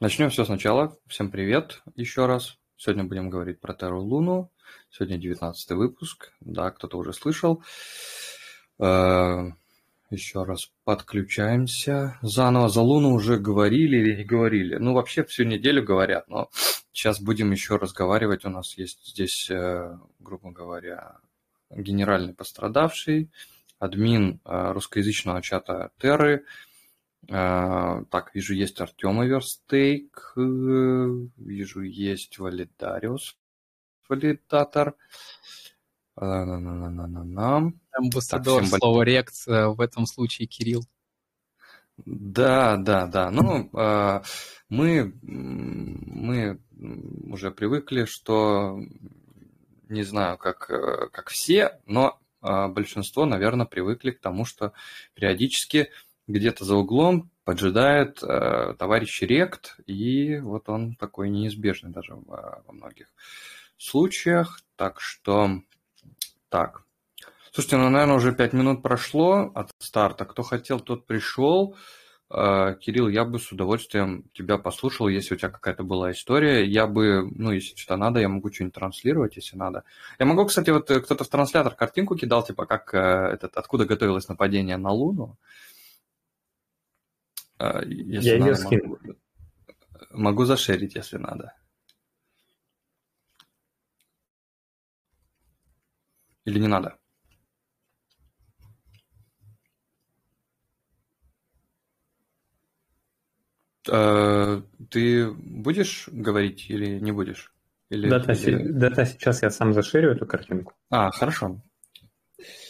Начнем все сначала. Всем привет еще раз. Сегодня будем говорить про Терру Луну. Сегодня 19 выпуск. Да, кто-то уже слышал. Э, еще раз подключаемся. Заново за Луну уже говорили или не говорили. Ну, вообще всю неделю говорят, но сейчас будем еще разговаривать. У нас есть здесь, э, грубо говоря, генеральный пострадавший, админ э, русскоязычного чата Терры – так, вижу, есть Артем Верстейк, э, вижу, есть Валидариус, валидатор. Амбассадор, слово рект в этом случае Кирилл. Да, да, да. Ну, а, мы, мы уже привыкли, что не знаю, как, э, как все, но а, большинство, наверное, привыкли к тому, что периодически где-то за углом поджидает э, товарищ Рект, и вот он такой неизбежный даже в, э, во многих случаях. Так что, так. Слушайте, ну, наверное, уже пять минут прошло от старта. Кто хотел, тот пришел. Э, Кирилл, я бы с удовольствием тебя послушал, если у тебя какая-то была история. Я бы, ну, если что-то надо, я могу что-нибудь транслировать, если надо. Я могу, кстати, вот э, кто-то в транслятор картинку кидал, типа, как этот, откуда готовилось нападение на Луну. Если Я надо, ее скину. Могу, могу зашерить, если надо. Или не надо? А, ты будешь говорить или не будешь? Или, дата, или... дата сейчас я сам зашерю эту картинку. А, хорошо.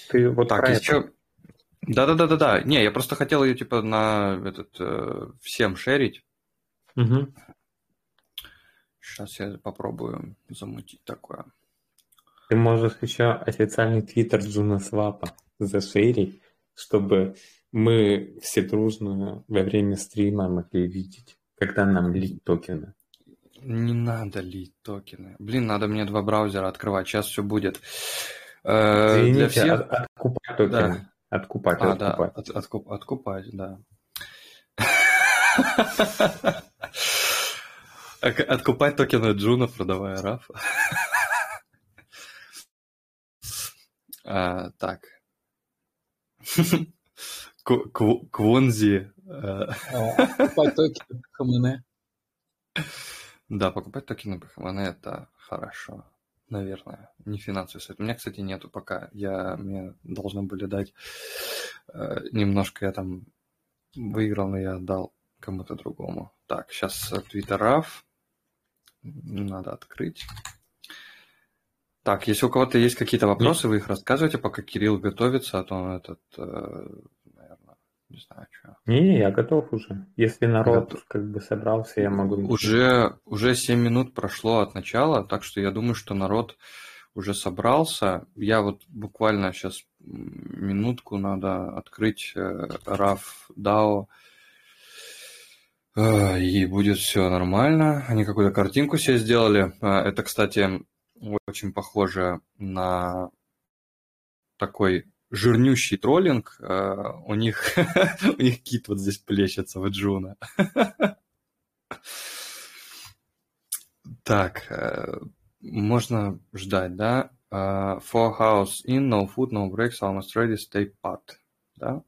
Ты вот так, еще... Да-да-да-да-да. Не, я просто хотел ее типа на этот э, всем шерить. Угу. Сейчас я попробую замутить такое. Ты можешь еще официальный твиттер Джуна Свапа зашерить, чтобы мы все дружно во время стрима могли видеть, когда нам лить токены. Не надо лить токены. Блин, надо мне два браузера открывать. Сейчас все будет. Э, Извините, для всех... от, откупать токены. Да. Откупать, а, откупать. Да, от, откуп, откупать, да. Откупать токены Джуна, продавая рафа. а, так. Квонзи. Покупать токены ХМН. Да, покупать токены ХМН это хорошо наверное, не финансовый совет. У меня, кстати, нету пока. Я, мне должны были дать э, немножко, я там выиграл, но я отдал кому-то другому. Так, сейчас твиттерав. Надо открыть. Так, если у кого-то есть какие-то вопросы, вы их рассказывайте, пока Кирилл готовится, а то он этот, э, не знаю, что. Не, я готов уже. Если народ готов. как бы собрался, я могу... Уже, уже 7 минут прошло от начала, так что я думаю, что народ уже собрался. Я вот буквально сейчас минутку надо открыть RAF э, DAO, э, и будет все нормально. Они какую-то картинку себе сделали. Э, это, кстати, очень похоже на такой жирнющий троллинг, э, у них, у них кит вот здесь плещется в Джуна. Так, э, можно ждать, да? Uh, four house in, no food, no breaks, almost ready, stay pat. Да?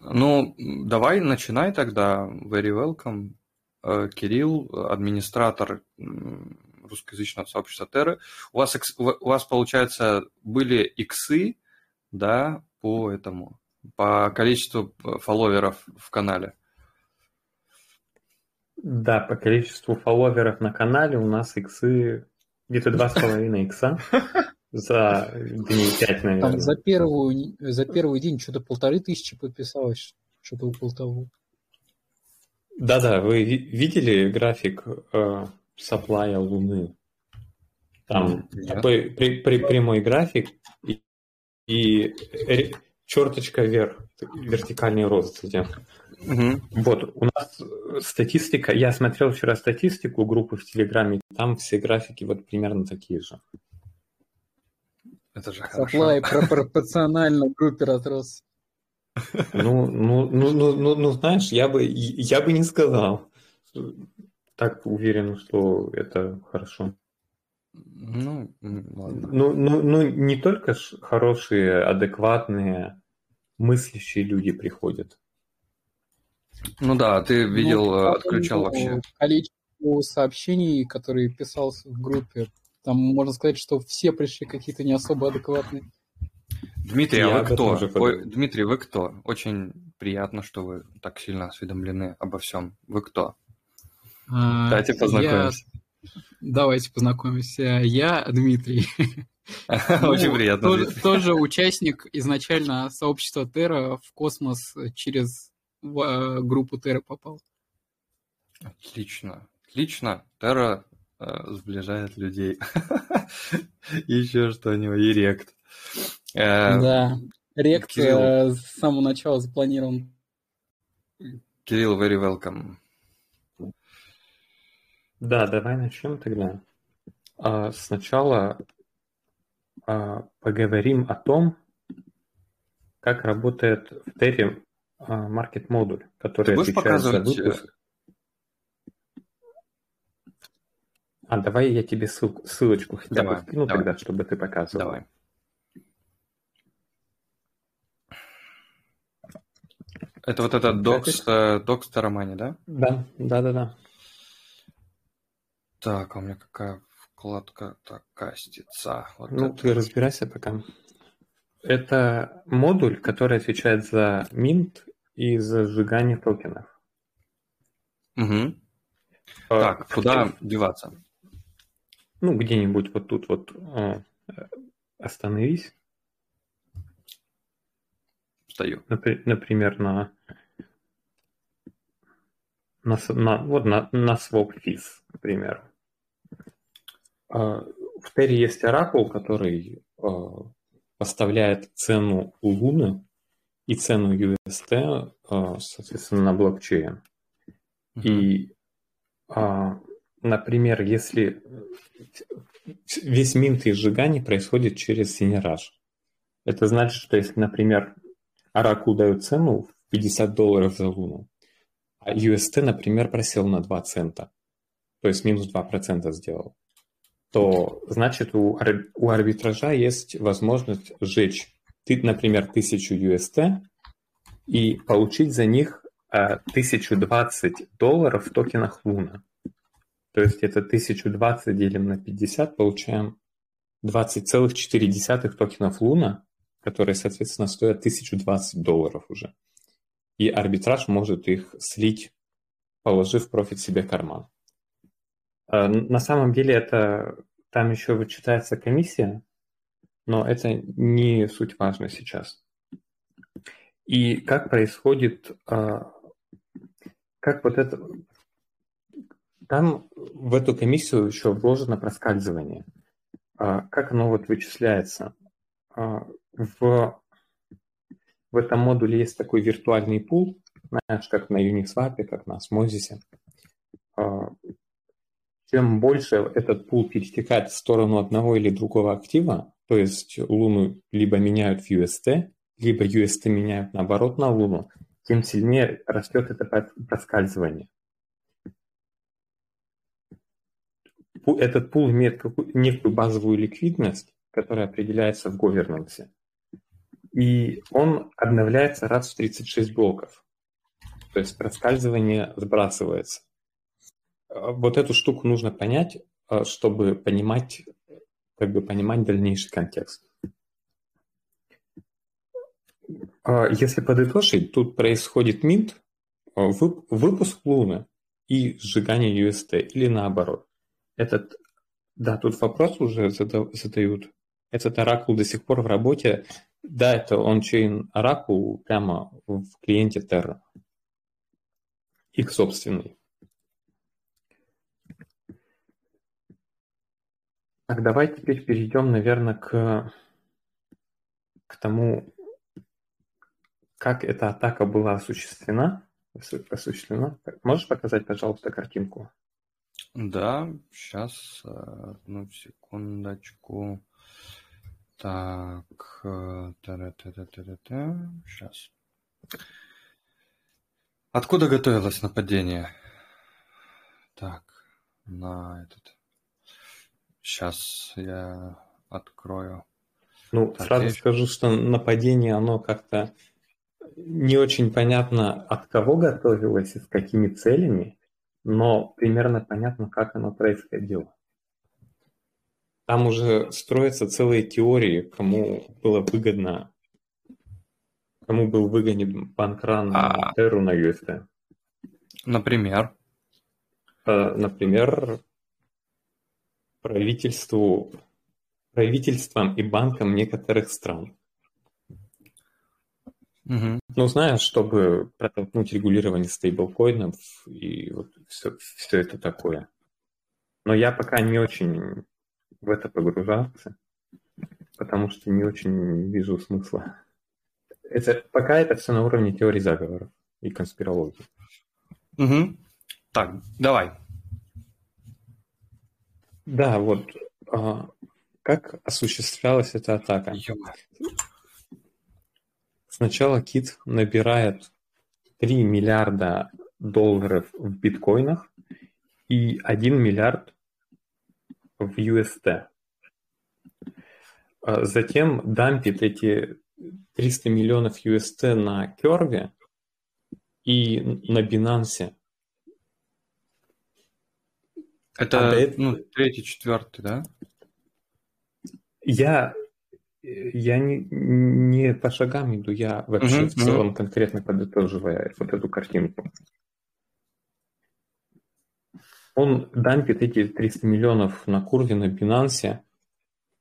Ну, давай начинай тогда. Very welcome. Uh, Кирилл, администратор русскоязычного сообщества Терры. У вас, у вас, получается, были иксы, да, по этому, по количеству э, фолловеров в канале. Да, по количеству фолловеров на канале у нас иксы где-то два с половиной икса за дней пять, наверное. Там за, первую, за первый день что-то полторы тысячи подписалось, что-то около того. Да-да, вы видели график э, саплая Луны. Там Нет. такой при, при, прямой график и, и черточка вверх, вертикальный рост идет. Угу. Вот, у нас статистика, я смотрел вчера статистику группы в Телеграме, там все графики вот примерно такие же. Это же Supply пропорционально группе разрос. Ну, ну, ну, ну, ну, ну, знаешь, я бы, я бы не сказал. Так уверен, что это хорошо. Ну, ладно. Ну, ну, ну не только хорошие, адекватные, мыслящие люди приходят. Ну да, ты видел, ну, отключал вообще. Количество сообщений, которые писался в группе, там можно сказать, что все пришли какие-то не особо адекватные. Дмитрий, а вы кто? Ой, Дмитрий, вы кто? Очень приятно, что вы так сильно осведомлены обо всем. Вы кто? А, Давайте познакомимся. Я... Давайте познакомимся. Я Дмитрий. Очень ну, приятно. Тоже участник изначально сообщества Терра в космос через э, группу Терра попал. Отлично. Отлично. Терра э, сближает людей. Еще что-нибудь. И рект. Э, да. Рект с самого начала запланирован. Кирилл, very welcome. Да, давай начнем тогда. А, сначала а, поговорим о том, как работает в а, маркет модуль, который Ты отвечает за выпуск. А давай я тебе ссылку, ссылочку хотя давай, бы скину давай. тогда, чтобы ты показывал. Давай. Это вот этот докс, докс Тарамани, да? Да, да, да, да. Так, а у меня какая вкладка? Так, кастица. Вот ну, это. ты разбирайся пока. Это модуль, который отвечает за минт и за сжигание токенов. Угу. А, так, куда деваться? Ну, где-нибудь вот тут вот а, остановись. Стою. Например, на, на, на, вот на, на swap fees, к примеру. А, в Терри есть оракул, который а, поставляет цену Луны и цену UST, а, соответственно, на блокчейн. И, например, если весь минт и сжигание происходит через Синераж, это значит, что если, например, Оракул дает цену в 50 долларов за Луну, а UST, например, просел на 2 цента, то есть минус 2% сделал, то значит у, у арбитража есть возможность сжечь, ты, например, 1000 UST и получить за них 1020 э, долларов в токенах Луна. То есть это 1020 делим на 50, получаем 20,4 токенов Луна, которые, соответственно, стоят 1020 долларов уже. И арбитраж может их слить, положив профит себе в карман. Э, на самом деле это там еще вычитается комиссия, но это не суть важно сейчас. И как происходит, э, как вот это, там в эту комиссию еще вложено проскальзывание. Э, как оно вот вычисляется? В, в этом модуле есть такой виртуальный пул, знаешь, как на Uniswap, как на Osmosis чем больше этот пул перетекает в сторону одного или другого актива, то есть Луну либо меняют в UST, либо UST меняют наоборот на Луну, тем сильнее растет это проскальзывание. Этот пул имеет какую, некую базовую ликвидность, которая определяется в говернансе. И он обновляется раз в 36 блоков. То есть проскальзывание сбрасывается. А, вот эту штуку нужно понять, а, чтобы понимать, как бы понимать дальнейший контекст. А, если подытожить, тут происходит минт, выпуск Луны и сжигание UST, или наоборот. Этот, да, тут вопрос уже задают. Этот оракул до сих пор в работе. Да, это он-чейн оракул прямо в клиенте Terra. Их собственный. Так, давай теперь перейдем, наверное, к, к тому, как эта атака была осуществлена. осуществлена. Можешь показать, пожалуйста, картинку? Да, сейчас, одну секундочку. Так, сейчас. Откуда готовилось нападение? Так, на этот. Сейчас я открою. Ну, Так, сразу я- скажу, что нападение, оно как-то не очень понятно, от кого готовилось и с какими целями, но примерно понятно, как оно происходило. Там уже строятся целые теории, кому было выгодно, кому был выгоден банкран на А. Терру на UST. Например. Э, Например, правительству, правительствам и банкам некоторых стран. Мгм. Ну, знаешь, чтобы протолкнуть регулирование стейблкоинов и вот все, все это такое. Но я пока не очень в это погружался, потому что не очень вижу смысла. Это, пока это все на уровне теории заговоров и конспирологии. Мгм. Так, давай. Да, вот а, как осуществлялась эта атака? Сначала Кит набирает 3 миллиарда долларов в биткоинах и 1 миллиард в UST. А Затем дампит эти 300 миллионов UST на Керве и на Binance. Это А ну, третий, четвертый, да? Я, я не, не по шагам иду, я вообще Мгм, в целом конкретно подытоживая вот эту картинку. Он дампит эти 300 миллионов на курве на Binance,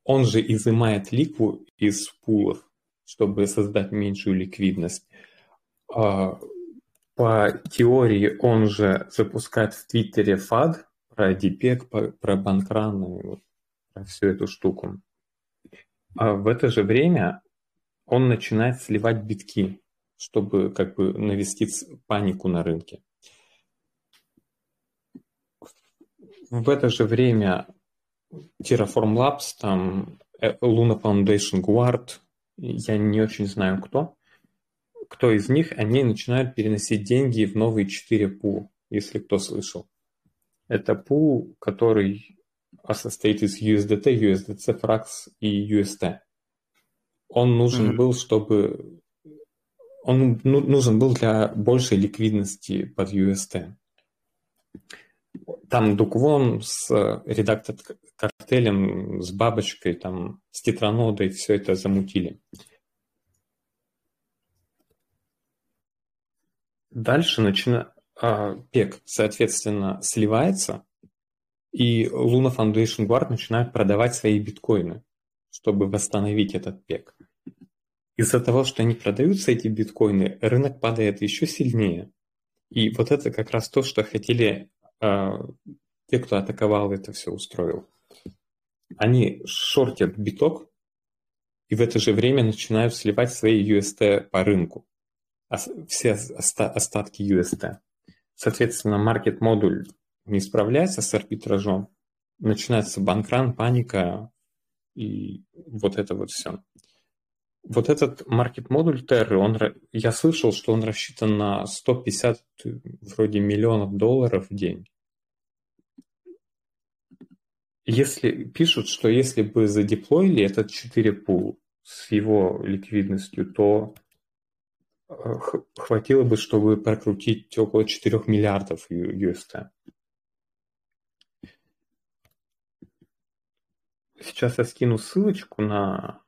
он же изымает ликву из пулов, чтобы создать меньшую ликвидность. А, По теории он же запускает в Твиттере FAD про по- про банкран и вот про всю эту штуку. А в это же время он начинает сливать битки, чтобы как бы навести панику на рынке. В это же время Terraform Labs, там э, Luna Foundation Guard, я не очень знаю кто, кто из них, они начинают переносить деньги в новые 4 пул, если кто слышал. Это пул, который а состоит из USDT, USDC, Frax и UST. Он нужен Мгм. был, чтобы... Он ну- нужен был для большей ликвидности под UST. Там Дуквон с э, редактор картелем, с бабочкой, там, с тетранодой все это замутили. Дальше начина... а, пек, соответственно, сливается, и Luna Foundation Guard начинает продавать свои биткоины, чтобы восстановить этот пек. Из-за того, что они продаются, эти биткоины, рынок падает еще сильнее. И вот это как раз то, что хотели а, те, кто атаковал это все, устроил. Они шортят биток, и в это же время начинают сливать свои UST по рынку. Все оста- остатки UST. Соответственно, маркет-модуль не справляется с арбитражом, начинается банкран, паника и вот это вот все. Вот этот маркет-модуль Terra, он, я слышал, что он рассчитан на 150 вроде миллионов долларов в день. Если пишут, что если бы задеплоили этот 4 пул с его ликвидностью, то хватило бы, чтобы прокрутить около 4 миллиардов UST. Сейчас я скину ссылочку на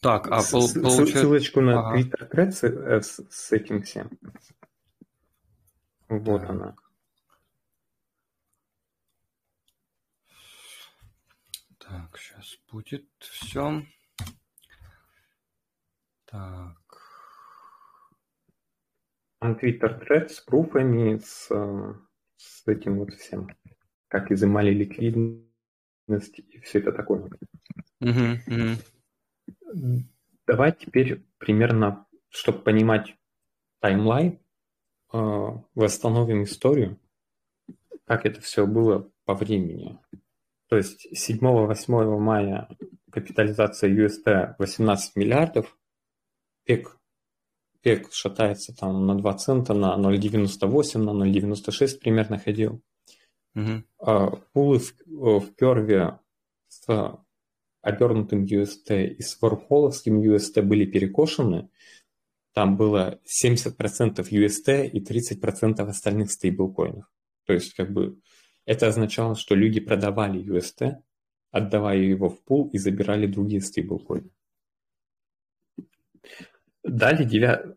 Так, а пол- с- получается... ссылочку на Ага. Twitter thread с, э, с- с этим всем. Вот Так. она. Так, сейчас будет все. Так. Там Twitter thread с пруфами, с, с этим вот всем. Как изымали ликвидность и все это такое. Мгм, мгм. Давай теперь примерно, чтобы понимать таймлайн, э, восстановим историю, как это все было по времени. То есть 7-8 мая капитализация UST 18 миллиардов, пик пек шатается там на 2 цента, на 0,98, на 0,96 примерно ходил. Мгм. А, Пулы в, в перве с обернутым UST и с вархоловским UST были перекошены. Там было 70% UST и 30% остальных стейблкоинов. То есть как бы это означало, что люди продавали UST, отдавая его в пул и забирали другие стейблкоины. Далее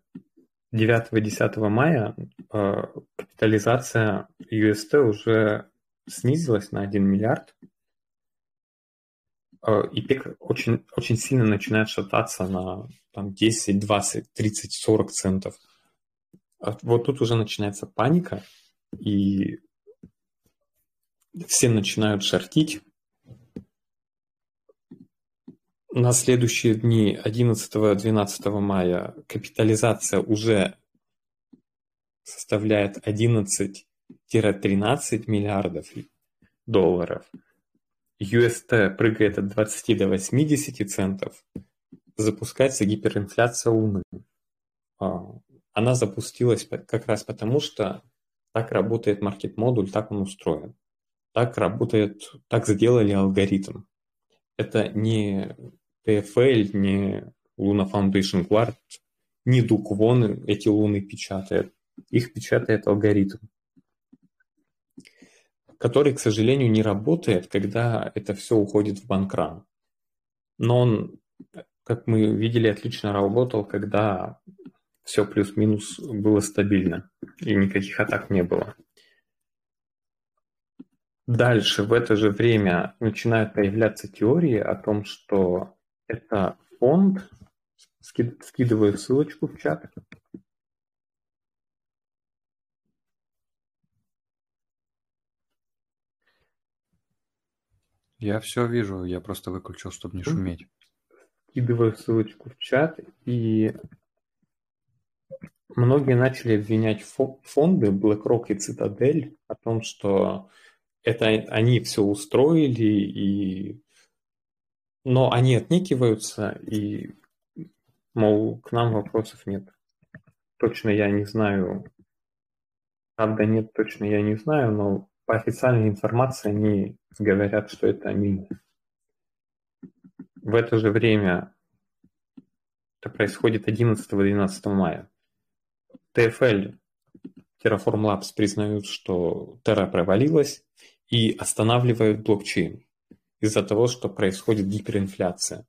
9-10 мая э, капитализация UST уже снизилась на 1 миллиард, э, и пик очень, очень сильно начинает шататься на там, 10, 20, 30, 40 центов. Вот тут уже начинается паника, и все начинают шортить, на следующие дни 11-12 мая капитализация уже составляет 11-13 миллиардов долларов. UST прыгает от 20 до 80 центов. Запускается гиперинфляция Луны. А, она запустилась как раз потому, что так работает маркет-модуль, так он устроен. Так работает, так сделали алгоритм. Это не TFL, ни Luna Foundation Guard, ни Дуквон эти луны печатает. Их печатает алгоритм, который, к сожалению, не работает, когда это все уходит в банкран. Но он, как мы видели, отлично работал, когда все плюс-минус было стабильно и никаких атак не было. Дальше в это же время начинают появляться теории о том, что это фонд. Скидываю ссылочку в чат. Я все вижу, я просто выключил, чтобы не шуметь. Скидываю ссылочку в чат, и многие начали обвинять фонды BlackRock и Citadel о том, что это они все устроили и но они отнекиваются и, мол, к нам вопросов нет. Точно я не знаю, правда нет, точно я не знаю, но по официальной информации они говорят, что это они. В это же время это происходит 11-12 мая. TFL, Terraform Labs признают, что Terra провалилась и останавливают блокчейн из-за того, что происходит гиперинфляция.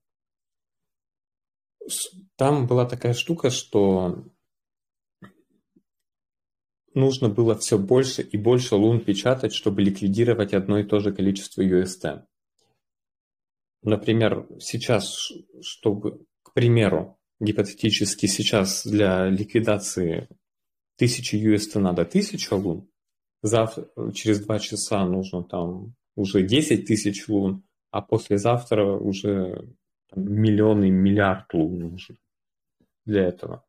Там была такая штука, что нужно было все больше и больше лун печатать, чтобы ликвидировать одно и то же количество UST. Например, сейчас, чтобы, к примеру, гипотетически сейчас для ликвидации 1000 UST надо 1000 лун, завтра, через два часа нужно там уже 10 тысяч лун, а послезавтра уже там, миллион и миллиард лун нужен для этого.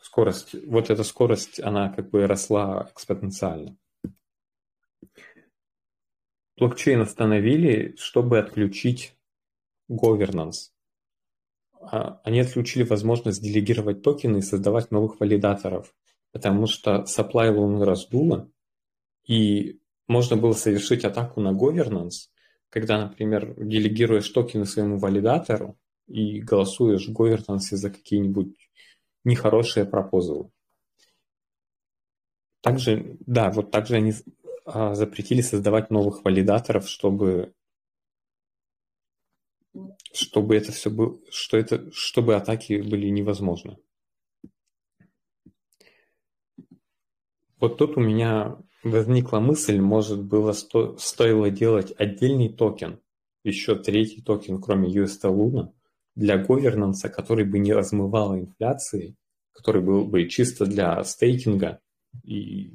Скорость, вот эта скорость, она как бы росла экспоненциально. Блокчейн остановили, чтобы отключить governance. А, они отключили возможность делегировать токены и создавать новых валидаторов, потому что supply луны раздуло, и можно было совершить атаку на governance, когда, например, делегируешь токены своему валидатору и голосуешь в governance за какие-нибудь нехорошие пропозалы. Также, да, вот также они а, запретили создавать новых валидаторов, чтобы чтобы это все было, что это, чтобы атаки были невозможны. Вот тут у меня возникла мысль, может было сто, стоило делать отдельный токен, еще третий токен, кроме UST Luna, для говернанса, который бы не размывал инфляции, который был бы чисто для стейкинга и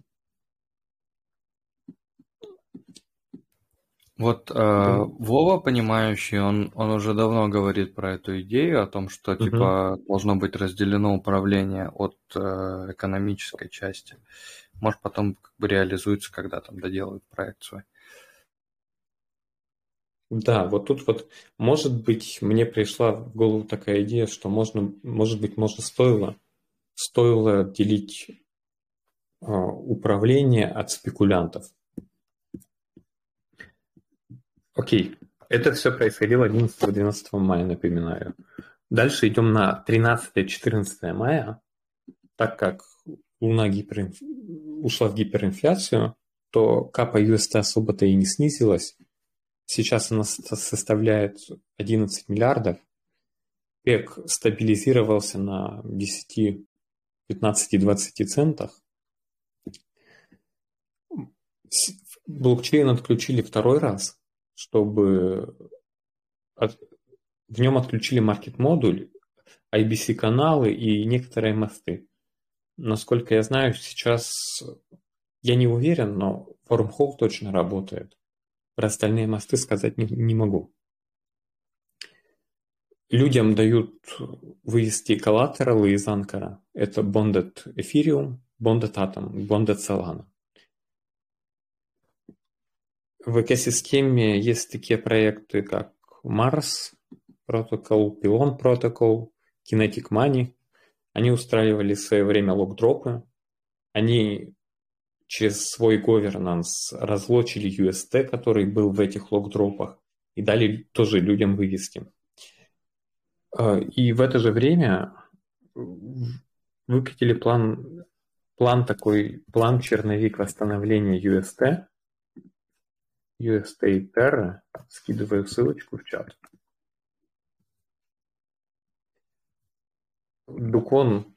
Вот э, Вова, понимающий, он, он уже давно говорит про эту идею о том, что типа должно быть разделено управление от э, экономической части. Может, потом как бы реализуется, когда там доделают проект свой. Да, вот тут вот, может быть, мне пришла в голову такая идея, что можно, может быть, можно стоило стоило отделить а, управление от спекулянтов. Окей, это все происходило 11-12 мая, напоминаю. Дальше идем на 13-14 мая. Так как Луна гиперинф... ушла в гиперинфляцию, то капа UST особо-то и не снизилась. Сейчас она составляет 11 миллиардов. Пек стабилизировался на 10, 15, 20 центах. Блокчейн отключили второй раз, чтобы от... в нем отключили маркет-модуль, IBC-каналы и некоторые мосты. Насколько я знаю, сейчас я не уверен, но Wormhole точно работает. Про остальные мосты сказать не, не могу. Людям дают вывести коллатералы из анкара. Это Bonded Ethereum, Bonded Atom, Bonded Solana. В экосистеме есть такие проекты, как Mars Protocol, Pylon Protocol, Kinetic Money. Они устраивали в свое время локдропы. Они через свой governance разлочили UST, который был в этих локдропах, и дали тоже людям вывести. А, и в это же время выкатили план, план такой, план черновик восстановления UST, UST и Terra. Скидываю ссылочку в чат. Дукон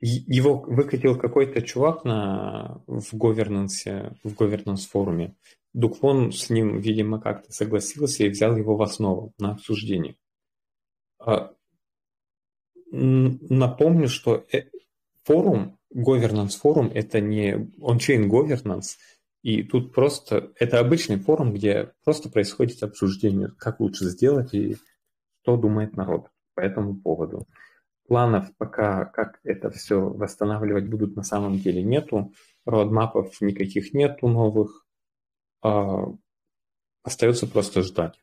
его выкатил какой-то чувак на, в governance, в governance форуме. Дуквон с ним, видимо, как-то согласился и взял его в основу на обсуждение. А, напомню, что э, форум, governance форум, это не on-chain governance, и тут просто, это обычный форум, где просто происходит обсуждение, как лучше сделать и что думает народ по этому поводу. Планов пока, как это все восстанавливать будут на самом деле нету. Родмапов никаких нету новых. А, остается просто ждать.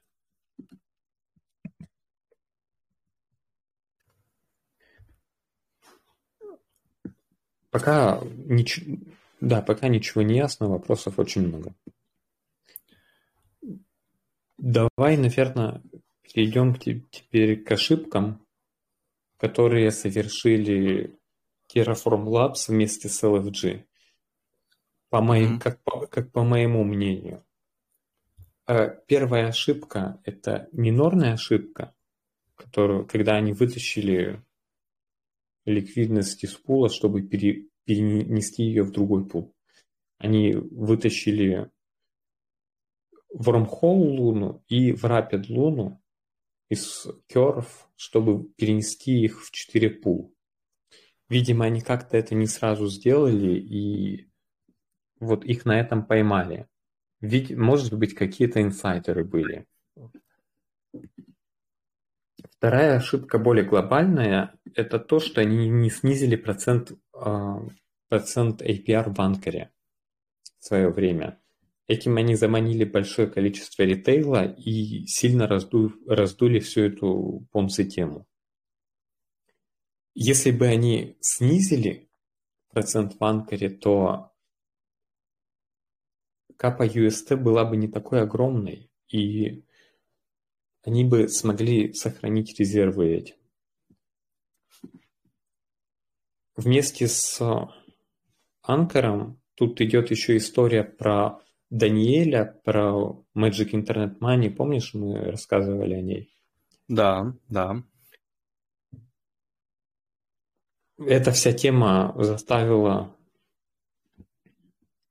Пока ничего, да, пока ничего не ясно, вопросов очень много. Давай, наверное, перейдем теперь к ошибкам, которые совершили Terraform Labs вместе с LFG. По моим, mm-hmm. как, по, как по моему мнению. Э, первая ошибка – это минорная ошибка, которую, когда они вытащили ликвидность из пула, чтобы пере, перенести ее в другой пул. Они вытащили Wormhole луну и в Rapid луну из Curve, чтобы перенести их в 4 пул. Видимо, они как-то это не сразу сделали, и вот их на этом поймали. Ведь, может быть, какие-то инсайдеры были. Вторая ошибка более глобальная – это то, что они не снизили процент, а, процент APR в анкере в свое время. Этим они заманили большое количество ритейла и сильно разду, раздули всю эту понци-тему. Если бы они снизили процент в анкере, то капа UST была бы не такой огромной, и они бы смогли сохранить резервы эти. Вместе с анкером тут идет еще история про Даниэля про Magic Internet Money, помнишь, мы рассказывали о ней? Да, да. Эта вся тема заставила,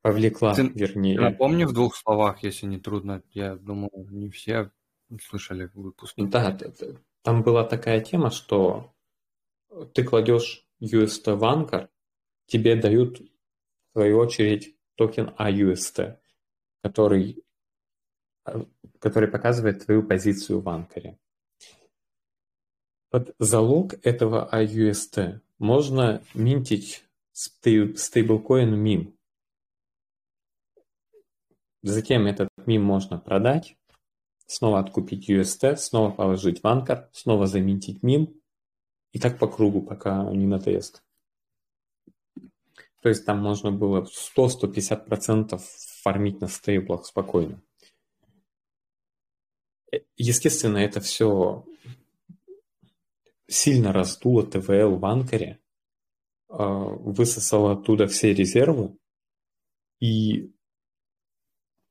повлекла, ты, вернее. Ты напомни в двух словах, если не трудно. Я думаю, не все слышали выпуск. Да, там была такая тема, что ты кладешь UST в анкор, тебе дают, в свою очередь, токен AUST который, э, который показывает твою позицию в анкере. Под залог этого IUST можно минтить стейблкоин MIM. Затем этот MIM можно продать, снова откупить UST, снова положить в анкер, снова заминтить MIM И так по кругу, пока не надоест. То есть там можно было 100-150% фармить на стейблах спокойно. Э, естественно, это все сильно раздуло ТВЛ в анкере, а, высосало оттуда все резервы и,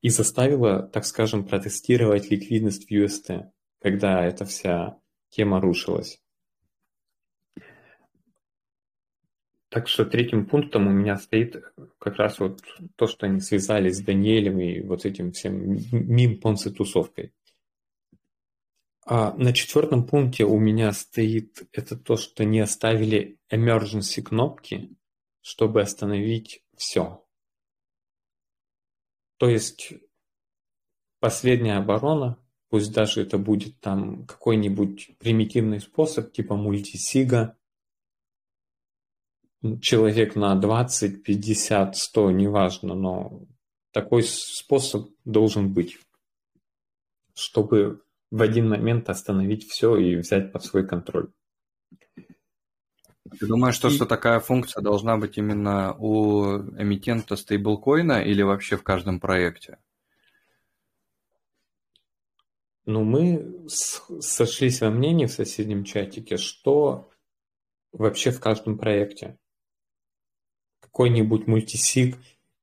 и заставило, так скажем, протестировать ликвидность в UST, когда эта вся тема рушилась. Так что третьим пунктом у меня стоит как раз вот то, что они связали с Даниэлем и вот этим всем мим понцы тусовкой. А на четвертом пункте у меня стоит это то, что не оставили emergency кнопки, чтобы остановить все. То есть последняя оборона, пусть даже это будет там какой-нибудь примитивный способ, типа мультисига, человек на 20, 50, 100, неважно, но такой способ должен быть, чтобы в один момент остановить все и взять под свой контроль. Ты думаешь, что, и... что такая функция должна быть именно у эмитента стейблкоина или вообще в каждом проекте? Ну, мы сошлись во мнении в соседнем чатике, что вообще в каждом проекте какой-нибудь мультисиг.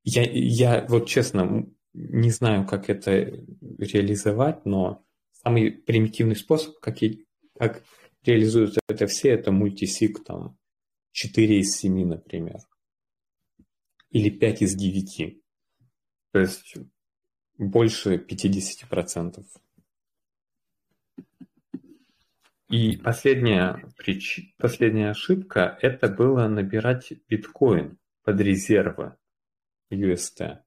Я, я вот честно не знаю, как это реализовать, но самый примитивный способ, как, и, как реализуют это все, это мультисиг там 4 из 7, например. Или 5 из 9. То есть больше 50%. И последняя, прич... последняя ошибка – это было набирать биткоин под резервы UST.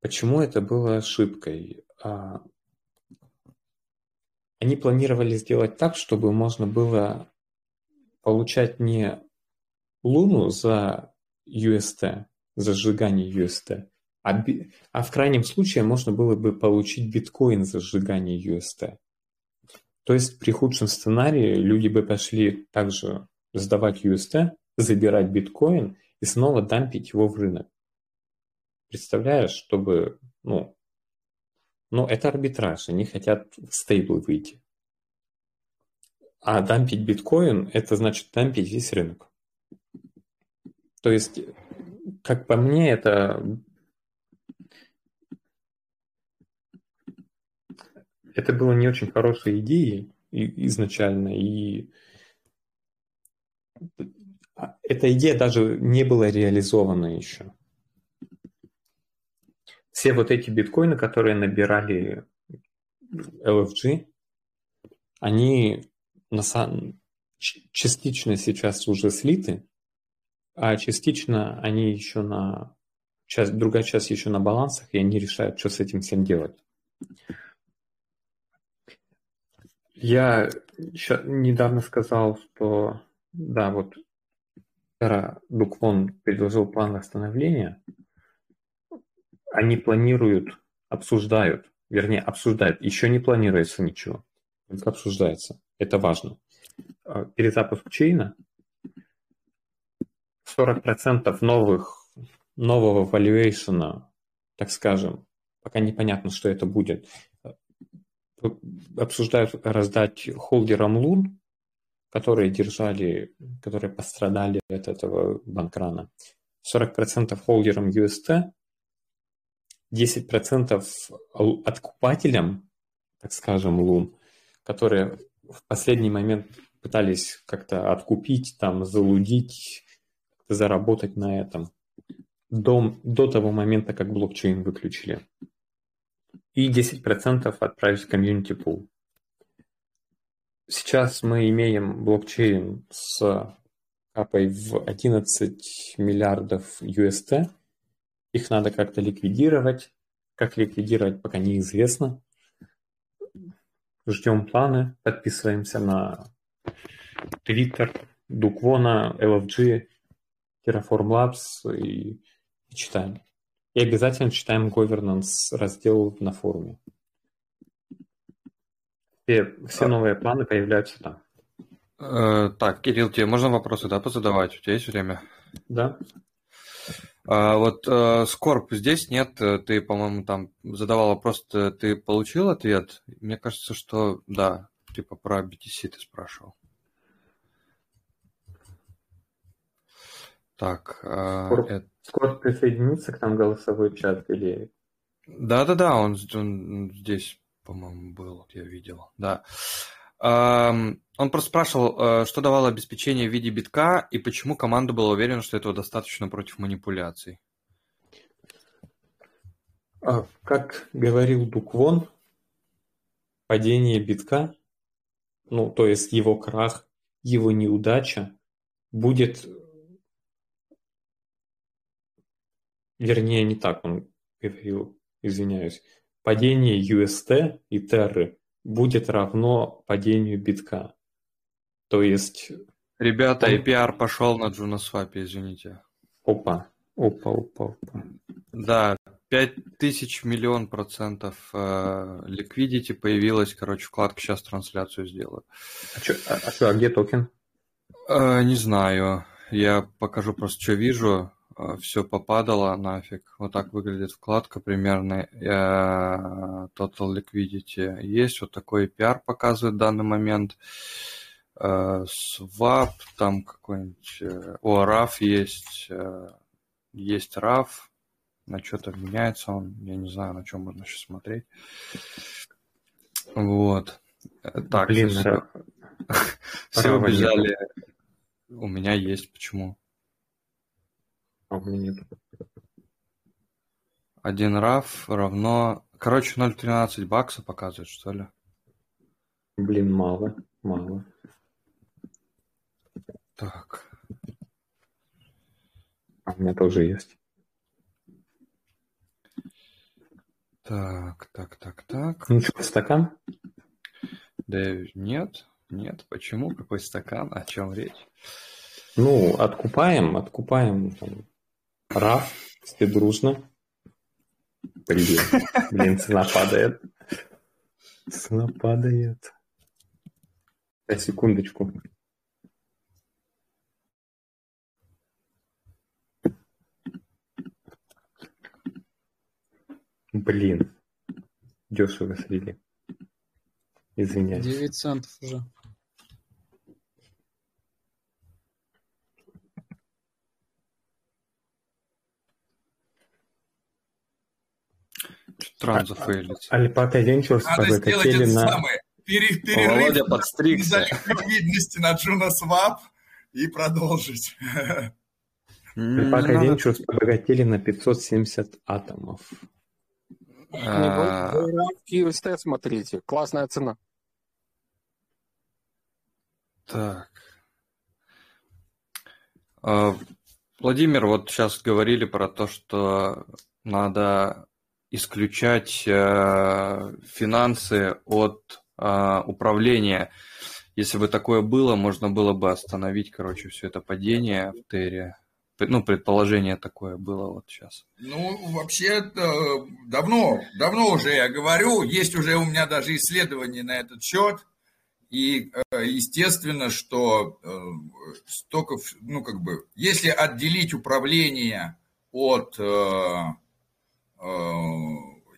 Почему это было ошибкой? А, они планировали сделать так, чтобы можно было получать не Луну за UST, за сжигание UST, а, а в крайнем случае можно было бы получить биткоин за сжигание UST. То есть при худшем сценарии люди бы пошли также сдавать UST, забирать биткоин и снова дампить его в рынок. Представляешь, чтобы, ну, ну, это арбитраж, они хотят в стейбл выйти. А дампить биткоин – это значит дампить весь рынок. То есть, как по мне, это это было не очень хорошей идеей изначально, и эта идея даже не была реализована еще. Все вот эти биткоины, которые набирали LFG, они на самом частично сейчас уже слиты, а частично они еще на часть, другая часть еще на балансах, и они решают, что с этим всем делать. Я недавно сказал, что да, вот Сера Дуквон предложил план восстановления. Они планируют, обсуждают, вернее, обсуждают, еще не планируется ничего, только обсуждается. Это важно. А, перезапуск чейна 40% новых, нового valuation, так скажем, пока непонятно, что это будет, обсуждают раздать холдерам лун, которые держали, которые пострадали от этого банкрана. 40% холдерам UST, 10% откупателям, так скажем, лун, которые в последний момент пытались как-то откупить, там, залудить, заработать на этом до, до того момента, как блокчейн выключили и 10% отправить в комьюнити пул. Сейчас мы имеем блокчейн с капой в 11 миллиардов UST. Их надо как-то ликвидировать. Как ликвидировать, пока неизвестно. Ждем планы, подписываемся на Twitter, Дуквона, LFG, Terraform Labs и, читаем. И обязательно читаем governance раздел на форуме. Все, все новые планы появляются там. Э, так, Кирилл, тебе можно вопросы, да, позадавать? У тебя есть время? Да. А, вот э, Скорб здесь нет, ты, по-моему, там задавал вопрос, ты получил ответ? Мне кажется, что да, типа про BTC ты спрашивал. Так, Скорб, это... Скорб присоединится к нам голосовой чат или... Да-да-да, он, он здесь, по-моему, был, я видел, да. Он просто спрашивал, э, что давало обеспечение в виде битка и почему команда была уверена, что этого достаточно против манипуляций. А, как говорил Дуквон, падение битка, ну, то есть его крах, его неудача будет... Вернее, не так он говорил, извиняюсь. Падение UST и Terra будет равно падению битка. То есть... Ребята. APR пошел на JunoSwap, извините. Опа, опа, опа, опа. Да, 5000 миллион процентов ликвидити э, появилась, короче, вкладка, сейчас трансляцию сделаю. А что, а, а, что, а где токен? Э, не знаю, я покажу просто, что вижу. Э, все попадало нафиг. Вот так выглядит вкладка примерно. Э, Total Liquidity есть. Вот такой PR показывает в данный момент. Э, Swap, там какой-нибудь... О, RAF есть. Есть RAF. На что-то меняется он. Я не знаю, на чем можно сейчас смотреть. Вот. Так, Блин, все, все убежали. У меня есть. Почему? А у меня нет. Один раф равно... Короче, 0.13 бакса показывает, что ли? Блин, мало, мало. Так. А у меня тоже есть. Так, так, так, так. Ну что, стакан? Да нет, нет. Почему? Какой стакан? О чем речь? Ну, откупаем, откупаем там, Раф, все дружно. Блин, блин, цена падает. Цена падает. На секундочку. Блин, дешево слили. Извиняюсь. 9 центов уже. Тран зафейлится. Альпака Венчурс хотели на... Самое. Пере, перерыв Володя подстригся. ликвидности на Джунасвап и продолжить. Альпака Венчурс обогатели на 570 атомов. А. UST смотрите, классная цена. Так. А, Владимир, вот сейчас говорили про то, что надо исключать э, финансы от э, управления. Если бы такое было, можно было бы остановить, короче, все это падение в Терре. Ну, предположение такое было вот сейчас. Ну, вообще, давно, давно уже я говорю, есть уже у меня даже исследования на этот счет. И э, естественно, что столько, ну, как бы, если отделить управление от Э,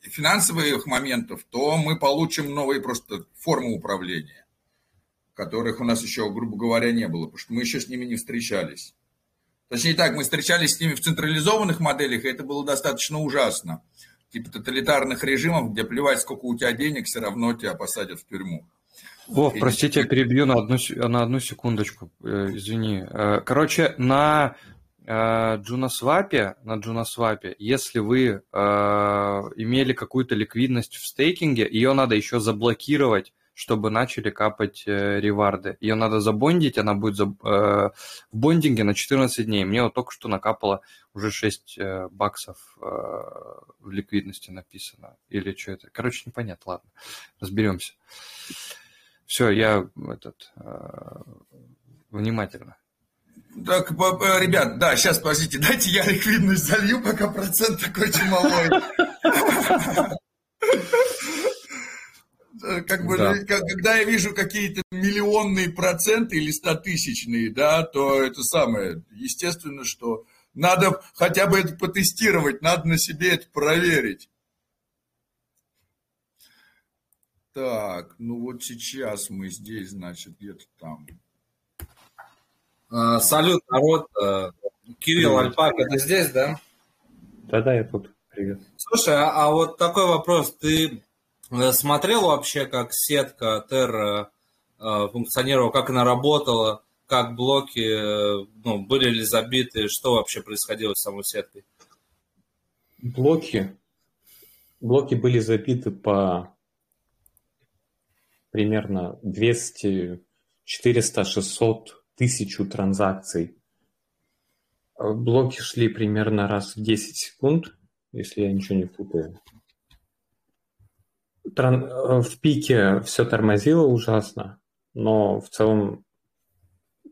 финансовых моментов, то мы получим новые просто формы управления, которых у нас еще, грубо говоря, не было, потому что мы еще с ними не встречались. Точнее так, мы встречались с ними в централизованных моделях, и это было достаточно ужасно. Типа тоталитарных режимов, где плевать, сколько у тебя денег, все равно тебя посадят в тюрьму. Вов, простите, я перебью на одну, на одну секундочку, э, извини. Э, короче, на JunaSwap'е, на JunaSwap'е, если вы э, имели какую-то ликвидность в стейкинге, ее надо еще заблокировать, чтобы начали капать э, реварды. Ее надо забондить, она будет за, э, в бондинге на 14 дней. Мне вот только что накапало уже 6 э, баксов э, в ликвидности написано. Или что это? Короче, непонятно, ладно, разберемся. Все, я этот э, внимательно. Так, ребят, да, сейчас, подождите, дайте я ликвидность залью, пока процент такой чумовой. Так, как бы, да. когда я вижу какие-то миллионные проценты или стотысячные, да, то это самое, естественно, что надо хотя бы это потестировать, надо на себе это проверить. Так, ну вот сейчас мы здесь, значит, где-то там. А, салют, народ. А, Кирилл Альпак, это здесь, да? Да-да, я тут. Привет. Слушай, а, а вот такой вопрос. Ты э, смотрел вообще, как сетка Terra э, функционировала, как она работала, как блоки э, ну, были ли забиты, что вообще происходило с самой сеткой? Блоки, блоки были забиты по примерно 200, 400, 600, тысячу транзакций. Блоки шли примерно раз в 10 секунд, если я ничего не путаю. Тран... Э, в пике все тормозило ужасно, но в целом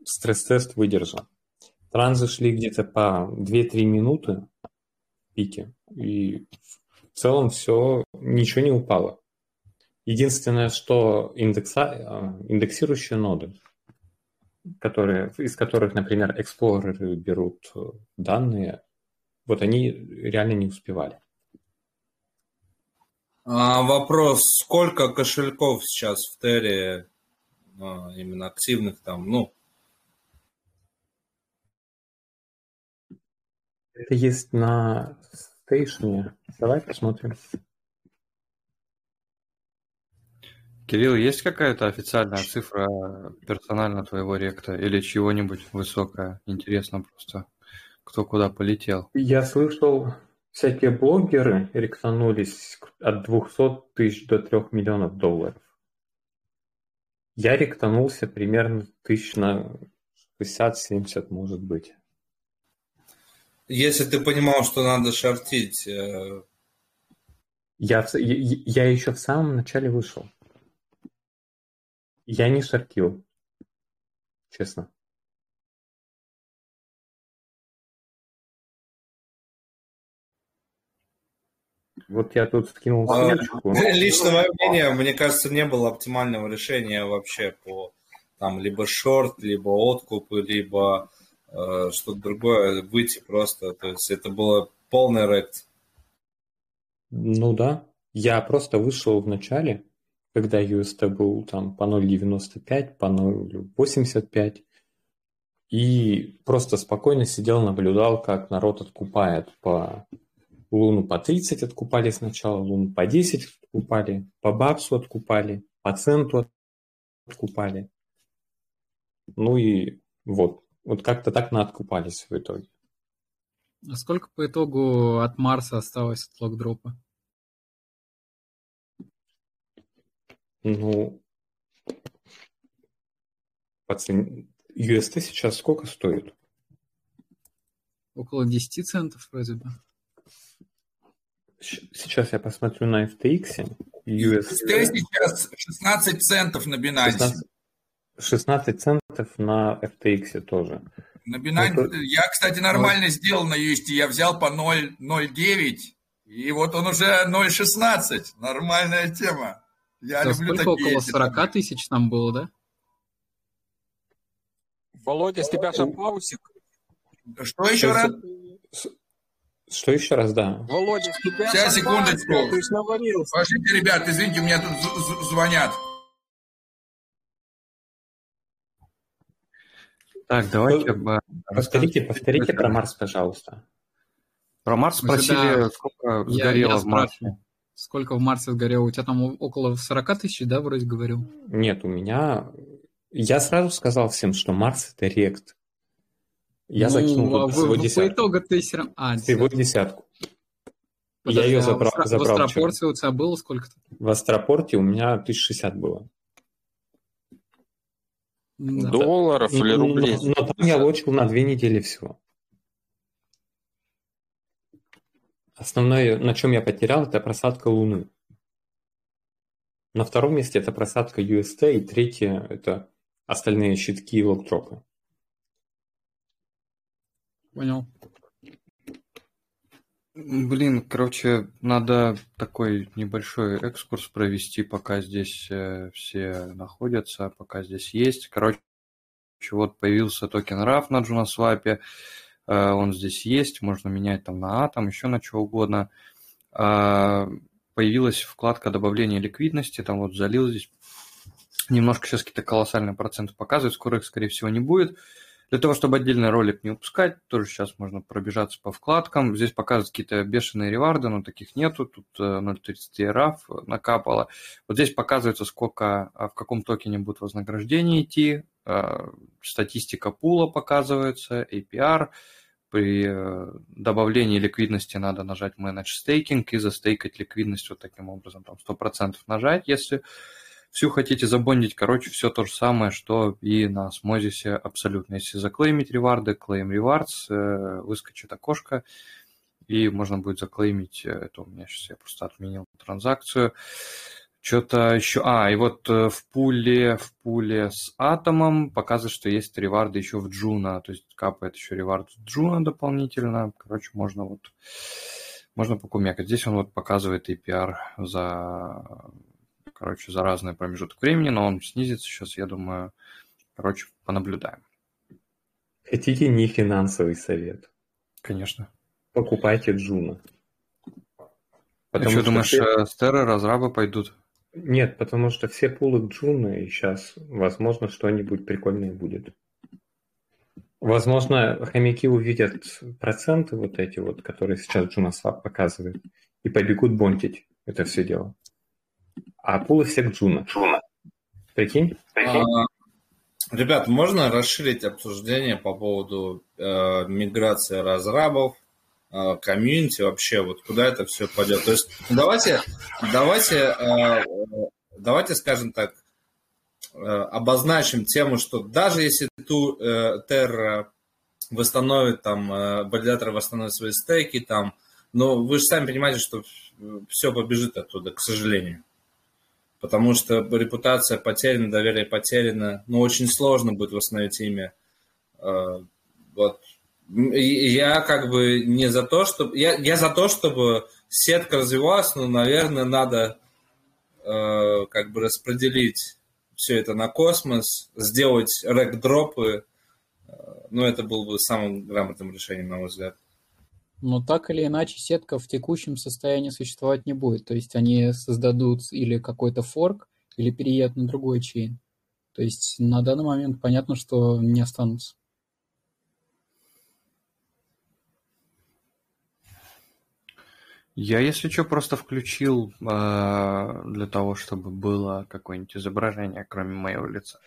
стресс-тест выдержал. Транзы шли где-то по 2-3 минуты в пике, и в целом все, ничего не упало. Единственное, что индекса, э, индексирующие ноды, которые, из которых, например, эксплореры берут э, данные, вот они реально не успевали. А, вопрос, сколько кошельков сейчас в Терре а, именно активных там, ну? Это есть на стейшне. Давай посмотрим. Кирилл, есть какая-то официальная цифра персонально твоего ректа или чего-нибудь высокая? Интересно просто кто куда полетел. Я слышал, всякие блогеры ректанулись от 200 тысяч до 3 миллионов долларов. Я ректанулся примерно тысяч на 60-70, может быть. Если ты понимал, что надо шортить... Э... Я, я, я еще в самом начале вышел. Я не шортил, честно. Вот я тут скинул а, ссылочку. Лично мое мнение, мне кажется, не было оптимального решения вообще по там либо шорт, либо откуп, либо э, что-то другое, выйти просто. То есть это было полный рект. Ну да. Я просто вышел в начале, когда UST был там по 0.95, по 0.85, и просто спокойно сидел, наблюдал, как народ откупает по Луну по 30 откупали сначала, Луну по 10 откупали, по баксу откупали, по центу откупали. Ну и вот, вот как-то так на откупались в итоге. А сколько по итогу от Марса осталось от локдропа? Ну, по цене... UST сейчас сколько стоит? Около 10 центов вроде бы. Сейчас я посмотрю на FTX. US... сейчас 16 центов на Binance. 16, 16 центов на FTX тоже. На Binance, вот, я, кстати, нормально вот. сделал на UST. Я взял по 0,09, и вот он уже 0,16. Нормальная тема. Я да, люблю сколько, такие около 40 тысяч там было, да? Володя, с тебя же паусик. Что еще раз? Что еще раз, да? Володя, Сейчас, секундочку. Ты ж наварился. Подождите, ребят, извините, меня тут звонят. Так, давайте... Повторите, повторите про Марс, пожалуйста. Про Марс спросили, да. сколько сгорело я, я в Марсе. Сколько в Марсе сгорело? У тебя там около 40 тысяч, да, вроде говорил? Нет, у меня... Я сразу сказал всем, что Марс — это рект. Я ну, закинул а всего вы, десятку. По итогу ты все равно... А, всего десятку. Подожди, я ее забрал. А в, забрал в Астропорте у тебя было сколько-то? В Астропорте у меня 1060 было. Да. Долларов или рублей? Но, но там я лочил на две недели всего. Основное, на чем я потерял, это просадка Луны. На втором месте это просадка UST, и третье это остальные щитки и локтропы. Понял. Блин, короче, надо такой небольшой экскурс провести, пока здесь э, все находятся, пока здесь есть. Короче, вот появился токен RAF на JunaSwap, он здесь есть, можно менять там на атом, еще на что угодно. Э, появилась вкладка добавления ликвидности, там вот залил здесь. Немножко сейчас какие-то колоссальные проценты показывают, скоро их, скорее всего, не будет. Для того, чтобы отдельный ролик не упускать, тоже сейчас можно пробежаться по вкладкам. Здесь показывают какие-то бешеные реварды, но таких нету. Тут 0.30 э, RAF накапало. Вот здесь показывается, сколько, а, в каком токене будет вознаграждение идти. Э, статистика пула показывается, APR. При э, добавлении ликвидности надо нажать Manage Staking и застейкать ликвидность вот таким образом. Там 100% нажать, если всю хотите забондить, короче, все то же самое, что и на осмозисе абсолютно. Если заклеймить реварды, claim rewards, э, выскочит окошко, и можно будет заклеймить, э, это у меня сейчас я просто отменил транзакцию, что-то еще, а, и вот э, в пуле, в пуле с атомом показывает, что есть реварды еще в Джуна, то есть капает еще ревард в Джуна дополнительно, короче, можно вот, можно покумекать. Здесь он вот показывает APR за короче, за разный промежуток времени, но он снизится сейчас, я думаю, короче, понаблюдаем. Хотите не финансовый совет? Конечно. Покупайте Джуна. Потому что, думаешь, все... Э, с Терры, разрабы пойдут? Нет, потому что все пулы Джуна, и сейчас, возможно, что-нибудь прикольное будет. Возможно, хомяки увидят проценты вот эти вот, которые сейчас JunaSwap показывает, и побегут бондить это все дело а пулы все к Джуна. Джуна. Прикинь? Прикинь? А, ребят, можно расширить обсуждение по поводу э, миграции разрабов, комьюнити вообще, вот куда это все пойдет? То есть давайте, давайте, э, давайте, скажем так, э, обозначим тему, что даже если ту э, Terra восстановит там, э, валидаторы восстановят свои стейки там, но вы же сами понимаете, что все побежит оттуда, к сожалению потому что репутация потеряна, доверие потеряно, но очень сложно будет восстановить имя. Вот. Я как бы не за то, чтобы... Я, я за то, чтобы сетка развивалась, но, наверное, надо э, как бы распределить все это на космос, сделать рэк-дропы. Ну, это было бы самым грамотным решением, на мой взгляд. Но так или иначе сетка в текущем состоянии существовать не будет. То есть они создадут или какой-то форк, или переедут на другой чейн. То есть на данный момент понятно, что не останутся. Я, если что, просто включил э, для того, чтобы было какое-нибудь изображение, кроме моего лица.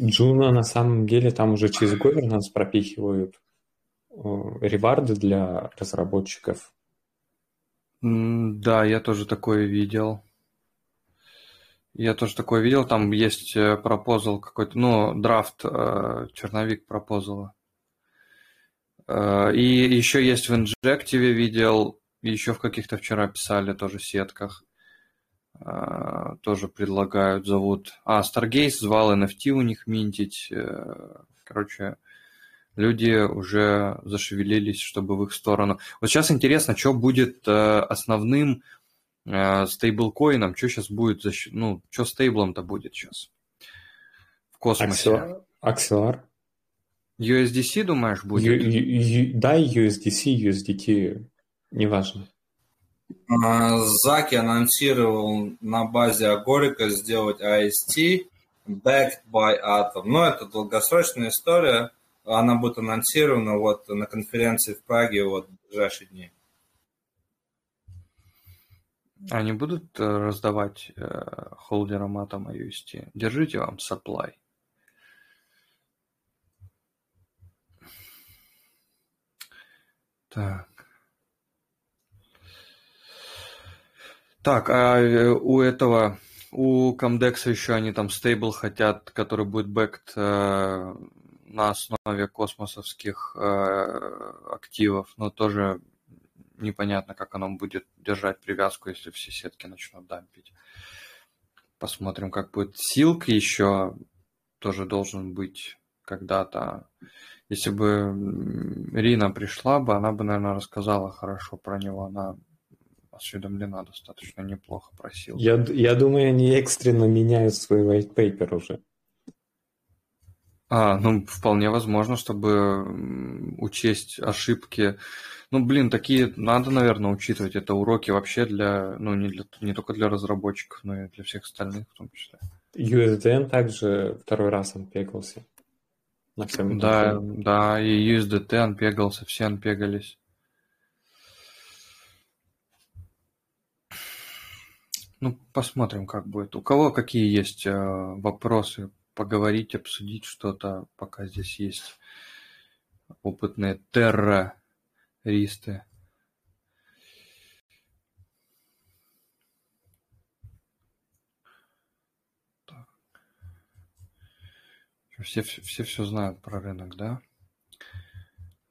Джуна на самом деле там уже через governance пропихивают Э, реварды для разработчиков. Да, я тоже такое видел. Я тоже такое видел. Там есть э, пропозал какой-то, ну, драфт, э, черновик пропозала. И еще есть в Injective видел, еще в каких-то вчера писали тоже сетках. Тоже предлагают, зовут. А, Stargaze звал NFT у них минтить. Короче, люди уже зашевелились, чтобы в их сторону. Вот сейчас интересно, что будет э, основным э, стейблкоином, что сейчас будет, защ... ну, что стейблом-то будет сейчас в космосе? Акселар. USDC, думаешь, будет? Ю, ю, ю, да, USDC, USDT, неважно. А, Заки анонсировал на базе Агорика сделать IST backed by Atom. Но это долгосрочная история она будет анонсирована вот на конференции в Праге вот в ближайшие дни. Они будут э, раздавать э, холдерам Atom UST? Держите вам supply. Так. Так, а э, у этого, у Comdex еще они там стейбл хотят, который будет backed э, на основе космосовских э, активов, но тоже непонятно, как оно будет держать привязку, если все сетки начнут дампить. Посмотрим, как будет. Силк еще тоже должен быть когда-то. Если бы Рина пришла бы, она бы, наверное, рассказала хорошо про него. Она осведомлена достаточно неплохо просил. Я, я думаю, они экстренно меняют свой white paper уже. А, ну, вполне возможно, чтобы учесть ошибки. Ну, блин, такие надо, наверное, учитывать. Это уроки вообще для, ну, не, для, не только для разработчиков, но и для всех остальных в том числе. USDN также второй раз анпегался. На всем да, да, и USDT анпегался, все анпегались. Ну, посмотрим, как будет. У кого какие есть э, вопросы, поговорить, обсудить что-то, пока здесь есть опытные террористы. Все, все все знают про рынок, да?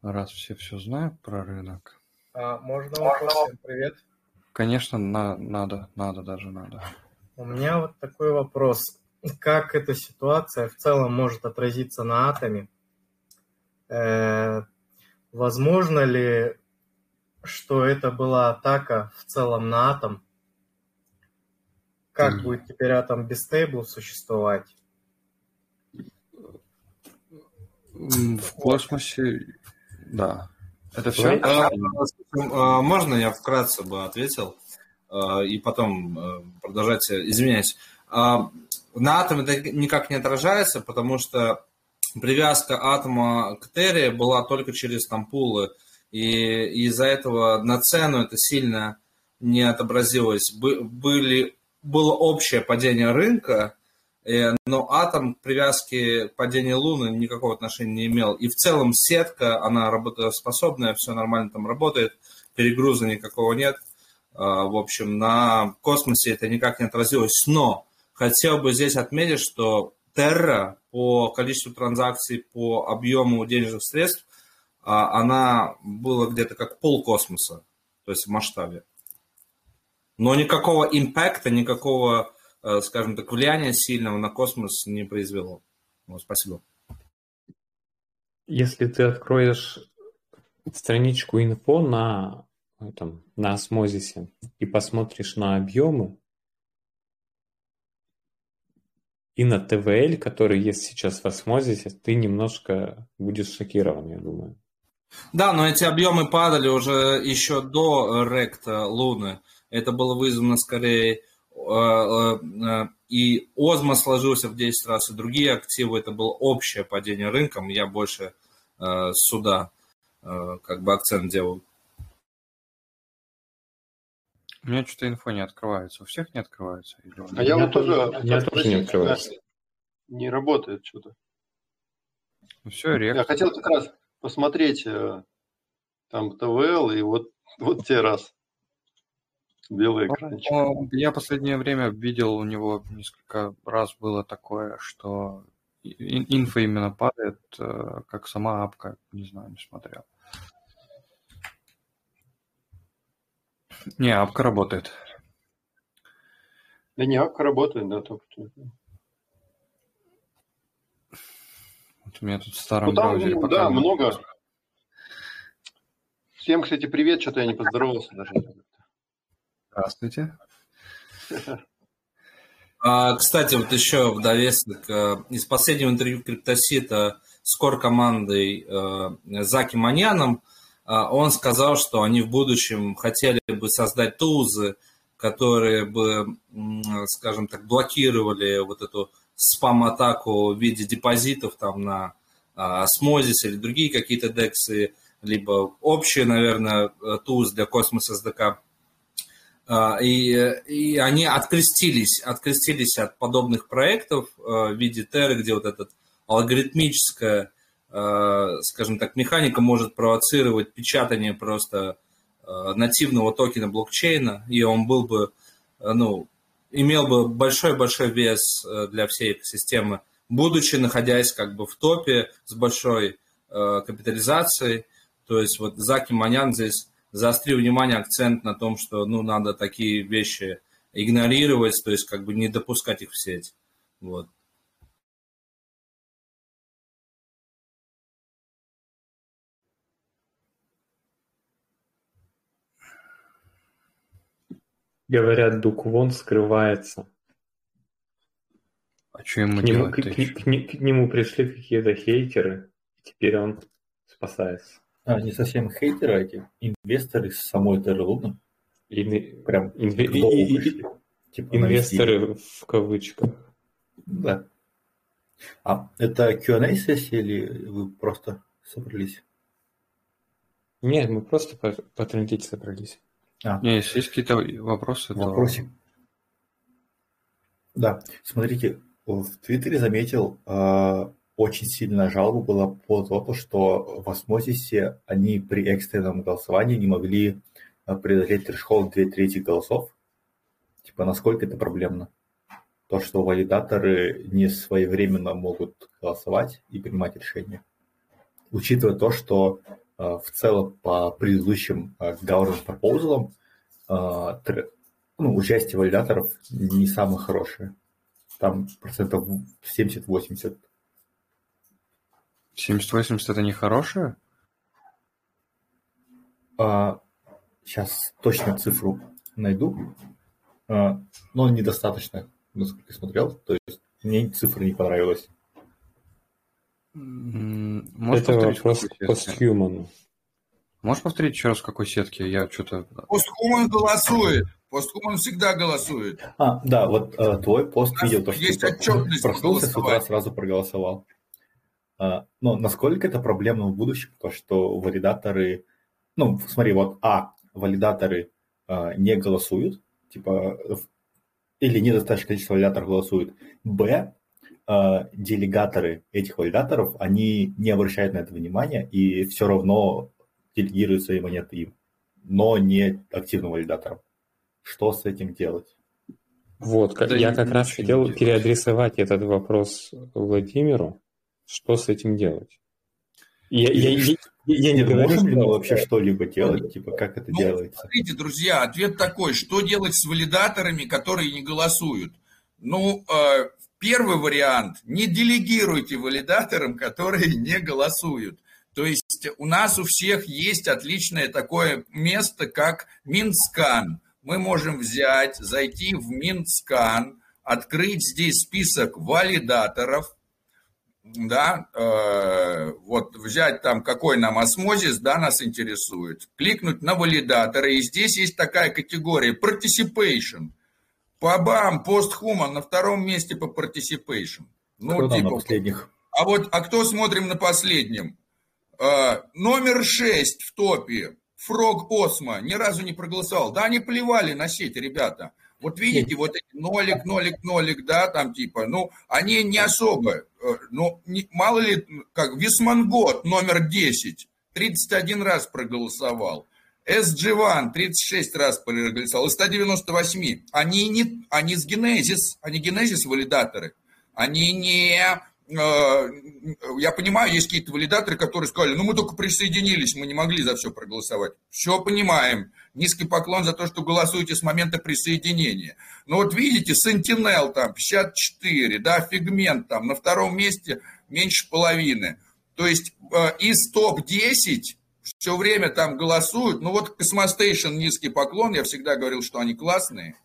Раз все все знают про рынок. А, можно вопрос? Всем привет. Конечно, на, надо, надо даже надо. У меня вот такой вопрос. Как эта ситуация в целом может отразиться на атоме? Э, возможно ли, что это была атака в целом на атом? Как mm. будет теперь атом без стейбл существовать? В космосе, да. Это все? А, а, можно я вкратце бы ответил а, и потом продолжать, извиняюсь. На атом это никак не отражается, потому что привязка атома к Терре была только через там пулы, и из-за этого на цену это сильно не отобразилось. Были, было общее падение рынка, Э, но атом привязки к падению Луны никакого отношения не имел. И в целом сетка, она работоспособная, все нормально там работает, перегруза никакого нет. А, в общем, на космосе это никак не отразилось. Но хотел бы здесь отметить, что Терра по количеству транзакций, по объему денежных средств, а, она была где-то как пол космоса, то есть в масштабе. Но никакого импакта, никакого Э, скажем так, влияния сильного на космос не произвело. Вот, спасибо. Если ты откроешь страничку инфо на, этом, на осмозисе и посмотришь на объемы и на ТВЛ, который есть сейчас в осмозисе, ты немножко будешь шокирован, я думаю. Да, но эти объемы падали уже еще до ректа Луны. Это было вызвано скорее Э, э, и Озма сложился в 10 раз, и другие активы, это было общее падение рынком, я больше э, сюда как бы акцент делал. У меня что-то инфо не открывается. У всех не открывается? А я вот тоже, я тоже не открывается. Не работает что-то. Ну все, рек. Я хотел как раз посмотреть там ТВЛ, и вот, вот те раз. Белый экранчик. Ну, я последнее время видел у него несколько раз было такое, что инфа именно падает, э, как сама апка, не знаю, не смотрел. Не, апка работает. Да не, апка работает, да, только. Вот у меня тут в старом ну, там, браузере. Ну, да, много. Всем, кстати, привет, что-то я не поздоровался даже. Здравствуйте. А, кстати, вот еще в довесок э, из последнего интервью Криптосита с кор-командой э, Заки Маньяном э, он сказал, что они в будущем хотели бы создать тулзы, которые бы, скажем так, блокировали вот эту спам-атаку в виде депозитов там на Осмозис или другие какие-то дексы, либо общие, наверное, тулз для Космос SDK и, и они открестились, открестились от подобных проектов а, в виде Терры, где вот эта алгоритмическая, а, скажем так, механика может провоцировать печатание просто нативного токена блокчейна, и он был бы, ну, имел бы большой-большой вес для всей экосистемы, будучи находясь как бы в топе с большой капитализацией. То есть вот Заки Манян здесь заострил внимание, акцент на том, что ну, надо такие вещи игнорировать, то есть как бы не допускать их в сеть. Вот. Говорят, Дук Вон скрывается. А что ему к нему, делать? К, к, к, к нему пришли какие-то хейтеры, и теперь он спасается. А, не совсем хейтеры, а эти инвесторы с самой Терры Луны. Ин- Прям инве- дому и- и-. Типа навести. инвесторы в кавычках. Да. А это Q&A-сессия или вы просто собрались? Нет, мы просто по- потрындеть собрались. А, Не, если есть какие-то вопросы, то... вопросик. Да, смотрите, в Твиттере заметил, э, очень сильная жалоба была по то, что в осмозисе они при экстренном голосовании не могли э, преодолеть трешхолд две трети голосов. Типа, насколько это проблемно? То, что валидаторы не своевременно могут голосовать и принимать решения. Учитывая то, что э, в целом по предыдущим government proposal э, тр- ну, участие валидаторов не самое хорошее. Там процентов 70-80. 70-80 это не хорошее? А, сейчас точно цифру найду. А, но недостаточно, насколько я смотрел. То есть мне цифра не понравилась. Можешь Это повторить, вопрос к постхьюману. Можешь повторить еще раз, в какой сетке? Я что-то... Постхуман голосует. Постхуман всегда голосует. А, да, вот э, твой пост видел, то, что есть ты отчетность проснулся с утра, сразу проголосовал. А, но насколько это проблемно в будущем, то, что валидаторы... Ну, смотри, вот, а, валидаторы а, не голосуют, типа, или недостаточное количество валидаторов голосует. Б, а, делегаторы этих валидаторов, они не обращают на это внимания и все равно делегируют свои монеты им, но не активным валидаторам. Что с этим делать? Вот, Да я как раз хотел переадресовать этот вопрос Владимиру. Что с этим делать? Я, я, я, я не говорю, что- вообще что-либо делать? Типа, как это Ну, делается? Смотрите, друзья, ответ такой. Что делать с валидаторами, которые не голосуют? Ну, э, первый вариант. Не делегируйте валидаторам, которые не голосуют. То есть у нас у всех есть отличное такое место, как Минскан. Мы можем взять, зайти в Минскан, открыть здесь список валидаторов, да, э, вот взять там, какой нам осмозис, да, нас интересует, кликнуть на валидаторы, и здесь есть такая категория participation. Пабам, постхуман на втором месте по participation. Ну, Кто типа, на последних? а вот, а кто смотрим на последнем? Э, номер 6 в топе, Фрог Осмо, ни разу не проголосовал. Да, они плевали на сеть, ребята. Вот видите, вот эти нолик, нолик, нолик, да, там типа, ну, они не особо, э, ну, не- мало ли, как Висмангот, номер 10, 31 раз проголосовал. SG1 36 раз проголосовал, из 198. Они не, они с Генезис, они Генезис валидаторы. Они не, э, я понимаю, есть какие-то валидаторы, которые сказали, ну мы только присоединились, мы не могли за все проголосовать. Все понимаем. Низкий поклон за то, что голосуете с момента присоединения. Но вот видите, Sentinel там 54, да, Фигмент там на втором месте меньше половины. То есть э, из топ-10 все время там голосуют. Ну вот Космостейшн низкий поклон, я всегда говорил, что они классные.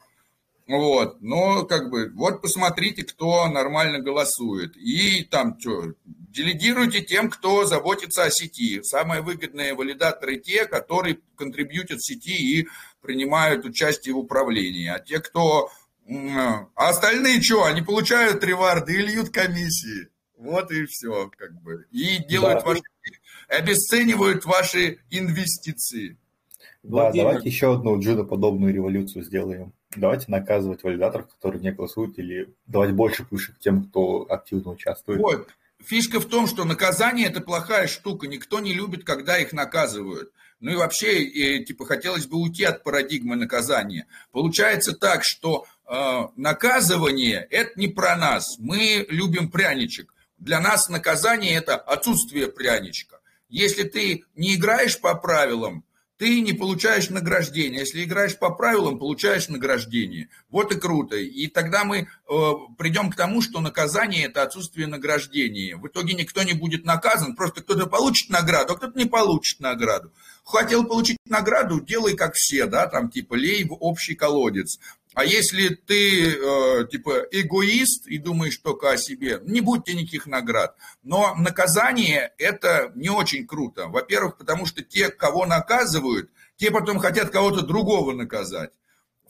Вот, но как бы, вот посмотрите, кто нормально голосует. И там что, делегируйте тем, кто заботится о сети. Самые выгодные валидаторы те, которые контрибьютят сети и принимают участие в управлении. А те, кто... м, А остальные что, они получают реварды и льют комиссии. Вот и все, как бы. И делают Да. ваши... обесценивают ваши инвестиции. Да, Владимир. давайте еще одну джудо-подобную революцию сделаем. Давайте наказывать валидаторов, которые не голосуют, или давать больше пышек тем, кто активно участвует. Вот. Фишка в том, что наказание это плохая штука. Никто не любит, когда их наказывают. Ну и вообще, э, типа, хотелось бы уйти от парадигмы наказания. Получается так, что э, наказывание это не про нас. Мы любим пряничек. Для нас наказание это отсутствие пряничка. Если ты не играешь по правилам, ты не получаешь награждение. Если играешь по правилам, получаешь награждение. Вот и круто. И тогда мы э, придем к тому, что наказание – это отсутствие награждения. В итоге никто не будет наказан, просто кто-то получит награду, а кто-то не получит награду. Хотел получить награду, делай как все, да, там типа лей в общий колодец. А если ты, э, типа, эгоист и думаешь только о себе, не будьте никаких наград. Но наказание – это не очень круто. Во-первых, потому что те, кого наказывают, те потом хотят кого-то другого наказать.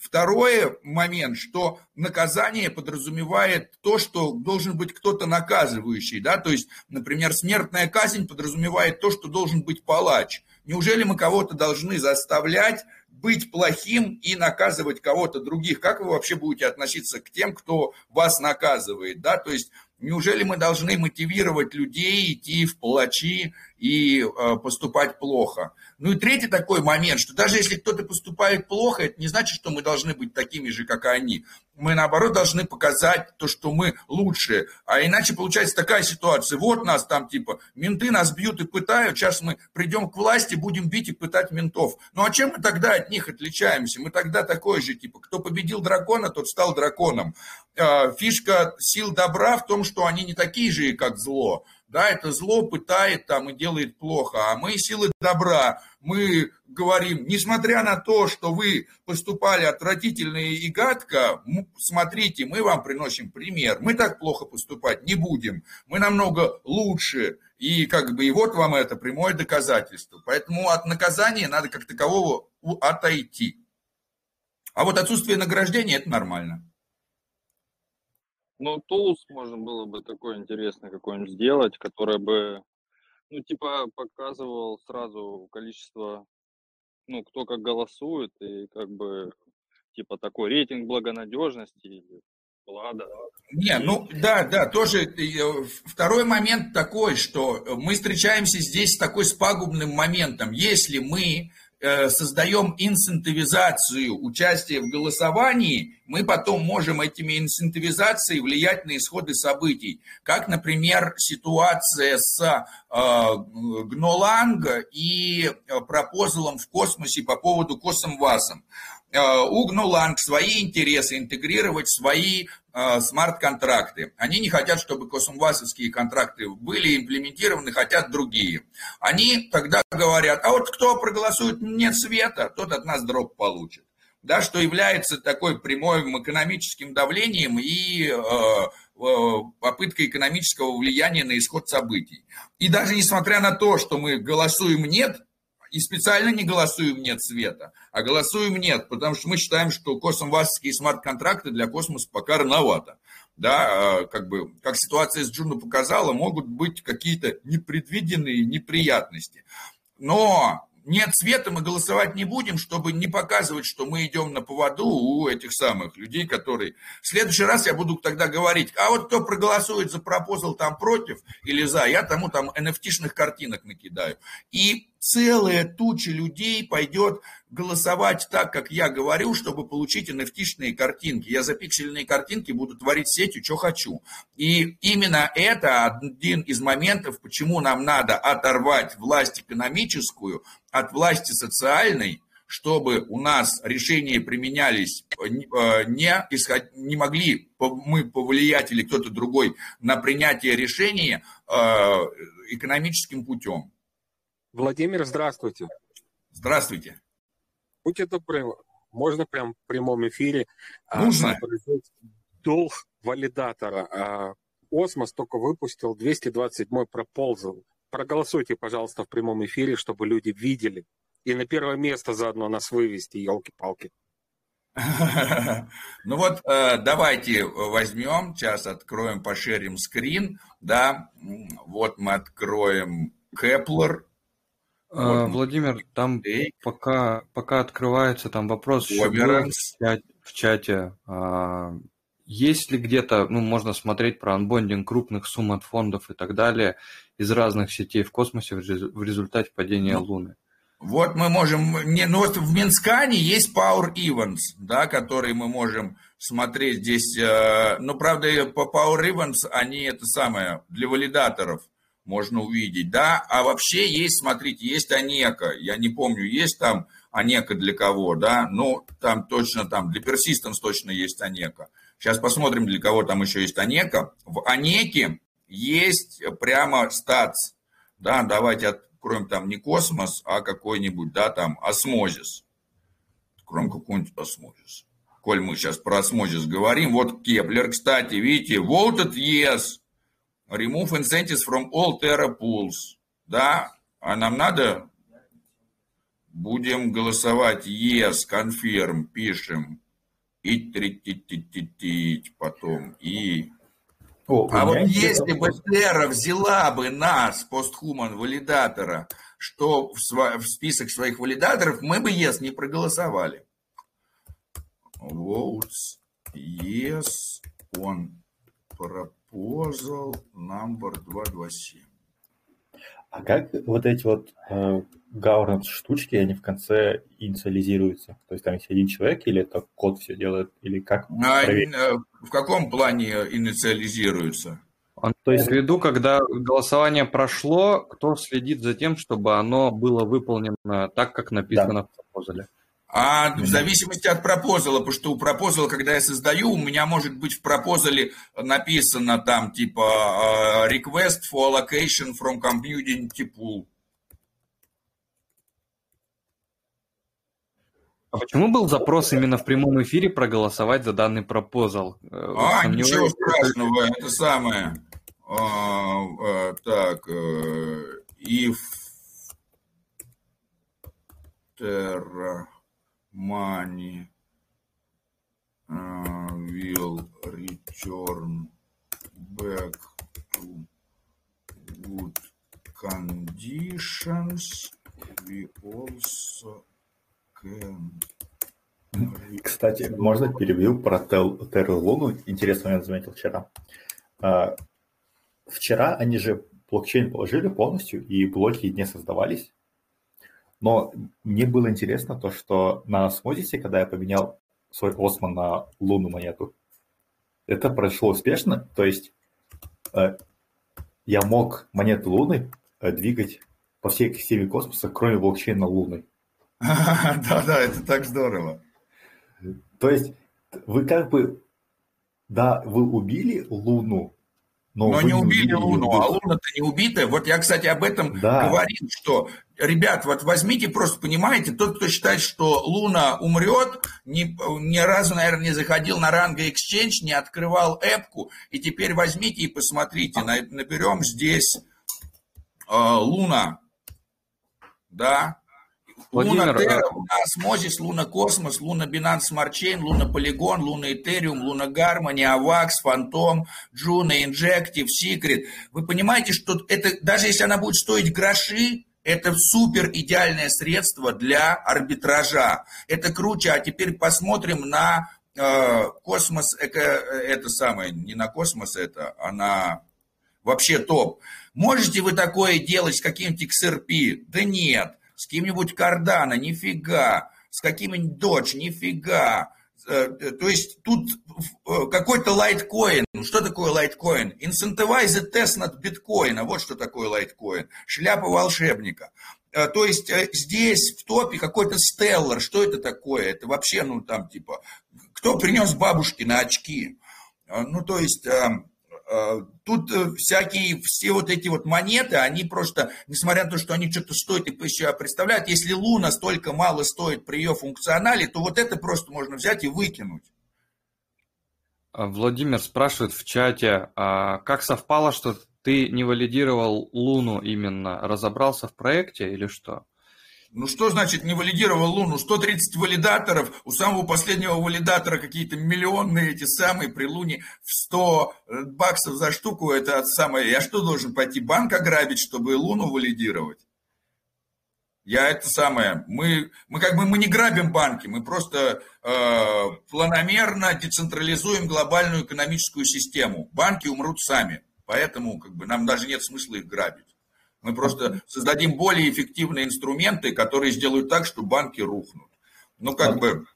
Второй момент, что наказание подразумевает то, что должен быть кто-то наказывающий. Да? То есть, например, смертная казнь подразумевает то, что должен быть палач. Неужели мы кого-то должны заставлять быть плохим и наказывать кого-то других? Как вы вообще будете относиться к тем, кто вас наказывает? Да? То есть неужели мы должны мотивировать людей идти в палачи и э, поступать плохо? Ну и третий такой момент, что даже если кто-то поступает плохо, это не значит, что мы должны быть такими же, как они. Мы, наоборот, должны показать то, что мы лучшие. А иначе получается такая ситуация. Вот нас там, типа, менты нас бьют и пытают. Сейчас мы придем к власти, будем бить и пытать ментов. Ну а чем мы тогда от них отличаемся? Мы тогда такой же, типа, кто победил дракона, тот стал драконом. А, фишка сил добра в том, что они не такие же, как зло. Да, это зло пытает там и делает плохо. А мы силы добра, мы говорим, несмотря на то, что вы поступали отвратительно и гадко, смотрите, мы вам приносим пример. Мы так плохо поступать не будем. Мы намного лучше. И как бы и вот вам это прямое доказательство. Поэтому от наказания надо как такового отойти. А вот отсутствие награждения – это нормально. Ну, тулс можно было бы такой интересный какой-нибудь сделать, который бы, ну, типа, показывал сразу количество, ну, кто как голосует, и как бы, типа, такой рейтинг благонадежности или Влада. Не, ну да, да, тоже э, второй момент такой, что мы встречаемся здесь с такой с пагубным моментом. Если мы создаем инцентивизацию участия в голосовании, мы потом можем этими инцентивизацией влиять на исходы событий. Как, например, ситуация с э, Гноланга и э, пропозалом в космосе по поводу Косомвасом. Э, Угнуланг свои интересы интегрировать свои э, смарт-контракты. Они не хотят, чтобы косумвасовские контракты были имплементированы, хотят другие. Они тогда говорят, а вот кто проголосует нет света, тот от нас дроп получит. Да, что является такой прямым экономическим давлением и э, попыткой экономического влияния на исход событий. И даже несмотря на то, что мы голосуем нет, и специально не голосуем нет света, а голосуем нет, потому что мы считаем, что космовасские смарт-контракты для космоса пока рановато. Да, а, как бы, как ситуация с Джуно показала, могут быть какие-то непредвиденные неприятности. Но нет света, мы голосовать не будем, чтобы не показывать, что мы идем на поводу у этих самых людей, которые... В следующий раз я буду тогда говорить, а вот кто проголосует за пропозал там против или за, я тому там NFT-шных картинок накидаю. И целая туча людей пойдет голосовать так, как я говорю, чтобы получить nft картинки. Я за пиксельные картинки буду творить сетью, что хочу. И именно это один из моментов, почему нам надо оторвать власть экономическую от власти социальной, чтобы у нас решения применялись, э, не, исход, не могли мы повлиять или кто-то другой на принятие решения э, экономическим путем. Владимир, здравствуйте. Здравствуйте. Будьте добры, можно прям в прямом эфире а, Нужно. долг валидатора. А, Осмос только выпустил 227-й проползал. Проголосуйте, пожалуйста, в прямом эфире, чтобы люди видели. И на первое место заодно нас вывести, елки-палки. Ну вот, э, давайте возьмем, сейчас откроем, пошерим скрин, да, вот мы откроем Кеплер, вот. Владимир, там пока, пока открывается там вопрос в чате. А, есть ли где-то, ну, можно смотреть про анбондинг крупных сумм от фондов и так далее из разных сетей в космосе в результате падения ну, Луны? Вот мы можем, не, ну вот в Минскане есть Power Events, да, который мы можем смотреть здесь, э, но правда по Power Events они это самое, для валидаторов – можно увидеть, да, а вообще есть, смотрите, есть Онека, я не помню, есть там Онека для кого, да, ну, там точно, там, для Persistence точно есть Онека. Сейчас посмотрим, для кого там еще есть Онека. В Онеке есть прямо статс, да, давайте откроем там не космос, а какой-нибудь, да, там, осмозис. Откроем какой-нибудь осмозис. Коль мы сейчас про осмозис говорим, вот Кеплер, кстати, видите, voted yes, remove incentives from all Terra pools. Да, а нам надо? Будем голосовать yes, confirm, пишем. И трить потом. И... О, а вот если бы Terra взяла бы нас, постхуман валидатора, что в, св... в список своих валидаторов, мы бы yes не проголосовали. Votes yes on proposal Proposal number 227. А как вот эти вот э, governance штучки, они в конце инициализируются? То есть там есть один человек или это код все делает, или как? А, э, в каком плане инициализируются? Он то есть в виду, когда голосование прошло, кто следит за тем, чтобы оно было выполнено так, как написано да. в пропозале? А в зависимости от пропозала, потому что у пропозала, когда я создаю, у меня может быть в пропозале написано там типа э, request for allocation from community pool. А почему был запрос именно в прямом эфире проголосовать за данный пропозал? Э, а, ничего страшного, это самое. А, а, так, э, if terra money will return back to good conditions, we also can... Кстати, можно перебью про Терру Луну? Интересный момент заметил вчера. А, вчера они же блокчейн положили полностью, и блоки не создавались. Но мне было интересно то, что на осмозисе, когда я поменял свой осман на лунную монету, это прошло успешно. То есть э, я мог монету Луны э, двигать по всей системе космоса, кроме блокчейна Луны. Да-да, это так здорово. То есть вы как бы, да, вы убили Луну, но, Но не убили Луну, а Луна-то не убитая. Вот я, кстати, об этом да. говорил, что, ребят, вот возьмите, просто понимаете, тот, кто считает, что Луна умрет, ни, ни разу, наверное, не заходил на ранго Exchange, не открывал эпку, и теперь возьмите и посмотрите, наберем здесь э, Луна, да, Владимир, Луна Терра, Луна Осмозис, Луна Космос, Луна Binance Smart Chain, Луна Полигон, Луна Этериум, Луна Гармони, Авакс, Фантом, Джуна, Инжектив, Секрет. Вы понимаете, что это, даже если она будет стоить гроши, это супер идеальное средство для арбитража. Это круче. А теперь посмотрим на э, космос, это, это самое, не на космос это, а на вообще топ. Можете вы такое делать с каким-то XRP? Да нет с кем-нибудь Кардана, нифига, с каким-нибудь Додж, нифига. Э, э, то есть тут э, какой-то лайткоин. Ну, что такое лайткоин? Incentivize test над биткоина. Вот что такое лайткоин. Шляпа волшебника. То есть здесь в топе какой-то стеллар. Что это такое? Это вообще, ну там типа, кто принес бабушки на очки? Ну то есть Э, тут э, всякие, все вот эти вот монеты, они просто, несмотря на то, что они что-то стоят и еще представляют, если Луна столько мало стоит при ее функционале, то вот это просто можно взять и выкинуть. А, Владимир спрашивает в чате, а как совпало, что ты не валидировал Луну именно? Разобрался в проекте или что? Ну что значит не валидировал Луну? 130 валидаторов, у самого последнего валидатора какие-то миллионные эти самые при Луне в 100 э, баксов за штуку. Это самое. Я что должен пойти банк ограбить, чтобы Луну валидировать? Я это самое, мы, мы как бы мы не грабим банки, мы просто э, планомерно децентрализуем глобальную экономическую систему. Банки умрут сами, поэтому как бы нам даже нет смысла их грабить. Мы просто создадим более эффективные инструменты, которые сделают так, что банки рухнут. Ну, как бы,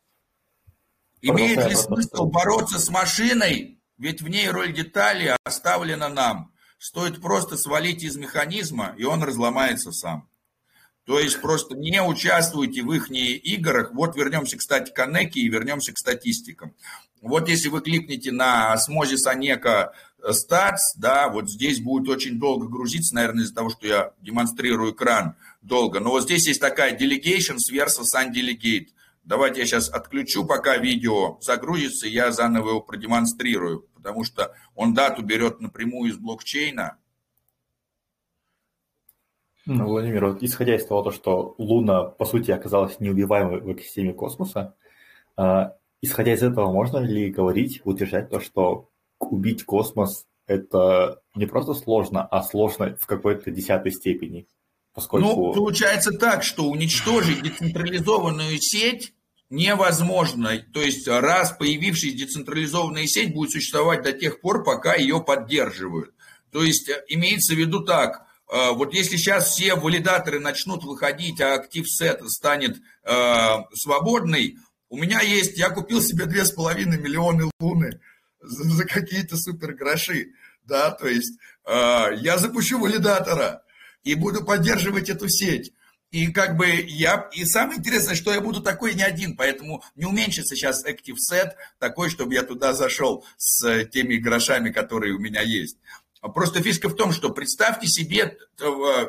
имеет ли смысл бороться с машиной, ведь в ней роль детали оставлена нам. стоит просто свалить из механизма, и он разломается сам. То есть просто не участвуйте в их играх. Вот вернемся, кстати, к Анеке и вернемся к статистикам. Вот если вы кликнете на осмозис Анека Stats, да, вот здесь будет очень долго грузиться, наверное, из-за того, что я демонстрирую экран долго. Но вот здесь есть такая delegation versus undelegate. Давайте я сейчас отключу, пока видео загрузится, я заново его продемонстрирую, потому что он дату берет напрямую из блокчейна. Ну, Владимир, вот исходя из того, что Луна, по сути, оказалась неубиваемой в экосистеме космоса, а, исходя из этого, можно ли говорить, утверждать то, что убить космос – это не просто сложно, а сложно в какой-то десятой степени? Поскольку... Ну, получается так, что уничтожить децентрализованную сеть невозможно. То есть раз появившаяся децентрализованная сеть будет существовать до тех пор, пока ее поддерживают. То есть имеется в виду так, э, вот если сейчас все валидаторы начнут выходить, а актив сет станет э, свободный, у меня есть, я купил себе 2,5 миллиона луны за, какие-то супер гроши, да, то есть э, я запущу валидатора и буду поддерживать эту сеть. И как бы я, и самое интересное, что я буду такой не один, поэтому не уменьшится сейчас Active Set, такой, чтобы я туда зашел с теми грошами, которые у меня есть. Просто фишка в том, что представьте себе э,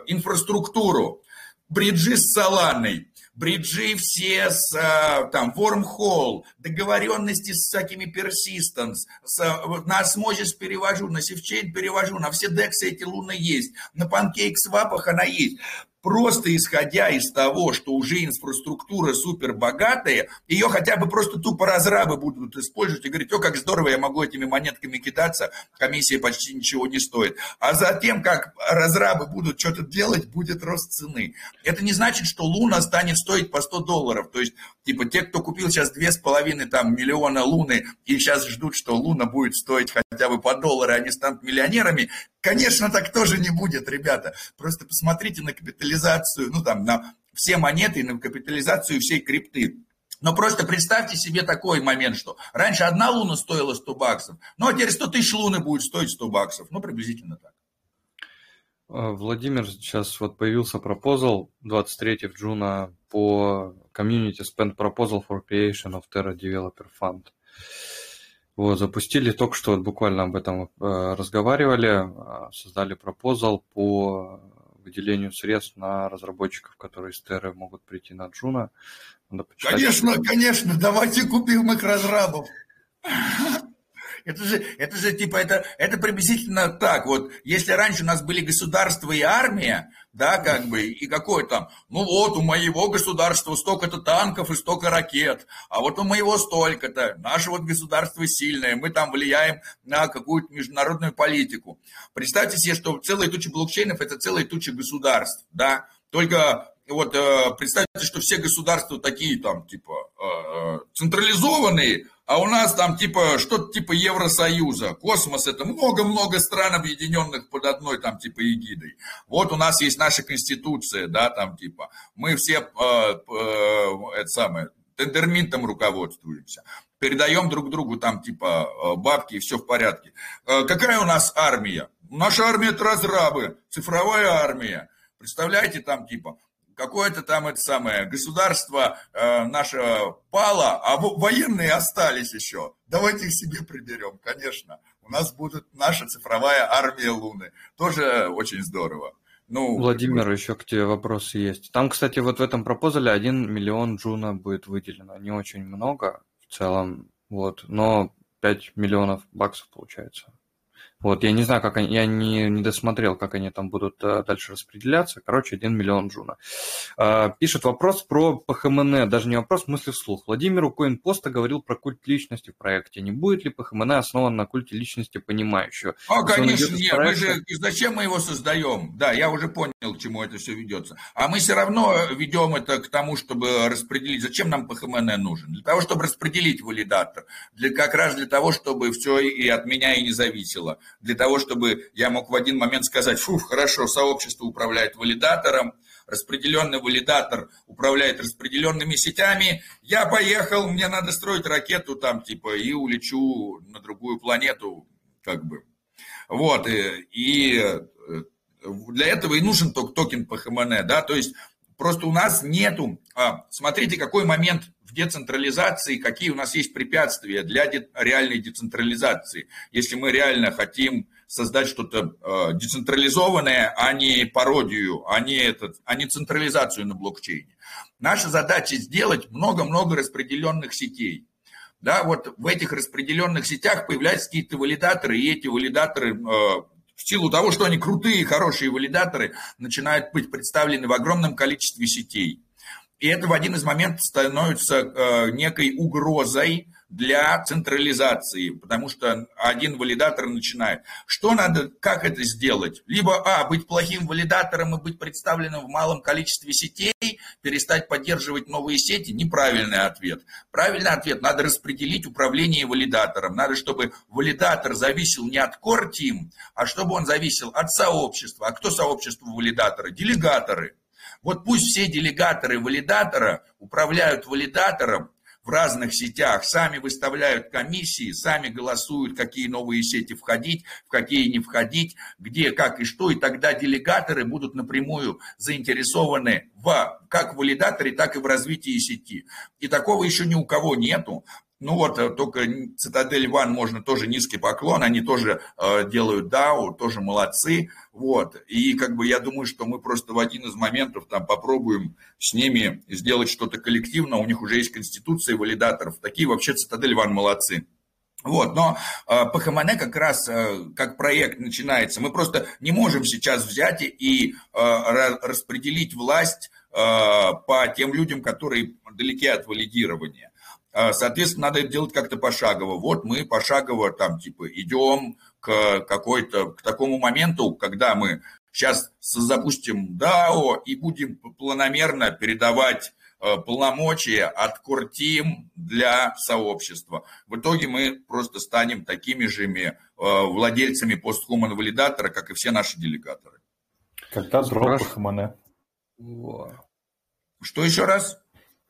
инфраструктуру, бриджи с Соланой, бриджи все с э, там Wormhole, договоренности с всякими Persistence, с, на Osmosis перевожу, на Safechain перевожу, на все дексы эти луны есть, на PancakeSwap она есть просто исходя из того, что уже инфраструктура супер богатая, ее хотя бы просто тупо разрабы будут использовать и говорить, о, как здорово, я могу этими монетками кидаться, комиссия почти ничего не стоит. А затем, как разрабы будут что-то делать, будет рост цены. Это не значит, что Луна станет стоить по 100 долларов. То есть, типа, те, кто купил сейчас 2,5 там, миллиона Луны и сейчас ждут, что Луна будет стоить хотя бы по доллару, они станут миллионерами, Конечно, так тоже не будет, ребята. Просто посмотрите на капитализацию, ну там, на все монеты, на капитализацию всей крипты. Но просто представьте себе такой момент, что раньше одна луна стоила 100 баксов, ну а теперь 100 тысяч луны будет стоить 100 баксов. Ну, приблизительно так. А, Владимир, сейчас вот появился пропозал 23 джуна по Community Spend Proposal for Creation of Terra Developer Fund. Вот, запустили только что, вот буквально об этом э, разговаривали, э, создали пропозал по выделению средств на разработчиков, которые из Терры могут прийти на Джуна. Конечно, конечно, давайте купим их разрабов. Это же, это же типа, это, это приблизительно так. Вот если раньше у нас были государства и армия, да, как бы, и какой там, ну вот, у моего государства столько-то танков и столько ракет, а вот у моего столько-то, наше вот государство сильное, мы там влияем на какую-то международную политику. Представьте себе, что целая туча блокчейнов – это целая туча государств, да, только вот э, представьте, что все государства такие там, типа, э, централизованные, а у нас там типа что-то типа Евросоюза. Космос это много-много стран, объединенных под одной там типа эгидой. Вот у нас есть наша конституция, да, там типа. Мы все, э, э, это самое, тендерминтом руководствуемся. Передаем друг другу там типа э, бабки и все в порядке. Э, какая у нас армия? Наша армия это разрабы, цифровая армия. Представляете, там типа какое-то там это самое государство э, наше пало, а военные остались еще. Давайте их себе приберем, конечно. У нас будет наша цифровая армия Луны. Тоже очень здорово. Ну, Владимир, еще к тебе вопросы есть. Там, кстати, вот в этом пропозале 1 миллион джуна будет выделено. Не очень много в целом, вот, но 5 миллионов баксов получается. Вот, я не знаю, как они, я не, не досмотрел, как они там будут а, дальше распределяться. Короче, 1 миллион джуна. А, пишет вопрос про ПХМН, даже не вопрос, мысли вслух. Владимир у Коинпоста говорил про культ личности в проекте. Не будет ли ПХМН основан на культе личности понимающего? А, конечно, нет. Проекта... Мы же, зачем мы его создаем? Да, я уже понял, к чему это все ведется. А мы все равно ведем это к тому, чтобы распределить. Зачем нам ПХМН нужен? Для того, чтобы распределить валидатор. Для, как раз для того, чтобы все и от меня и не зависело для того, чтобы я мог в один момент сказать, фу, хорошо, сообщество управляет валидатором, распределенный валидатор управляет распределенными сетями, я поехал, мне надо строить ракету там, типа, и улечу на другую планету, как бы. Вот, и, и для этого и нужен токен ПХМН, да, то есть просто у нас нету, а, смотрите, какой момент в децентрализации, какие у нас есть препятствия для реальной децентрализации. Если мы реально хотим создать что-то э, децентрализованное, а не пародию, а не, этот, а не централизацию на блокчейне. Наша задача сделать много-много распределенных сетей. Да, вот в этих распределенных сетях появляются какие-то валидаторы, и эти валидаторы э, в силу того, что они крутые, хорошие валидаторы, начинают быть представлены в огромном количестве сетей. И это в один из моментов становится э, некой угрозой для централизации, потому что один валидатор начинает. Что надо, как это сделать? Либо, а, быть плохим валидатором и быть представленным в малом количестве сетей, перестать поддерживать новые сети? Неправильный ответ. Правильный ответ, надо распределить управление валидатором. Надо, чтобы валидатор зависел не от core team, а чтобы он зависел от сообщества. А кто сообщество валидатора? Делегаторы. Вот пусть все делегаторы валидатора управляют валидатором, в разных сетях, сами выставляют комиссии, сами голосуют, какие новые сети входить, в какие не входить, где, как и что, и тогда делегаторы будут напрямую заинтересованы в, как в валидаторе, так и в развитии сети. И такого еще ни у кого нету. Ну вот, э, только Цитадель Ван можно тоже низкий поклон, они тоже э, делают DAO, тоже молодцы, вот. И как бы я думаю, что мы просто в один из моментов там попробуем с ними сделать что-то коллективно, у них уже есть конституция валидаторов, такие вообще Цитадель Ван молодцы. Вот, но э, ПХМН как раз э, как проект начинается. Мы просто не можем сейчас взять и э, распределить власть э, по тем людям, которые далеки от валидирования. А, соответственно, надо это делать как-то пошагово. Вот мы пошагово там типа идем к какой-то, к такому моменту, когда мы сейчас запустим DAO и будем планомерно передавать э, полномочия от Куртим для сообщества. В итоге мы просто станем такими же э, владельцами постхуман валидатора, как и все наши делегаторы. Когда дроп ХМН? Что еще раз?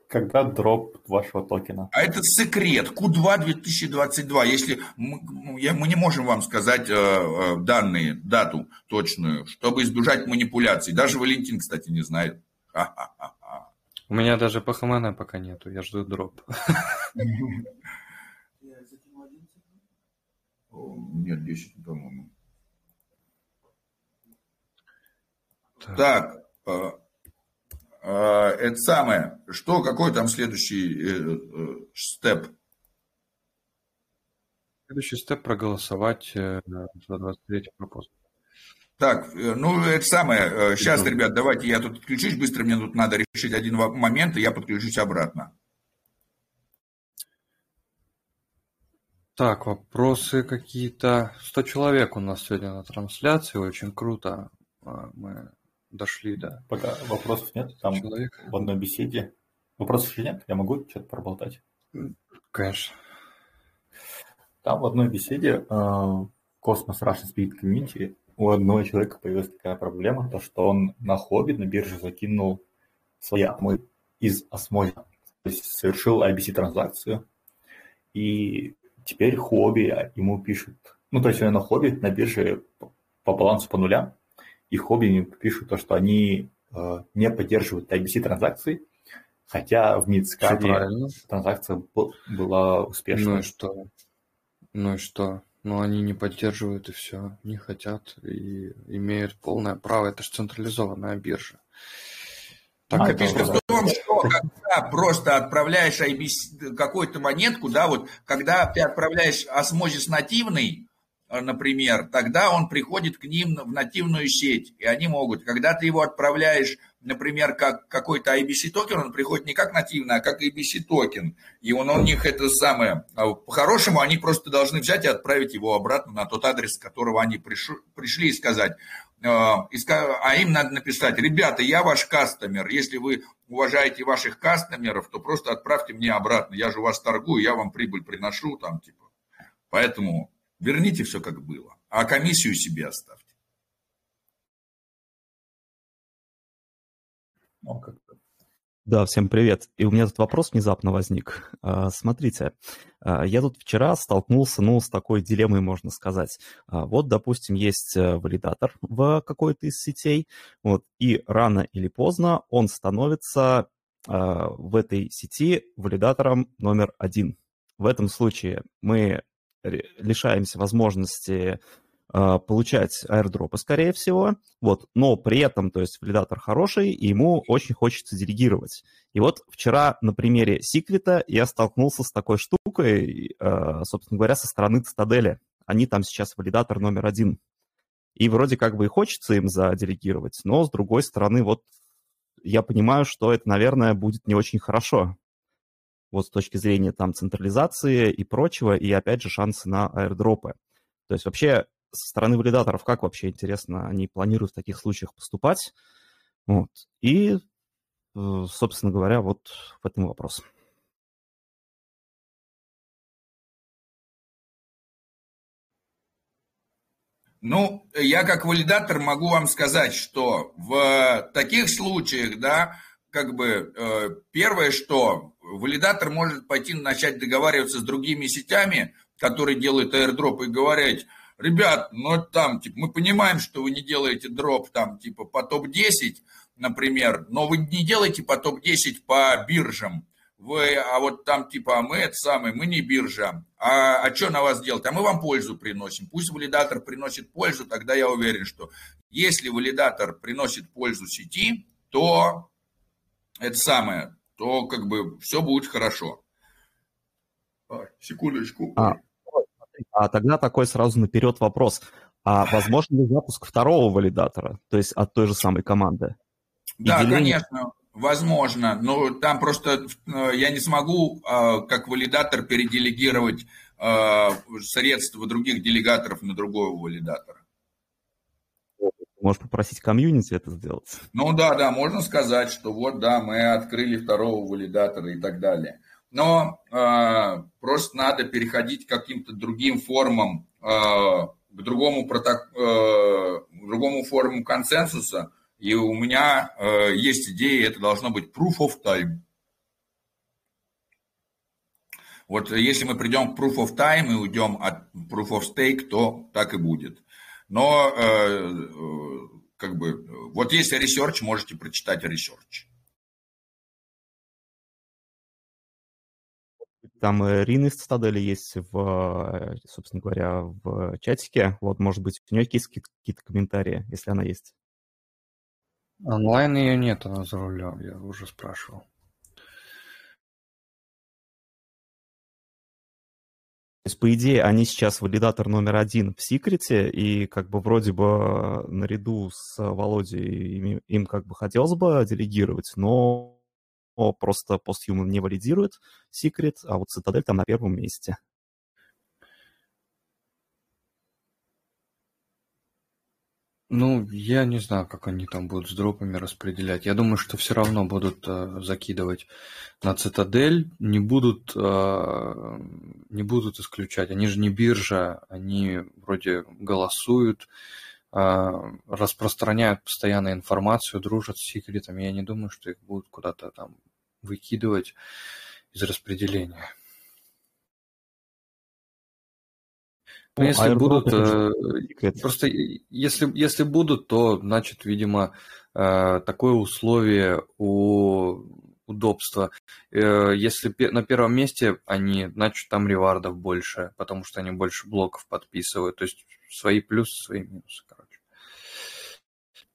Когда дроп вашего токена? А это секрет. Q2 2022. Если мы, мы не можем вам сказать э, э, данные, дату точную, чтобы избежать манипуляций. Даже Валентин, кстати, не знает. Ха-ха-ха. У меня даже ПХМН пока нету. Я жду дроп. Нет, 10, по-моему. Так, э, это самое, что, какой там следующий э, э, степ? Следующий степ проголосовать э, за 23 вопрос. Так, ну это самое. Сейчас, ребят, давайте я тут отключусь быстро, мне тут надо решить один момент, и я подключусь обратно. Так, вопросы какие-то. 100 человек у нас сегодня на трансляции, очень круто. А, мы дошли до... Пока вопросов нет, там человека. в одной беседе. Вопросов еще нет? Я могу что-то проболтать? Конечно. Там в одной беседе uh, Cosmos Russian Speed Community у одного человека появилась такая проблема, то что он на хобби на бирже закинул свои атомы из осмоза, то есть совершил IBC-транзакцию, и теперь хобби ему пишет, ну, то есть он на хобби на бирже по балансу по нулям, и хобби пишут то, что они э, не поддерживают IBC транзакции, хотя в Мидскаде транзакция была успешной. Ну и что? Ну и что? Ну они не поддерживают и все, не хотят и имеют полное право. Это же централизованная биржа. Так а, это фишка в том, что когда просто отправляешь IBC, какую-то монетку, да, вот когда ты отправляешь осмозис нативный, например, тогда он приходит к ним в нативную сеть, и они могут, когда ты его отправляешь, например, как какой-то IBC токен, он приходит не как нативный, а как IBC токен, и он у них это самое, а по-хорошему они просто должны взять и отправить его обратно на тот адрес, с которого они пришли и сказать, э, а им надо написать, ребята, я ваш кастомер, если вы уважаете ваших кастомеров, то просто отправьте мне обратно, я же у вас торгую, я вам прибыль приношу, там, типа, поэтому Верните все как было, а комиссию себе оставьте. Ну, как Да, всем привет. И у меня тут вопрос внезапно возник. А, смотрите, а, я тут вчера столкнулся, ну, с такой дилеммой, можно сказать. А, вот, допустим, есть э, валидатор в какой-то из сетей, вот, и рано или поздно он становится в этой сети валидатором номер один. В этом случае мы лишаемся возможности а, получать аирдропы, скорее всего, вот, но при этом, то есть, валидатор хороший, и ему очень хочется делегировать. И вот вчера на примере Секвита я столкнулся с такой штукой, а, собственно говоря, со стороны Цитадели. Они там сейчас валидатор номер один. И вроде как бы и хочется им заделегировать, но с другой стороны, вот я понимаю, что это, наверное, будет не очень хорошо. Вот с точки зрения там централизации и прочего, и опять же шансы на аирдропы. То есть вообще со стороны валидаторов, как вообще, интересно, они планируют в таких случаях поступать. Вот. И, э, собственно говоря, вот в этом вопрос. Ну, я как валидатор могу вам сказать, что в таких случаях, да, как бы э, первое, что валидатор может пойти начать договариваться с другими сетями, которые делают airdrop и говорить, ребят, ну там, типа, мы понимаем, что вы не делаете дроп там, типа, по топ-10, например, но вы не делаете по топ-10 по биржам. Вы, а вот там типа, а мы это самое, мы не биржа. А, а что на вас делать? А мы вам пользу приносим. Пусть валидатор приносит пользу, тогда я уверен, что если валидатор приносит пользу сети, то это самое, то как бы все будет хорошо. Секундочку. А, а тогда такой сразу наперед вопрос. А возможно ли запуск второго валидатора, то есть от той же самой команды? да, деление... конечно, возможно. Но там просто э, я не смогу э, как валидатор переделегировать э, средства других делегаторов на другого валидатора. Можешь попросить комьюнити это сделать? Ну да, да, можно сказать, что вот да, мы открыли второго валидатора и так далее но э, просто надо переходить к каким-то другим формам, э, к другому, проток... э, другому форму консенсуса. И у меня э, есть идея, это должно быть proof of time. Вот если мы придем к proof of time и уйдем от proof of stake, то так и будет. Но э, э как бы вот есть research, можете прочитать research. Там Рин из Цитадели есть, в, собственно говоря, в чатике. Вот, может быть, у нее есть какие-то комментарии, если она есть. Онлайн ее нет, она за рулем, я уже спрашивал. То есть, по идее, они сейчас валидатор номер один в секрете, и как бы вроде бы наряду с Володей им, им как бы хотелось бы делегировать, но просто постhuman не валидирует секрет, а вот Цитадель там на первом месте. Ну, я не знаю, как они там будут с дропами распределять. Я думаю, что все равно будут э, закидывать на цитадель, не будут, э, не будут исключать. Они же не биржа, они вроде голосуют, э, распространяют постоянно информацию, дружат с секретами. Я не думаю, что их будут куда-то там выкидывать из распределения. Ну, если будут, э, просто если, если будут, то, значит, видимо, э, такое условие у удобства. Э, если на первом месте они, значит, там ревардов больше, потому что они больше блоков подписывают. То есть свои плюсы, свои минусы, короче.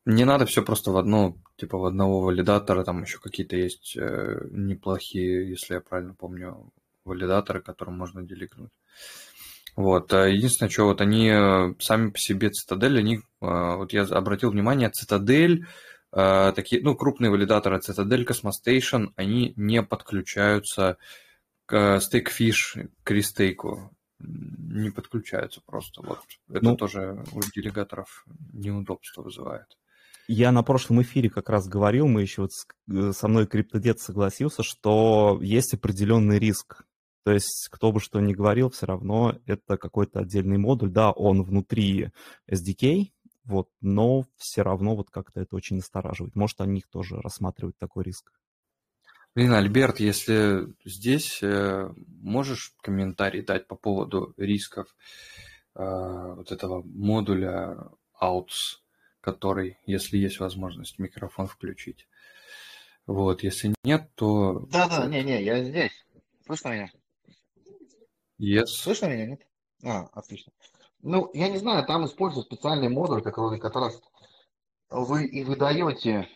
Не надо все просто в одно типа в одного валидатора, там еще какие-то есть э, неплохие, если я правильно помню, валидаторы, которым можно деликнуть. Вот. А единственное, что вот они э, сами по себе Цитадель, они, э, вот я обратил внимание, Цитадель, такие, ну, крупные валидаторы Цитадель, Cosmostation, они не подключаются к Stakefish, к рестейку. Не подключаются просто. Вот. Это ну, тоже у делегаторов неудобство вызывает. Я на прошлом эфире как раз говорил, мы еще вот э, со мной криптодед согласился, что есть определенный риск. То есть, кто бы что ни говорил, все равно это какой-то отдельный модуль. Да, он внутри SDK, вот, но все равно вот как-то это очень настораживает. Может, они их тоже рассматривают такой риск. Блин, Альберт, если здесь э, можешь комментарий дать по поводу рисков э, вот этого модуля AUTS, который, если есть возможность, микрофон включить. Вот, если нет, то... Да-да, не-не, я здесь. Слышно меня? Yes. Слышно меня, нет? А, отлично. Ну, я не знаю, там используют специальный модуль, который как раз вы и выдаете,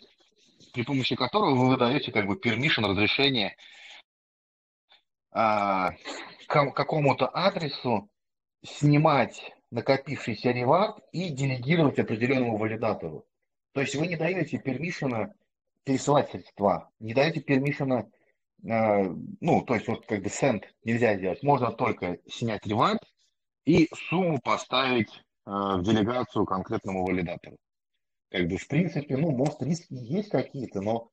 при помощи которого вы выдаете как бы permission, разрешение а, к какому-то адресу снимать накопившийся ревард и делегировать определенному валидатору. То есть вы не даете пермишена пересылать средства, не даете пермишена, ну, то есть вот как бы send нельзя сделать, можно только снять ревард и сумму поставить э, в делегацию конкретному валидатору. Как бы в принципе, ну, может риски есть какие-то, но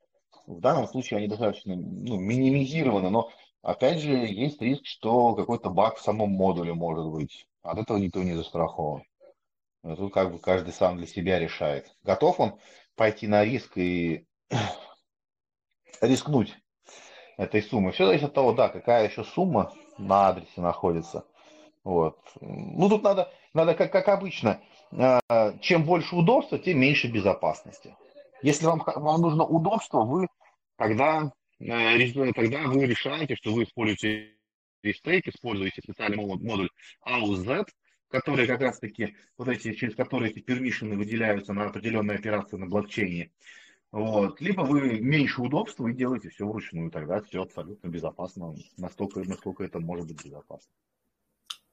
в данном случае они достаточно ну, минимизированы, но опять же есть риск, что какой-то баг в самом модуле может быть. От этого никто не застрахован. Тут как бы каждый сам для себя решает. Готов он пойти на риск и рискнуть этой суммой. Все зависит от того, да, какая еще сумма на адресе находится. Вот. Ну, тут надо, надо как, как обычно, э, чем больше удобства, тем меньше безопасности. Если вам, вам нужно удобство, вы тогда, э, тогда вы решаете, что вы используете рестейк, используете специальный модуль AUZ, который как раз таки, вот эти, через которые эти пермишины выделяются на определенные операции на блокчейне. Вот. Либо вы меньше удобства и делаете все вручную, тогда все абсолютно безопасно, настолько, насколько это может быть безопасно.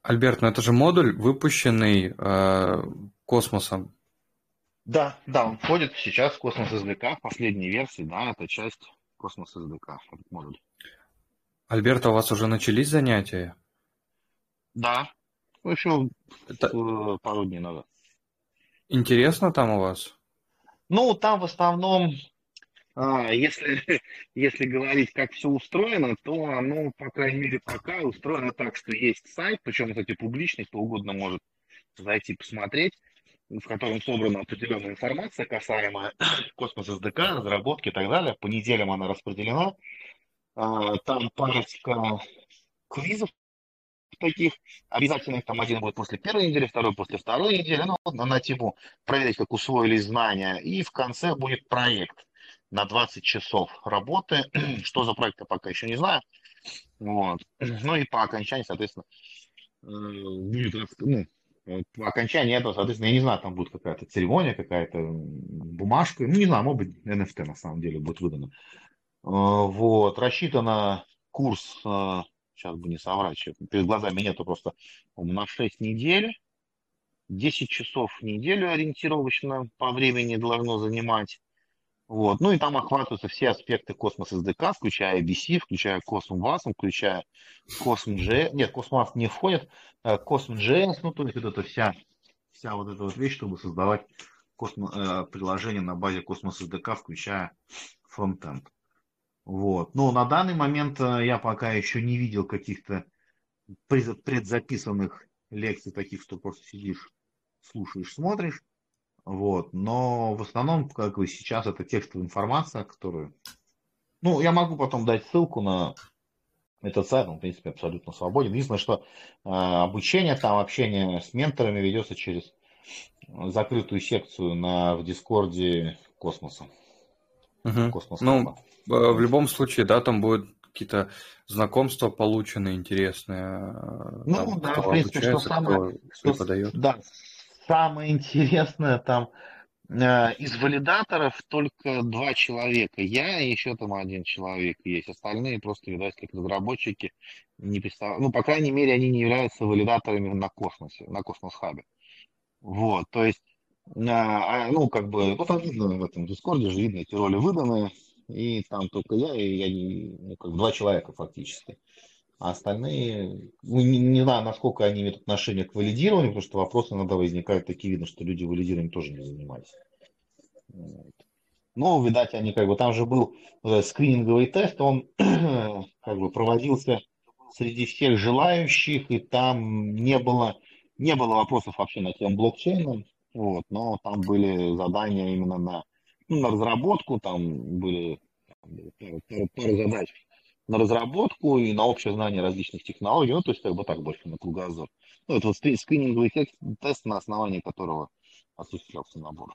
Альберт, ну это же модуль, выпущенный э, космосом. Да, да, он входит сейчас в космос SDK в последней версии, да, это часть космос SDK, этот модуль. Альберт, а у вас уже начались занятия? Да, еще это... пару дней назад. Интересно там у вас? Ну, там в основном, а, если, если говорить, как все устроено, то оно, по крайней мере, пока устроено так, что есть сайт, причем, кстати, публичный, кто угодно может зайти посмотреть, в котором собрана определенная информация, касаемая космоса СДК, разработки и так далее. По неделям она распределена. А, там парочка квизов таких обязательных, там один будет после первой недели, второй после второй недели, ну, на тему проверить, как усвоились знания, и в конце будет проект на 20 часов работы. Что за проект, я пока еще не знаю. Вот. Ну и по окончании, соответственно, э, будет, ну, по окончании этого, соответственно, я не знаю, там будет какая-то церемония, какая-то бумажка, ну, не знаю, может быть, NFT на самом деле будет выдано. Э, вот, рассчитано курс э, сейчас бы не соврать, перед глазами нету просто на 6 недель, 10 часов в неделю ориентировочно по времени должно занимать. Вот. Ну и там охватываются все аспекты космос SDK, включая BC, включая Cosm WASM, включая Cosm JS. Нет, Cosmos не входит. Cosm JS, ну то есть вот эта вся, вся вот эта вот вещь, чтобы создавать космо, э, приложение на базе Cosmos SDK, включая фронтенд. Вот. Но на данный момент э, я пока еще не видел каких-то предзаписанных лекций таких, что просто сидишь, слушаешь, смотришь. Вот. Но в основном, как бы сейчас, это текстовая информация, которую... Ну, я могу потом дать ссылку на этот сайт, он, в принципе, абсолютно свободен. Единственное, что э, обучение, там общение с менторами ведется через закрытую секцию на, в Дискорде космоса. Угу. Космос ну, в любом случае, да, там будут какие-то знакомства полученные интересные. Э, ну там, да, в принципе, что самое, что, преподает. да, самое интересное там э, из валидаторов только два человека. Я и еще там один человек есть. Остальные просто, видать, как разработчики не представляют. Ну, по крайней мере, они не являются валидаторами на космосе, на космос-хабе. Вот, то есть, а, ну, как бы, ну, там видно в этом дискорде же видно эти роли выданные и там только я, и я ну, как два человека фактически. А остальные, ну, не, не знаю, насколько они имеют отношение к валидированию, потому что вопросы иногда возникают такие, видно, что люди валидированием тоже не занимались. Но, видать, они как бы, там же был э, скрининговый тест, он как бы проводился среди всех желающих, и там не было, не было вопросов вообще на тему блокчейна, вот, но там были задания именно на ну, на разработку, там были пару, пару, пару задач на разработку и на общее знание различных технологий, ну, то есть как бы так больше на кругозор. Ну, это вот скрининговый тест, на основании которого осуществлялся набор.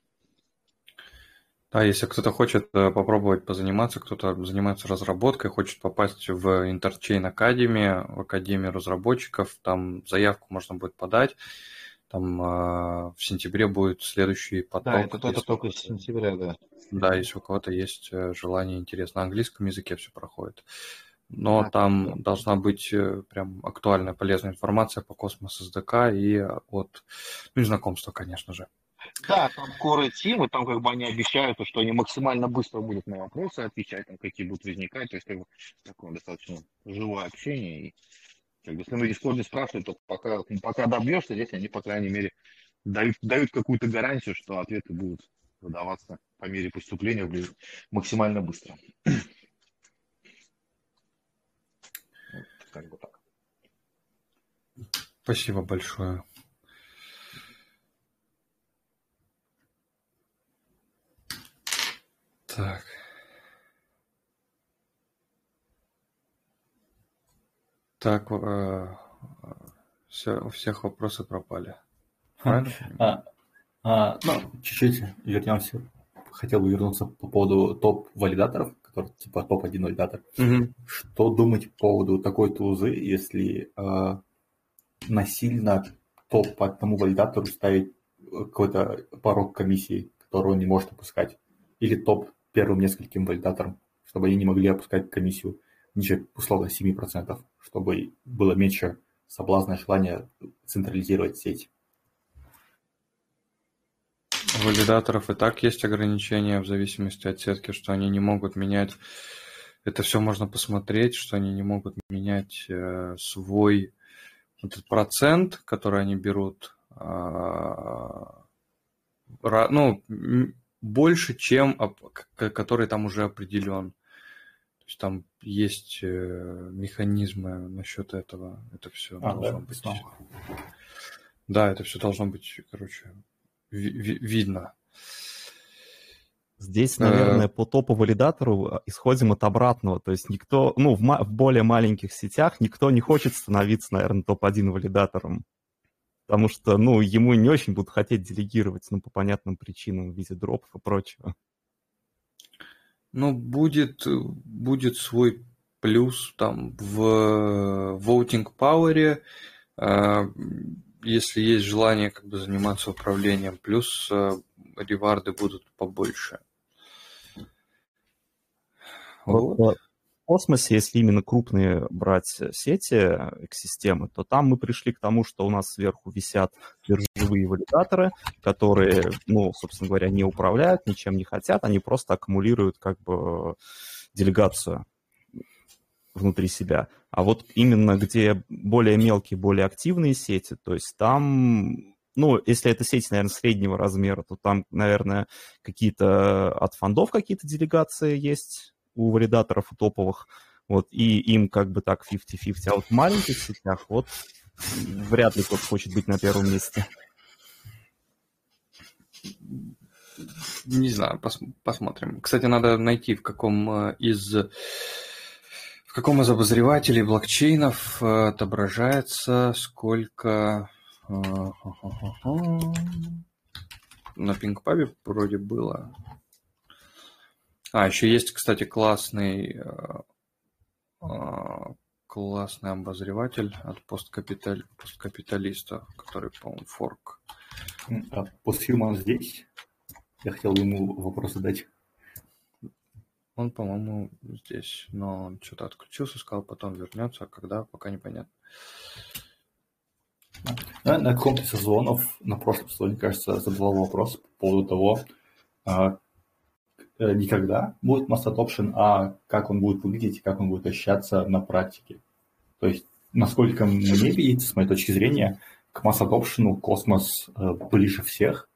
Да, если кто-то хочет э, попробовать позаниматься, кто-то занимается разработкой, хочет попасть в Interchain Academy, в Академию разработчиков, там заявку можно будет подать. Там э, в сентябре будет следующий поток. Да, это, это только с сентября, да. Да, если у кого-то есть э, желание, интерес. На английском языке все проходит. Но а, там да. должна быть прям актуальная, полезная информация по космос СДК и от, ну и знакомства, конечно же. Да, там team, и там как бы они обещают, что они максимально быстро будут на вопросы отвечать, там какие будут возникать, то есть как бы такое достаточно живое общение. И как бы, если на Discord спрашивают, то пока, пока добьешься, здесь они, по крайней мере, дают, дают какую-то гарантию, что ответы будут выдаваться по мере поступления максимально быстро. как бы так. Спасибо большое. Так. Так, э, все, у всех вопросы пропали. Правильно? А, а, ну, чуть-чуть вернемся. Хотел бы вернуться по поводу топ-валидаторов, который типа топ-1 валидатор. Угу. Что думать по поводу такой тузы, если э, насильно топ по одному валидатору ставить какой-то порог комиссии, которую он не может опускать? Или топ первым нескольким валидаторам, чтобы они не могли опускать комиссию ниже, условно, 7%, чтобы было меньше соблазна и желания централизировать сеть. Валидаторов и так есть ограничения в зависимости от сетки, что они не могут менять. Это все можно посмотреть, что они не могут менять э, свой этот процент, который они берут, э, ну, больше, чем который там уже определен. То есть там есть э, механизмы насчет этого. Это все а, должно да? быть. Да, это все должно быть, короче, ви- ви- видно. Здесь, наверное, по топу валидатору а, исходим от обратного. То есть никто, ну, в, в более маленьких сетях никто не хочет становиться, наверное, топ-1 валидатором потому что, ну, ему не очень будут хотеть делегировать, ну, по понятным причинам в виде дропов и прочего. Ну, будет, будет свой плюс там в voting power, а, если есть желание как бы заниматься управлением, плюс а, реварды будут побольше. Вот космосе, если именно крупные брать сети, экосистемы, то там мы пришли к тому, что у нас сверху висят биржевые валидаторы, которые, ну, собственно говоря, не управляют, ничем не хотят, они просто аккумулируют как бы делегацию внутри себя. А вот именно где более мелкие, более активные сети, то есть там ну, если это сеть, наверное, среднего размера, то там, наверное, какие-то от фондов какие-то делегации есть, у валидаторов у топовых, вот, и им как бы так 50-50, а вот в маленьких сетях вот вряд ли кто-то хочет быть на первом месте. Не знаю, пос посмотрим. Кстати, надо найти, в каком э, из в каком из обозревателей блокчейнов э, отображается сколько э, на пингпабе вроде было а, еще есть, кстати, классный, э, а, классный обозреватель от посткапиталь, посткапиталиста, который, по-моему, форк. А постфирма здесь? Я хотел ему вопрос задать. Он, по-моему, здесь, но он что-то отключился, сказал, потом вернется, а когда, пока непонятно. На, на каком-то сезонов, на прошлом сезоне, кажется, задавал вопрос по поводу того, а, никогда будет mass adoption, а как он будет выглядеть и как он будет ощущаться на практике. То есть, насколько мне видится, с моей точки зрения, к mass adoption космос э, ближе всех,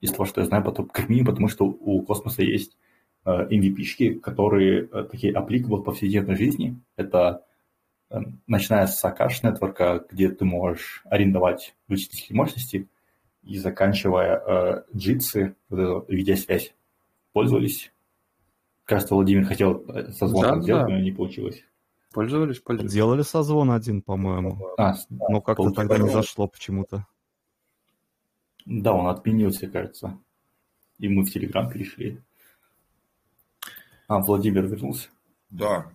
из того, что я знаю, потом, как минимум, потому что у космоса есть э, MVP-шки, которые такие applicable в повседневной жизни. Это начиная с Akash Network, где ты можешь арендовать вычислительные мощности, и заканчивая э, эту видеосвязь пользовались. Кажется, Владимир хотел созвон Да, сделать, да. но не получилось. Пользовались, пользовались. Делали созвон один, по-моему. А, Но как-то получилось. тогда не зашло почему-то. Да, он отменился, кажется. И мы в Телеграм перешли. А, Владимир вернулся. Да.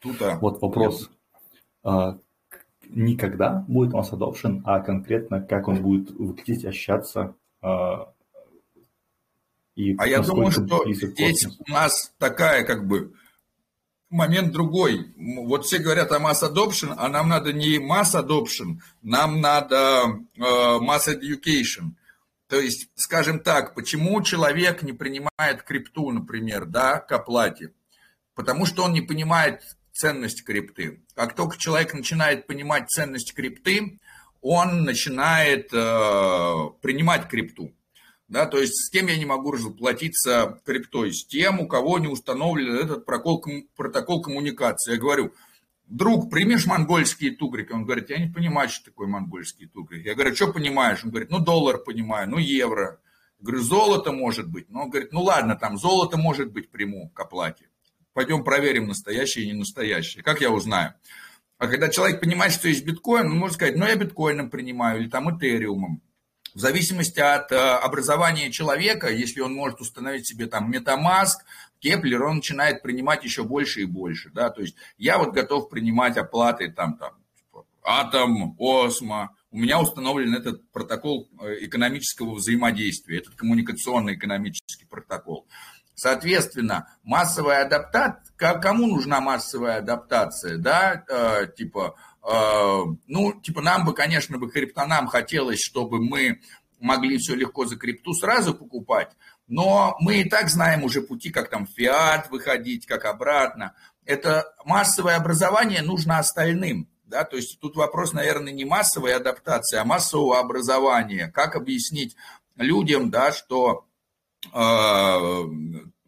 Тут, а, Вот вопрос. А, к- не когда будет у нас adoption, а конкретно как он будет выглядеть, ощущаться. А, и А я думаю, что здесь космос. у нас такая как бы момент другой. Вот все говорят о mass adoption, а нам надо не mass adoption, нам надо э, education. То есть, скажем так, почему человек не принимает крипту, например, да, к оплате? Потому что он не понимает ценность крипты. Как только человек начинает понимать ценность крипты, он начинает э, принимать крипту. Да, то есть с кем я не могу расплатиться криптой? С тем, у кого не установлен этот комму- протокол коммуникации. Я говорю, друг, примешь монгольские тугрики? Он говорит, я не понимаю, что такое монгольские тугрики. Я говорю, что понимаешь? Он говорит, ну доллар понимаю, ну евро. Я говорю, золото может быть. Ну, он говорит, ну ладно, там золото может быть приму к оплате. Пойдем проверим, настоящее и не настоящее. Как я узнаю? А когда человек понимает, что есть биткоин, он может сказать, ну я биткоином принимаю или там эфириумом. В зависимости от э, образования человека, если он может установить себе там MetaMask, Keplr, он начинает принимать еще больше и больше. Да? То есть я вот готов принимать оплаты там, там типа, Atom, Osmo. У меня установлен этот протокол э, экономического взаимодействия, этот коммуникационный экономический протокол. Соответственно, массовая адаптация, кому нужна массовая адаптация, да, э, типа, ну, типа, нам бы, конечно, бы криптонам хотелось, чтобы мы могли все легко за крипту сразу покупать, но мы и так знаем уже пути, как там фиат выходить, как обратно. Это массовое образование нужно остальным. Да, то есть тут вопрос, наверное, не массовой адаптации, а массового образования. Как объяснить людям, да, что э,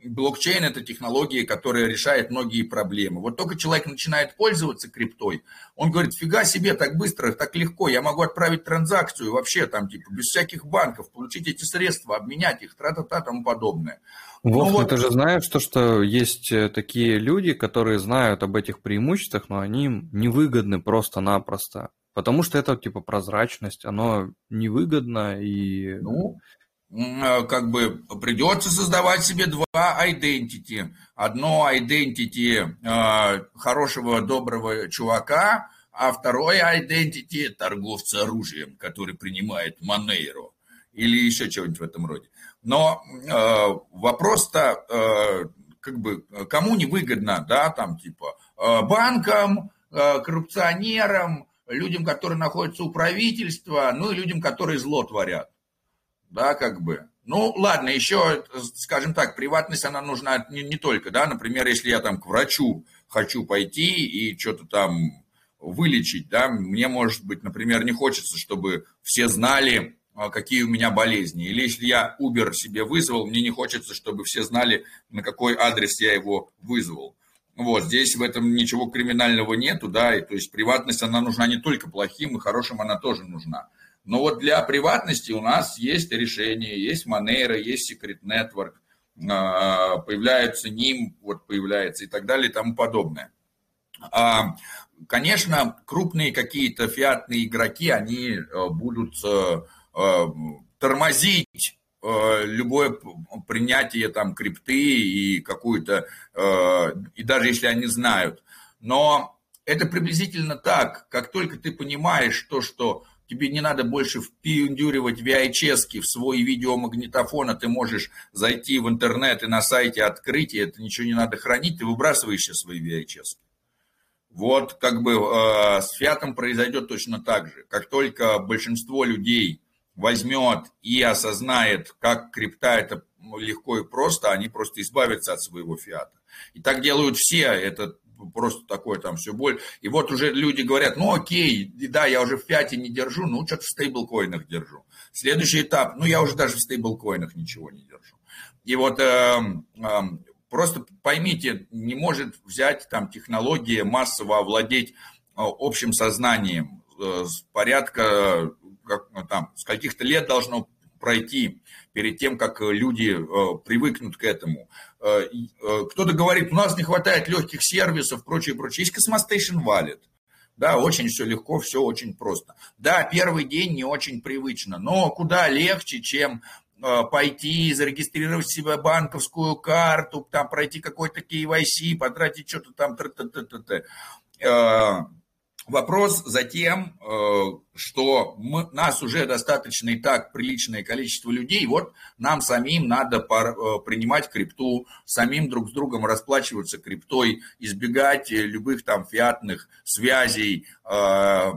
блокчейн это технология, которая решает многие проблемы. Вот только человек начинает пользоваться криптой, он говорит, фига себе, так быстро, так легко, я могу отправить транзакцию вообще там типа без всяких банков, получить эти средства, обменять их, тра-та-та, тому подобное. Вов, Ну вот- ты же знаешь, то, что есть э, такие люди, которые знают об этих преимуществах, но они им невыгодны просто-напросто. Потому что это типа прозрачность, оно невыгодно и... Ну, как бы придется создавать себе два identity. Одно identity э, хорошего, доброго чувака, а второе identity торговца оружием, который принимает Монейро или еще чего-нибудь в этом роде. Но э, вопрос-то, э, как бы, кому невыгодно, да, там, типа, э, банкам, э, коррупционерам, людям, которые находятся у правительства, ну и людям, которые зло творят да, как бы. Ну, ладно, еще, скажем так, приватность, она нужна не, не только, да, например, если я там к врачу хочу пойти и что-то там вылечить, да, мне, может быть, например, не хочется, чтобы все знали, а, какие у меня болезни. Или если я Uber себе вызвал, мне не хочется, чтобы все знали, на какой адрес я его вызвал. Вот, здесь в этом ничего криминального нету, да, и то есть приватность, она нужна не только плохим, и хорошим она тоже нужна. Но вот для приватности у нас есть решение, есть Monero, есть Secret Network, а, появляются ним, вот появляется и так далее и тому подобное. А, Конечно, крупные какие-то фиатные игроки, они э, будут э, э, тормозить любое принятие там крипты и какую-то, и даже если они знают. Но это приблизительно так, как только ты понимаешь то, что тебе не надо больше впендюривать VHS в свой видеомагнитофон, а ты можешь зайти в интернет и на сайте открыть, и это ничего не надо хранить, ты выбрасываешь все свои VHS. Вот как бы э, с фиатом произойдет точно так же. Как только большинство людей возьмет и осознает, как крипта это легко и просто, они просто избавятся от своего фиата. И так делают все, это просто такое там все боль. И вот уже люди говорят, ну окей, да, я уже в фиате не держу, ну что-то в стейблкоинах держу. Следующий этап, ну я уже даже в стейблкоинах ничего не держу. И вот эм, эм, просто поймите, не может взять там технология массово овладеть э, общим сознанием. Э, порядка, как, ну, там, с каких-то лет должно пройти перед тем, как люди э, привыкнут к этому. Кто-то говорит, у нас не хватает легких сервисов, прочее, прочее. Есть Cosmostation Wallet. Да, очень все легко, все очень просто. Да, первый день не очень привычно, но куда легче, чем пойти, зарегистрировать себе банковскую карту, там пройти какой-то KYC, потратить что-то там. Т -т -т -т -т. Вопрос за тем, э, что мы, нас уже достаточно и так приличное количество людей, вот нам самим надо пар, э, принимать крипту, самим друг с другом расплачиваться криптой, избегать любых там фиатных связей. Э,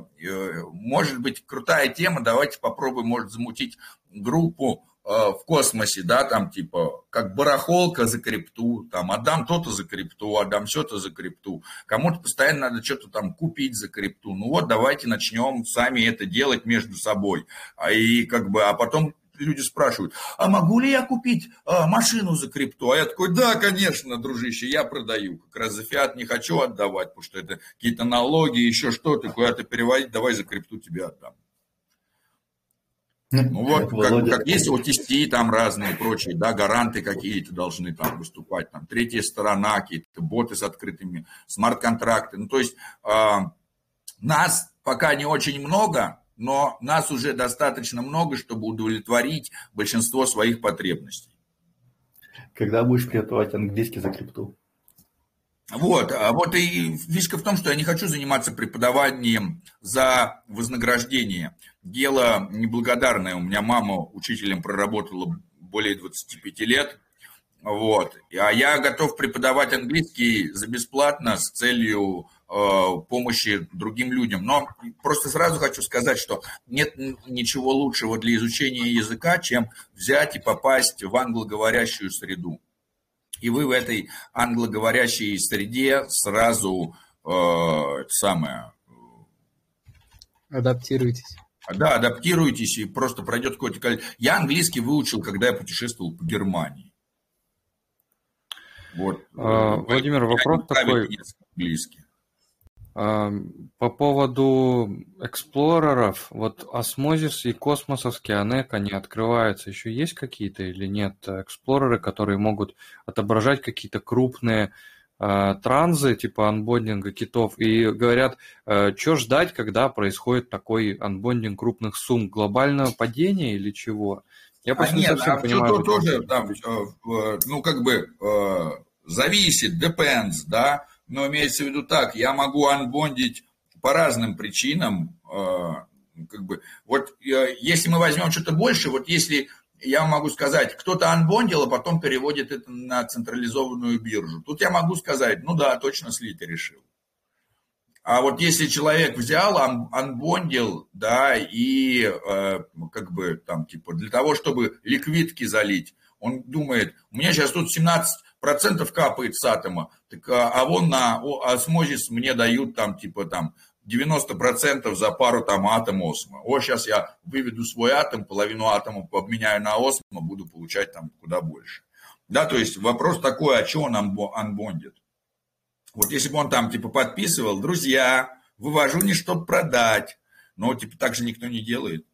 может быть, крутая тема, давайте попробуем, может, замутить группу Э, в космосе, да, там типа, как барахолка за крипту, там, отдам то-то за крипту, отдам все-то за крипту, кому-то постоянно надо что-то там купить за крипту, ну вот давайте начнем сами это делать между собой, а и как бы, а потом люди спрашивают, а могу ли я купить а, машину за крипту? А я такой, да, конечно, дружище, я продаю. Как раз за фиат не хочу отдавать, потому что это какие-то налоги, еще что-то, куда-то переводить, давай за крипту тебе отдам. Ну, вот, как, как есть OTC там разные прочие, да, гаранты какие-то должны там выступать, там третья сторона, какие-то боты с открытыми, смарт-контракты. Ну, то есть э, нас пока не очень много, но нас уже достаточно много, чтобы удовлетворить большинство своих потребностей. Когда будешь преподавать английский за крипту? Вот, а вот и фишка в том, что я не хочу заниматься преподаванием за вознаграждение. Дело неблагодарное. У меня мама учителем проработала более 25 лет. Вот. А я готов преподавать английский за бесплатно с целью э, помощи другим людям. Но просто сразу хочу сказать, что нет ничего лучшего для изучения языка, чем взять и попасть в англоговорящую среду и вы в этой англоговорящей среде сразу э, самое... Адаптируйтесь. Да, адаптируйтесь, и просто пройдет какой-то количество... Я английский выучил, когда я путешествовал по Германии. Вот. А, Владимир, вопрос такой. Английский. По поводу эксплореров, вот осмозис и космосовский анек, они открываются. Еще есть какие-то или нет эксплореры, которые могут отображать какие-то крупные транзы, типа анбондинга китов, и говорят, э, что ждать, когда происходит такой анбондинг крупных сумм? Глобальное падение или чего? Я просто а не нет, совсем а понимаю. тоже, там, ну, как бы, зависит, depends, да, но имеется в виду так, я могу анбондить по разным причинам, э, как бы, вот э, если мы возьмем что-то больше, вот если я могу сказать, кто-то анбондил, а потом переводит это на централизованную биржу. Тут я могу сказать, ну да, точно слить решил. А вот если человек взял, анбондил, да, и э, как бы там типа для того, чтобы ликвидки залить, он думает, у меня сейчас тут 17 процентов капает с атома, так, а, а вон на осмозис мне дают там типа там 90% за пару там атом осмо. О, сейчас я выведу свой атом, половину атома обменяю на осмо, буду получать там куда больше. Да, то есть вопрос такой, а что он анбондит? Вот если бы он там типа подписывал, друзья, вывожу не чтобы продать, но типа так же никто не делает.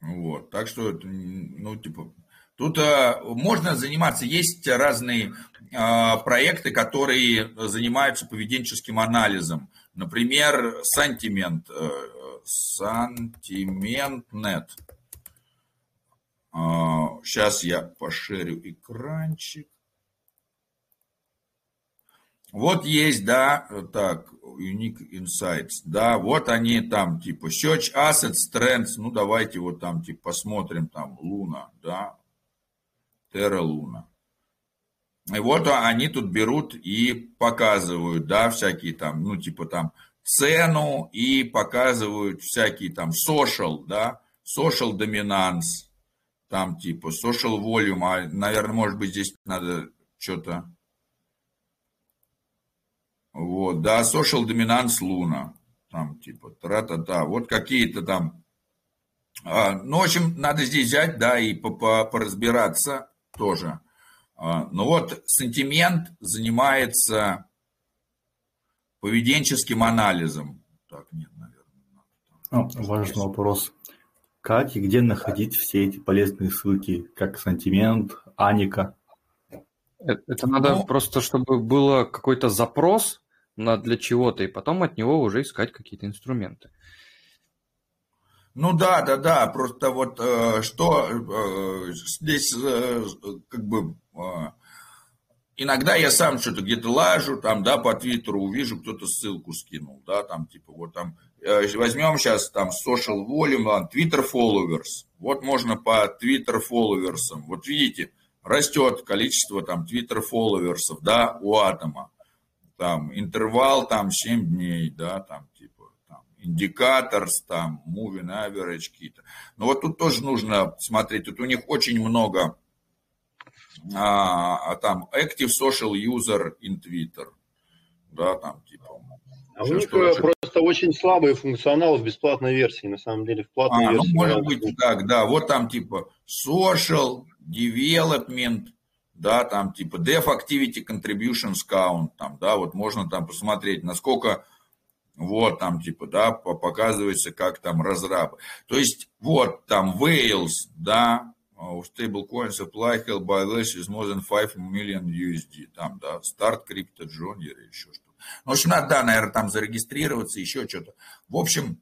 Вот, так что, ну, типа, тут а, можно заниматься, есть разные а, проекты, которые занимаются поведенческим анализом. Например, Sentiment, Sentiment.net. А, сейчас я пошерю экранчик. Вот есть, да, так, Unique Insights, да, вот они там, типа, Search Assets, Trends, ну, давайте вот там, типа, посмотрим, там, Луна, да, Terra Луна. И вот они тут берут и показывают, да, всякие там, ну, типа, там, цену и показывают всякие там social, да, social dominance, там, типа, social volume, а, наверное, может быть, здесь надо что-то вот, да, social dominance Луна. Там типа тра-та-та. Вот какие-то там. А, ну, в общем, надо здесь взять, да, и поразбираться тоже. А, ну вот, сентимент занимается поведенческим анализом. Так, нет, наверное. А, важный вопрос. Как и где находить все эти полезные ссылки, как Сантимент, Аника? Это, это надо ну, просто, чтобы был какой-то запрос на для чего-то, и потом от него уже искать какие-то инструменты. Ну да, да, да, просто вот э, что э, здесь э, как бы э, иногда я сам что-то где-то лажу, там, да, по Твиттеру увижу, кто-то ссылку скинул, да, там, типа, вот там, э, возьмем сейчас там social volume, Twitter followers, вот можно по Twitter followers, вот видите, растет количество там Twitter followers, да, у атома, там, интервал там 7 дней, да, там, типа, индикаторс, там, moving average какие-то. Но вот тут тоже нужно смотреть, тут у них очень много а, а там active social user in Twitter, да, там типа. А у них просто очень слабый функционал в бесплатной версии, на самом деле, в платной а, версии. Ну, может быть, так, да, вот там типа social, development, да, там типа dev activity contributions count, там, да, вот можно там посмотреть, насколько вот там типа, да, показывается, как там разрабы. То есть вот там Wales, да, of stablecoin supply held by this is more than 5 million USD. Там, да, старт крипто Junior или еще что-то. Ну, в общем, надо, да, наверное, там зарегистрироваться, еще что-то. В общем,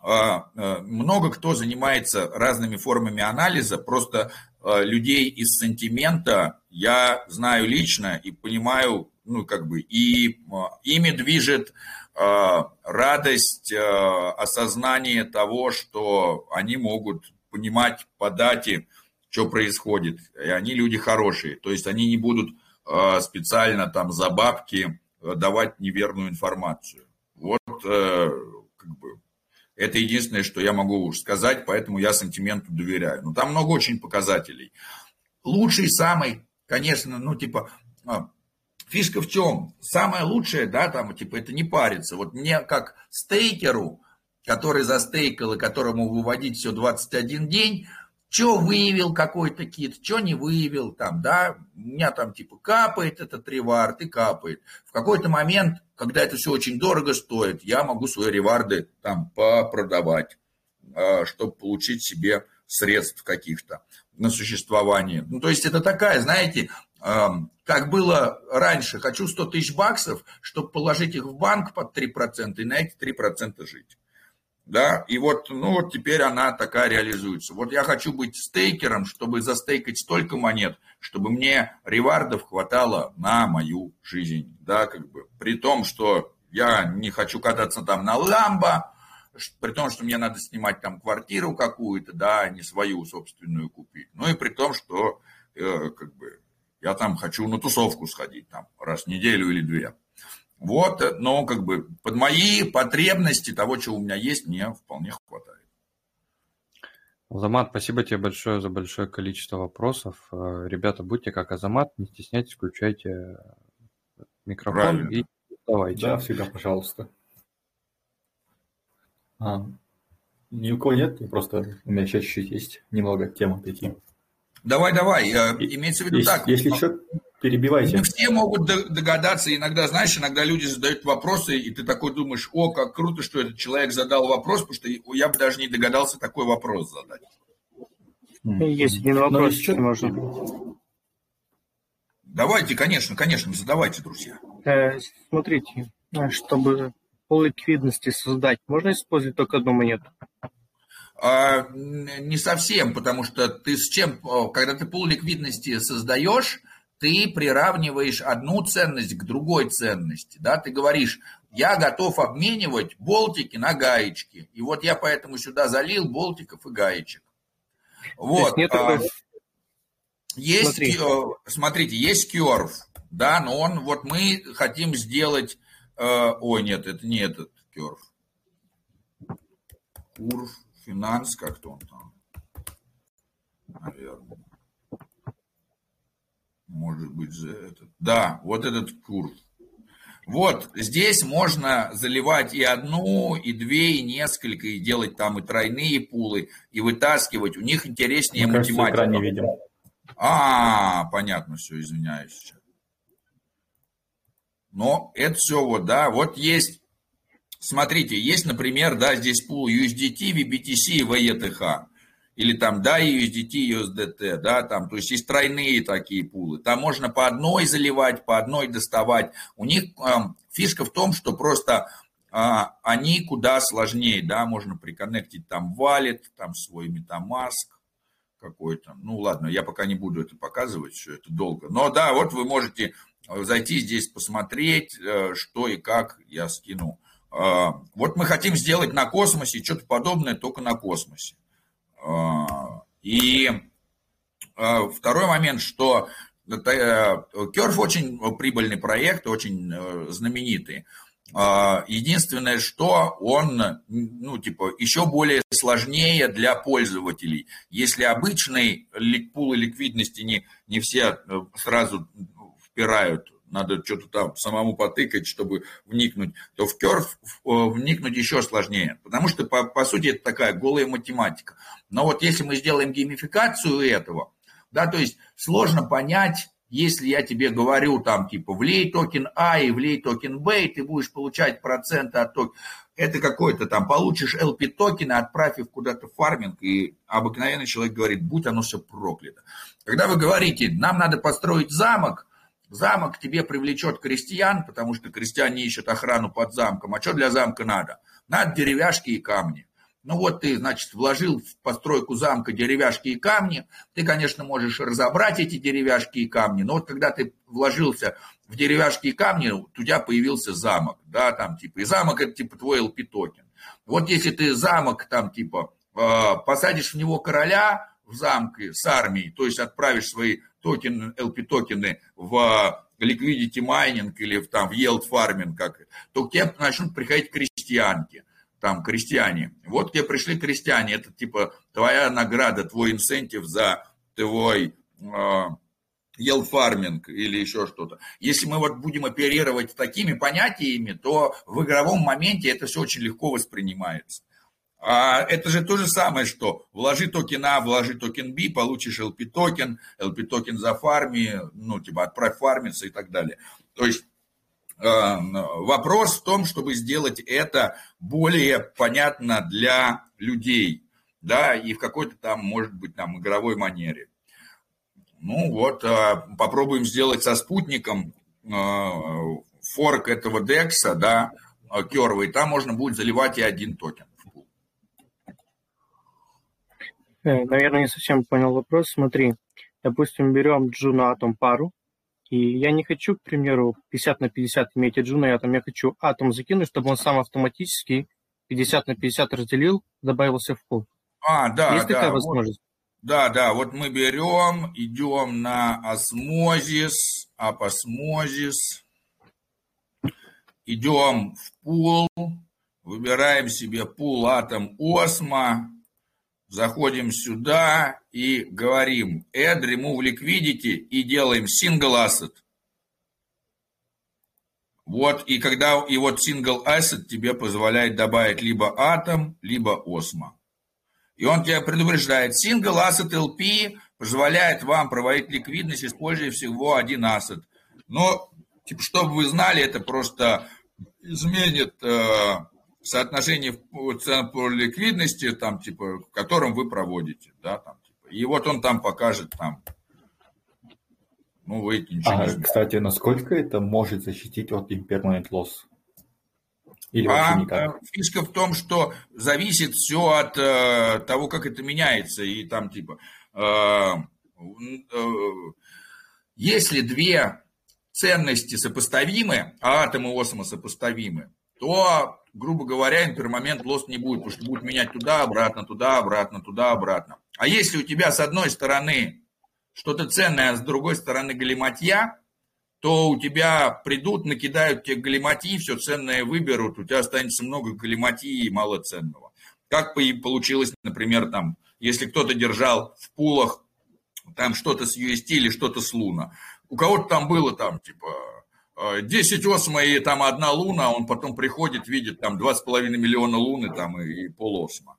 а, а, много кто занимается разными формами анализа, просто а, людей из сантимента я знаю лично и понимаю, ну, как бы, и ими движет радость, осознание того, что они могут понимать по дате, что происходит. И они люди хорошие. То есть они не будут специально там за бабки давать неверную информацию. Вот как бы это единственное, что я могу сказать, поэтому я сантименту доверяю. Но там много очень показателей. Лучший самый, конечно, ну типа, а, фишка в чем? Самое лучшее, да, там, типа, это не париться. Вот мне как стейкеру, который застейкал и которому выводить все 21 день, что выявил какой-то кит, что не выявил, там, да, у меня там типа капает этот ревард и капает. В какой-то момент, когда это все очень дорого стоит, я могу свои реварды там попродавать, а, чтобы получить себе средств каких-то на существование. Ну, то есть это такая, знаете, как было раньше, хочу 100 тысяч баксов, чтобы положить их в банк под 3% и на эти 3% жить. Да, и вот, ну вот теперь она такая реализуется. Вот я хочу быть стейкером, чтобы застейкать столько монет, чтобы мне ревардов хватало на мою жизнь, да, как бы, при том, что я не хочу кататься там на ламбо, при том, что мне надо снимать там квартиру какую-то, да, а не свою собственную купить, ну и при том, что, э, как бы, я там хочу на тусовку сходить там раз в неделю или две. Вот, но как бы под мои потребности того, что у меня есть, мне вполне хватает. Азамат, спасибо тебе большое за большое количество вопросов. Э, ребята, будьте как Азамат, не стесняйтесь, включайте микрофон Правильно. и давайте. Да, всегда, пожалуйста. А, ни у кого нет, просто у меня чуть-чуть есть немного тем отойти. Давай, давай, э, имеется в виду если, так. Если что, перебивайте. Не все могут догадаться, иногда, знаешь, иногда люди задают вопросы, и ты такой думаешь, о, как круто, что этот человек задал вопрос, потому что я бы даже не догадался такой вопрос задать. Есть один вопрос, еще можно. Давайте, конечно, конечно, задавайте, друзья. Э, смотрите, чтобы пол ликвидности создать, можно использовать только одну монету? А, не совсем, потому что ты с чем, когда ты пол ликвидности создаешь, ты приравниваешь одну ценность к другой ценности. Да? Ты говоришь, я готов обменивать болтики на гаечки. И вот я поэтому сюда залил болтиков и гаечек. Вот. Нет, а, есть, Смотри. Смотрите, есть Curve, да, но он, вот мы хотим сделать, э, ой, нет, это не этот Curve. Curve, финанс, как-то он там, наверное может быть же этот. Да, вот этот курс. Вот здесь можно заливать и одну, и две, и несколько, и делать там и тройные пулы, и вытаскивать. У них интереснее Мне математика. Кажется, видим. А, понятно, все, извиняюсь. Но это все вот, да, вот есть смотрите, есть, например, да, здесь пул USDT, VBTC и VETH. Или там, да, USDT, USDT, да, там, то есть есть тройные такие пулы. Там можно по одной заливать, по одной доставать. У них э, фишка в том, что просто э, они куда сложнее, да, можно приконнектить там валит, там свой MetaMask какой-то. Ну, ладно, я пока не буду это показывать, все это долго. Но да, вот вы можете зайти здесь посмотреть, э, что и как я скину. Э, вот мы хотим сделать на космосе что-то подобное, только на космосе. А, и а, второй момент, что Керф очень прибыльный проект, очень э, знаменитый. А, единственное, что он, ну, типа, еще более сложнее для пользователей. Если обычный пул ликвидности не, не все э, сразу впирают надо что-то там самому потыкать, чтобы вникнуть, то в Curve вникнуть еще сложнее, потому что, по, по сути, это такая голая математика. Но вот если мы сделаем геймификацию этого, да, то есть сложно понять, если я тебе говорю там типа влей токен А и влей токен Б, и ты будешь получать проценты от токена, это какой-то там, получишь LP токены, отправь их куда-то фарминг, и обыкновенный человек говорит, будь оно все проклято. Когда вы говорите, нам надо построить замок, Замок тебе привлечет крестьян, потому что крестьяне ищут охрану под замком. А что для замка надо? Надо деревяшки и камни. Ну вот ты, значит, вложил в постройку замка деревяшки и камни. Ты, конечно, можешь разобрать эти деревяшки и камни, но вот когда ты вложился в деревяшки и камни, у тебя появился замок, да, там типа, и замок это типа твой LP токен. Вот если ты замок там типа э, посадишь в него короля в замке с армией, то есть отправишь свои токены в liquidity mining или в, там, в yield farming, как, то к тебе начнут приходить крестьянки, там, крестьяне. Вот к тебе пришли крестьяне, это типа твоя награда, твой incentive за твой э, yield farming или еще что-то. Если мы вот будем оперировать такими понятиями, то в игровом моменте это все очень легко воспринимается. А это же то же самое, что вложи токен А, вложи токен Б, получишь LP токен, LP токен за фарми, ну, типа отправь фармиться и так далее. То есть э, вопрос в том, чтобы сделать это более понятно для людей, да, и в какой-то там, может быть, там игровой манере. Ну вот, э, попробуем сделать со спутником э, форк этого декса, да, керва, и там можно будет заливать и один токен. Э, наверное, не совсем понял вопрос. Смотри, допустим, берем Juno Atom пару, и я не хочу, к примеру, 50 на 50 иметь Juno и Атом, я хочу Атом закинуть, чтобы он сам автоматически 50 на 50 разделил, добавился в пул. А, да, Есть да. такая возможность? Вот, да, да, вот мы берем, идем на Osmosis, app Osmosis, идем в пул, выбираем себе пул Atom Osmo, заходим сюда и говорим add remove liquidity и делаем single asset. Вот, и когда, и вот single asset тебе позволяет добавить либо атом, либо осмо. И он тебя предупреждает, single asset LP позволяет вам проводить ликвидность, используя всего один asset. Но, типа, чтобы вы знали, это просто изменит э, соотношение цен по ликвидности, там, типа, в котором вы проводите, да, там, типа. И вот он там покажет, там, ну, вы ничего а, не знаете. Кстати, насколько это может защитить от impermanent loss? Или А э, фишка в том, что зависит все от э, того, как это меняется. И там типа, э, э, если две ценности сопоставимы, а атом и сопоставимы, то, грубо говоря, интермомент лост не будет, потому что будет менять туда, обратно, туда, обратно, туда, обратно. А если у тебя с одной стороны что-то ценное, а с другой стороны галиматья, то у тебя придут, накидают тебе галиматьи, все ценное выберут, у тебя останется много галиматьи и мало ценного. Как получилось, например, там, если кто-то держал в пулах там что-то с UST или что-то с Луна. У кого-то там было там, типа, 10 осма и там одна луна, он потом приходит, видит там 2,5 миллиона луны там и, и полосма.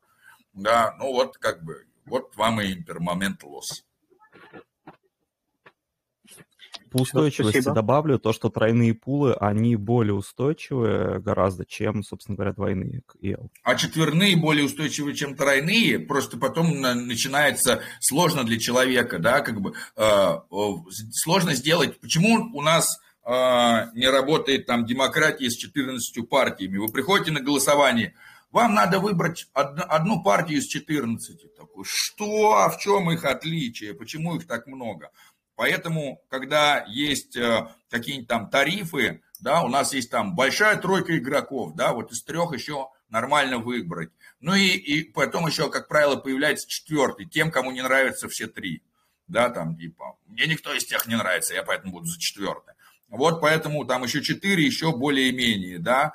Да, ну вот как бы, вот вам и импермомент лос. по устойчивости Спасибо. добавлю то, что тройные пулы, они более устойчивые гораздо, чем, собственно говоря, двойные к EL. А четверные более устойчивы, чем тройные, просто потом на- начинается сложно для человека, да, как бы э, сложно сделать. Почему у нас не работает там демократия с 14 партиями? Вы приходите на голосование, вам надо выбрать од- одну партию из 14. Такой, что? А в чем их отличие? Почему их так много? Поэтому, когда есть э, какие-нибудь там тарифы, да, у нас есть там большая тройка игроков, да, вот из трех еще нормально выбрать. Ну и, и потом еще, как правило, появляется четвертый, тем, кому не нравятся все три. Да, там типа, мне никто из тех не нравится, я поэтому буду за четвертое. Вот поэтому там еще четыре, еще более-менее, да.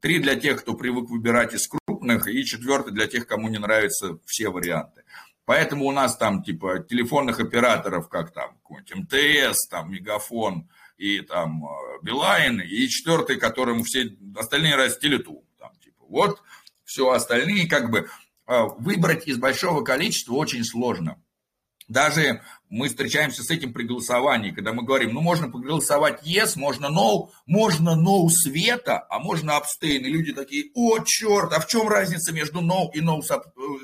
Три для тех, кто привык выбирать из крупных, и четвертый для тех, кому не нравятся все варианты. Поэтому у нас там типа телефонных операторов, как там МТС, там Мегафон и там э, Билайн, и четвертый, которому все остальные нравятся Телету. Там, типа, вот все остальные как бы э, выбрать из большого количества очень сложно. Даже мы встречаемся с этим при голосовании, когда мы говорим, ну, можно проголосовать yes, можно no, можно no света, а можно abstain. И люди такие, о, черт, а в чем разница между no и no э,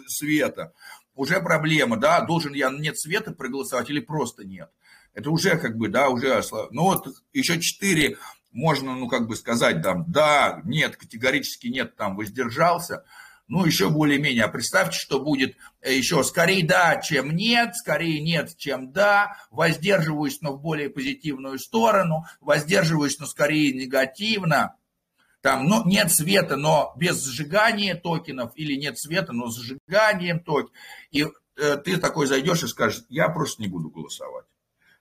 света? Уже проблема, да, должен я нет света проголосовать или просто нет. Это уже как бы, да, уже, ну вот еще четыре можно, ну, как бы сказать, там, да, нет, категорически нет, там, воздержался, ну, еще более-менее. А представьте, что будет э, еще скорее да, чем нет, скорее нет, чем да, воздерживаюсь, но в более позитивную сторону, воздерживаюсь, но скорее негативно. Там, ну, нет света, но без сжигания токенов, или нет света, но с сжиганием токенов. И э, ты такой зайдешь и скажешь, я просто не буду голосовать.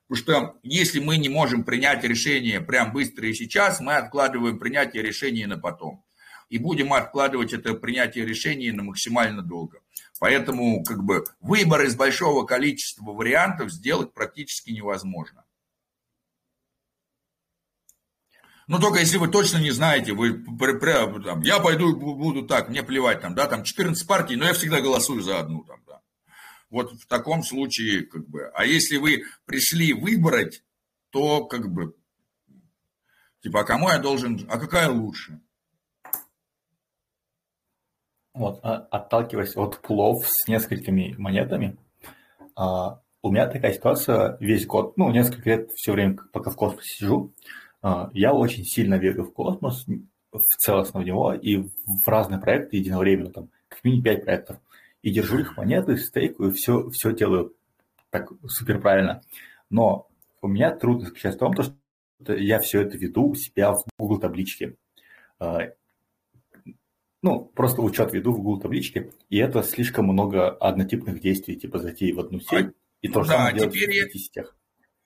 Потому что если мы не можем принять решение прям быстро и сейчас, мы откладываем принятие решения на потом. И будем откладывать это принятие решений на максимально долго. Поэтому как бы выбор из большого количества вариантов сделать практически невозможно. Ну, только если вы точно не знаете, вы, там, я пойду буду так, мне плевать, там, да, там 14 партий, но я всегда голосую за одну, там, да. Вот в таком случае, как бы, а если вы пришли выбрать, то, как бы, типа, а кому я должен, а какая лучше? Вот, а- отталкиваясь от пулов с несколькими монетами, а, у меня такая ситуация весь год, ну, несколько лет все время, пока в космосе сижу, а, я очень сильно верю в космос, в целостно в него и в разные проекты единовременно, там, как минимум 5 проектов. И держу их монеты, стейкаю, все, все делаю так супер правильно. Но у меня трудность заключается в том, то, что я все это веду у себя в Google табличке. А, ну, просто учет веду в Google табличке, и это слишком много однотипных действий, типа зайти в одну сеть и то же да, самое делать теперь в я- пяти сетях.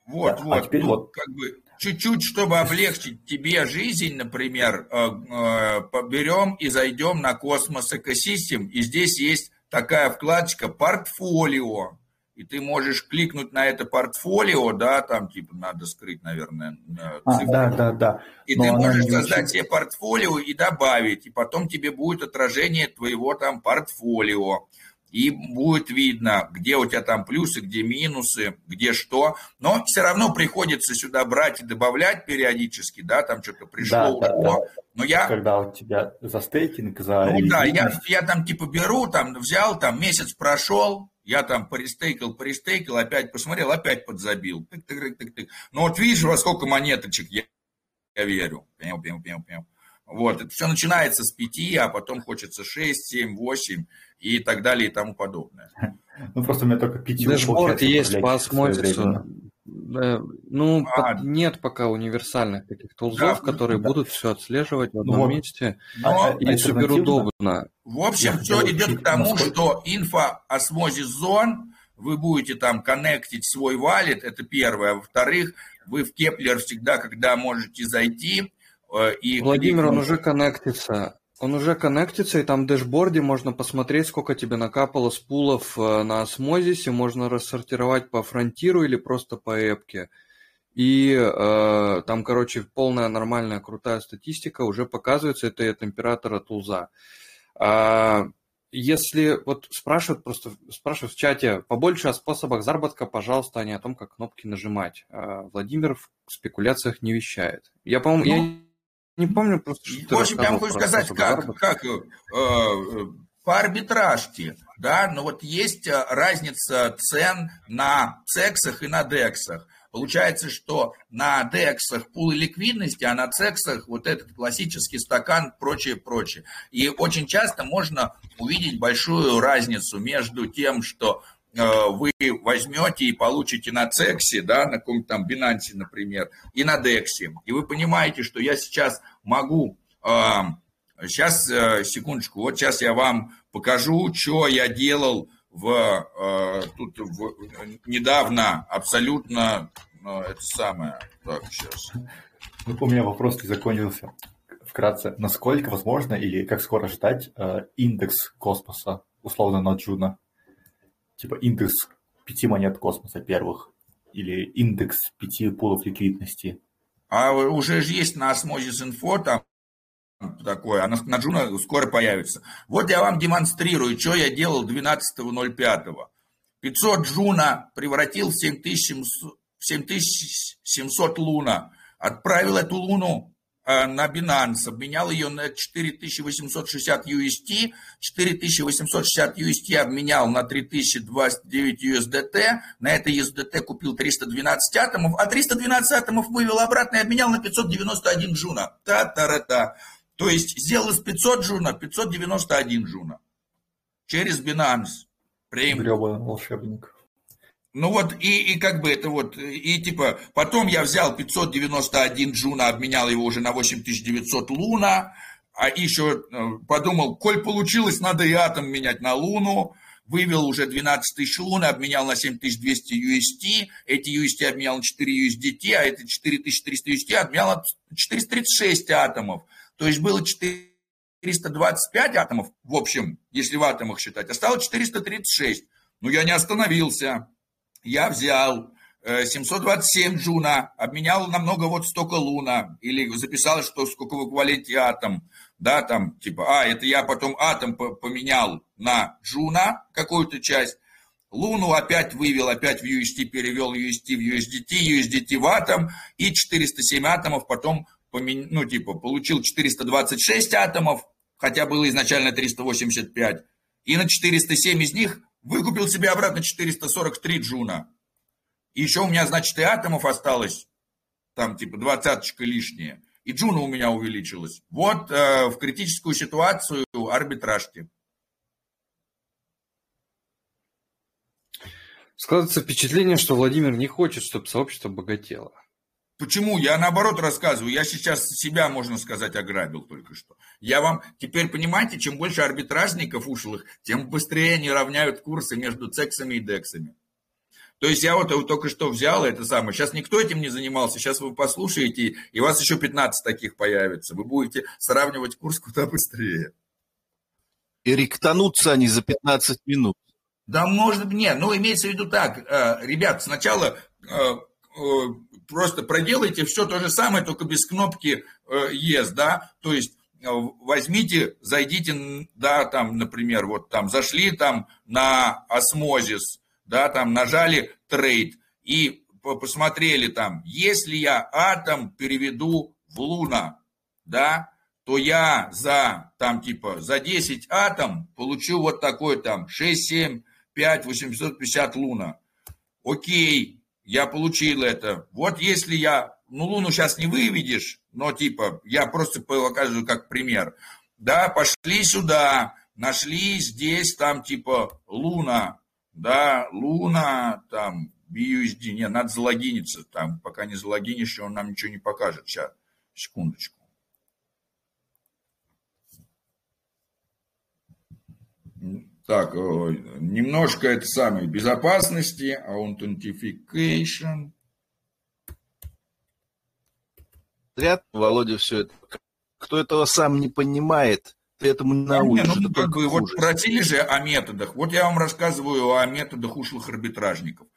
Вот, Да, а вот. теперь ну, вот. как бы чуть-чуть, чтобы облегчить тебе жизнь, например, э, э, поберем и зайдем на Космос Экосистем, и здесь есть такая вкладочка «Портфолио». И ты можешь кликнуть на это портфолио, да, там типа надо скрыть, наверное, э, А, цифры. да, да, да. И Но ты можешь создать себе портфолио и добавить, и потом тебе будет отражение твоего там портфолио. И будет видно, где у тебя там плюсы, где минусы, где что. Но все равно приходится сюда брать и добавлять периодически, да, там что-то пришло, Да, да, ушло. да. Но я, Когда у тебя за стейкинг, за ну да, я, я там типа беру, там взял, там месяц прошел, я там пористейкал, пористейкал, опять посмотрел, опять подзабил. Тык-тык-тык-тык. Ну вот видишь, во сколько монеточек я, я верю. Пяу, пяу, пяу, пяу. Вот, это все начинается с пяти, а потом хочется шесть, семь, восемь и так далее и тому подобное. ну просто у меня только пятью Дэшборд получается есть по управлять осмотису. своевременно. Да, ну, А. по- нет пока универсальных таких Да, тулзов, которые да. будут все отслеживать в Ну одном вот. месте. Но, А, И альтернативно- супер удобно. в общем, я все идет к тому, насколько- что info.osmosis.zone, вы будете там коннектить свой wallet, это первое. Во-вторых, вы в Keplr всегда, когда можете зайти, э, и Владимир, он уже коннектится. Он уже коннектится, и там в дэшборде можно посмотреть, сколько тебе накапало с пулов э, на Osmosis, можно рассортировать по фронтиру или просто по аппке. И э, там, короче, полная нормальная крутая статистика уже показывается, это от Imperator Tools'а. А, если вот спрашивают просто, спрашивают в чате, побольше о способах заработка, пожалуйста, а не о том, как кнопки нажимать. А Владимир в спекуляциях не вещает. Я, по-моему, Ну, я не помню просто, что ты В общем, я про сказать, как, как э, э, по арбитражке, да, но вот есть э, разница цен на цексах и на дексах. Получается, что на дексах пулы ликвидности, а на цексах вот этот классический стакан, прочее, прочее. И очень часто можно увидеть большую разницу между тем, что вы возьмете и получите на цексе, да, на каком-то там Binance, например, и на дексе. И вы понимаете, что я сейчас могу Сейчас, секундочку, вот сейчас я вам покажу, что я делал в, э, тут в, недавно абсолютно, это самое, так, сейчас. Ну, У меня вопрос не закончился. Вкратце, насколько возможно или как скоро ждать э, индекс космоса, условно, на Juno? Типа индекс пяти монет космоса первых или индекс пяти пулов ликвидности? А уже же есть на Osmosis Info там такое, а на, на Juno скоро появится. Вот я вам демонстрирую, что я делал 12.05. 500 Juno превратил в 7700, 7700 луна. Отправил эту луну на Binance, обменял ее на 4860 UST, 4860 UST обменял на 3029 USDT, на это USDT купил 312 атомов, а 312 атомов вывел обратно и обменял на 591 джуна. Та-та-ра-та. То есть сделал из 500 джуна 591 джуна. Через Binance. Прям... Гребаный волшебник. Ну вот, и, и как бы это вот, и типа, потом я взял 591 джуна, обменял его уже на 8900 луна, а еще подумал, коль получилось, надо и атом менять на луну, вывел уже 12 тысяч лун, обменял на 7200 UST, эти UST обменял на 4 USDT, а эти 4300 UST обменял на 436 атомов. То есть было 425 атомов, в общем, если в атомах считать, а стало 436. Но я не остановился. Я взял 727 джуна, обменял намного вот столько луна, или записал, что сколько в эквиваленте атом, да, там, типа, а, это я потом атом поменял на джуна какую-то часть, луну опять вывел, опять в UST перевел UST в USDT, USDT в атом, и 407 атомов потом, ну, типа, получил 426 атомов, хотя было изначально 385, и на 407 из них выкупил себе обратно 443 джуна. И еще у меня, значит, и атомов осталось, там типа двадцаточка лишняя. И джуна у меня увеличилась. Вот э, в критическую ситуацию арбитражки. Складывается впечатление, что Владимир не хочет, чтобы сообщество богатело. Почему? Я наоборот рассказываю. Я сейчас себя, можно сказать, ограбил только что. Я вам теперь понимаете, чем больше арбитражников ушлых, тем быстрее они равняют курсы между цексами и дексами. То есть я вот только что взял это самое. Сейчас никто этим не занимался. Сейчас вы послушаете, и у вас еще 15 таких появится. Вы будете сравнивать курс куда быстрее. И ректанутся они за 15 минут. Да, может быть, нет. Ну, имеется в виду так. Ребят, сначала просто проделайте все то же самое, только без кнопки Yes, да, то есть возьмите, зайдите, да, там, например, вот там зашли там на осмозис, да, там нажали трейд и посмотрели там, если я атом переведу в луна, да, то я за, там, типа, за 10 атом получу вот такой там 6, 7, 5, 850 луна. Окей, я получил это. Вот если я, ну, луну сейчас не выведешь, но типа, я просто показываю как пример. Да, пошли сюда, нашли здесь там типа луна, да, луна, там, BUSD, нет, надо залогиниться, там, пока не залогинишь, он нам ничего не покажет. Сейчас, секундочку. Так, немножко это самое, безопасности, authentication. Зря, Володя, все это. Кто этого сам не понимает, ты этому не научишь. Не, ну, как бы, вот просили же о методах. Вот я вам рассказываю о методах ушлых арбитражников.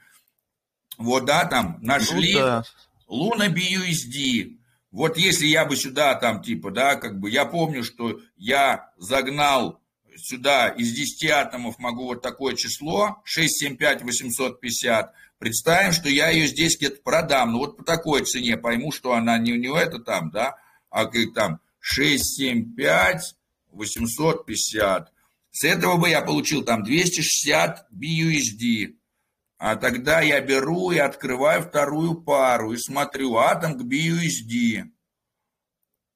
Вот, да, там нашли ну, да. Луна BUSD. Вот если я бы сюда там, типа, да, как бы, я помню, что я загнал сюда из 10 атомов могу вот такое число, 675 850, представим, что я ее здесь где-то продам, ну вот по такой цене пойму, что она не, не это там, да, а как там 675 850. С этого бы я получил там 260 BUSD. А тогда я беру и открываю вторую пару и смотрю атом к BUSD.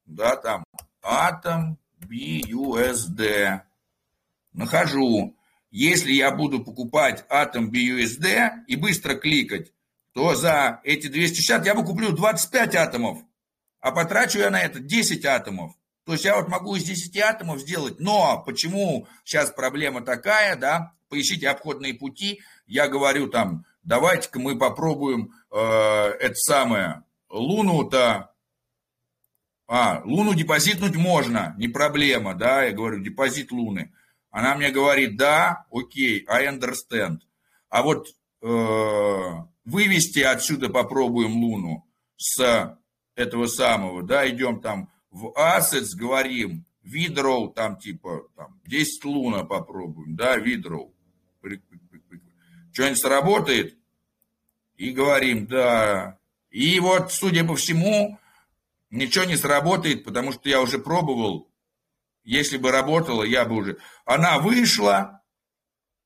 Да, там атом BUSD. Нахожу. Если я буду покупать атом BUSD и быстро кликать, то за эти 260 я бы куплю 25 атомов, а потрачу я на это 10 атомов. То есть я вот могу из 10 атомов сделать, но почему сейчас проблема такая, да, поищите обходные пути, я говорю там, давайте-ка мы попробуем э, это самое, Луну-то, а, Луну депозитнуть можно, не проблема, да, я говорю, депозит Луны. Она мне говорит, да, окей, I understand. А вот э, вывести отсюда попробуем Луну с этого самого, да, идем там в Assets, говорим, Видроу, там типа, там, 10 Луна попробуем, да, Видроу. Что-нибудь сработает? И говорим, да. И вот, судя по всему, ничего не сработает, потому что я уже пробовал. Если бы работала, я бы уже... Она вышла,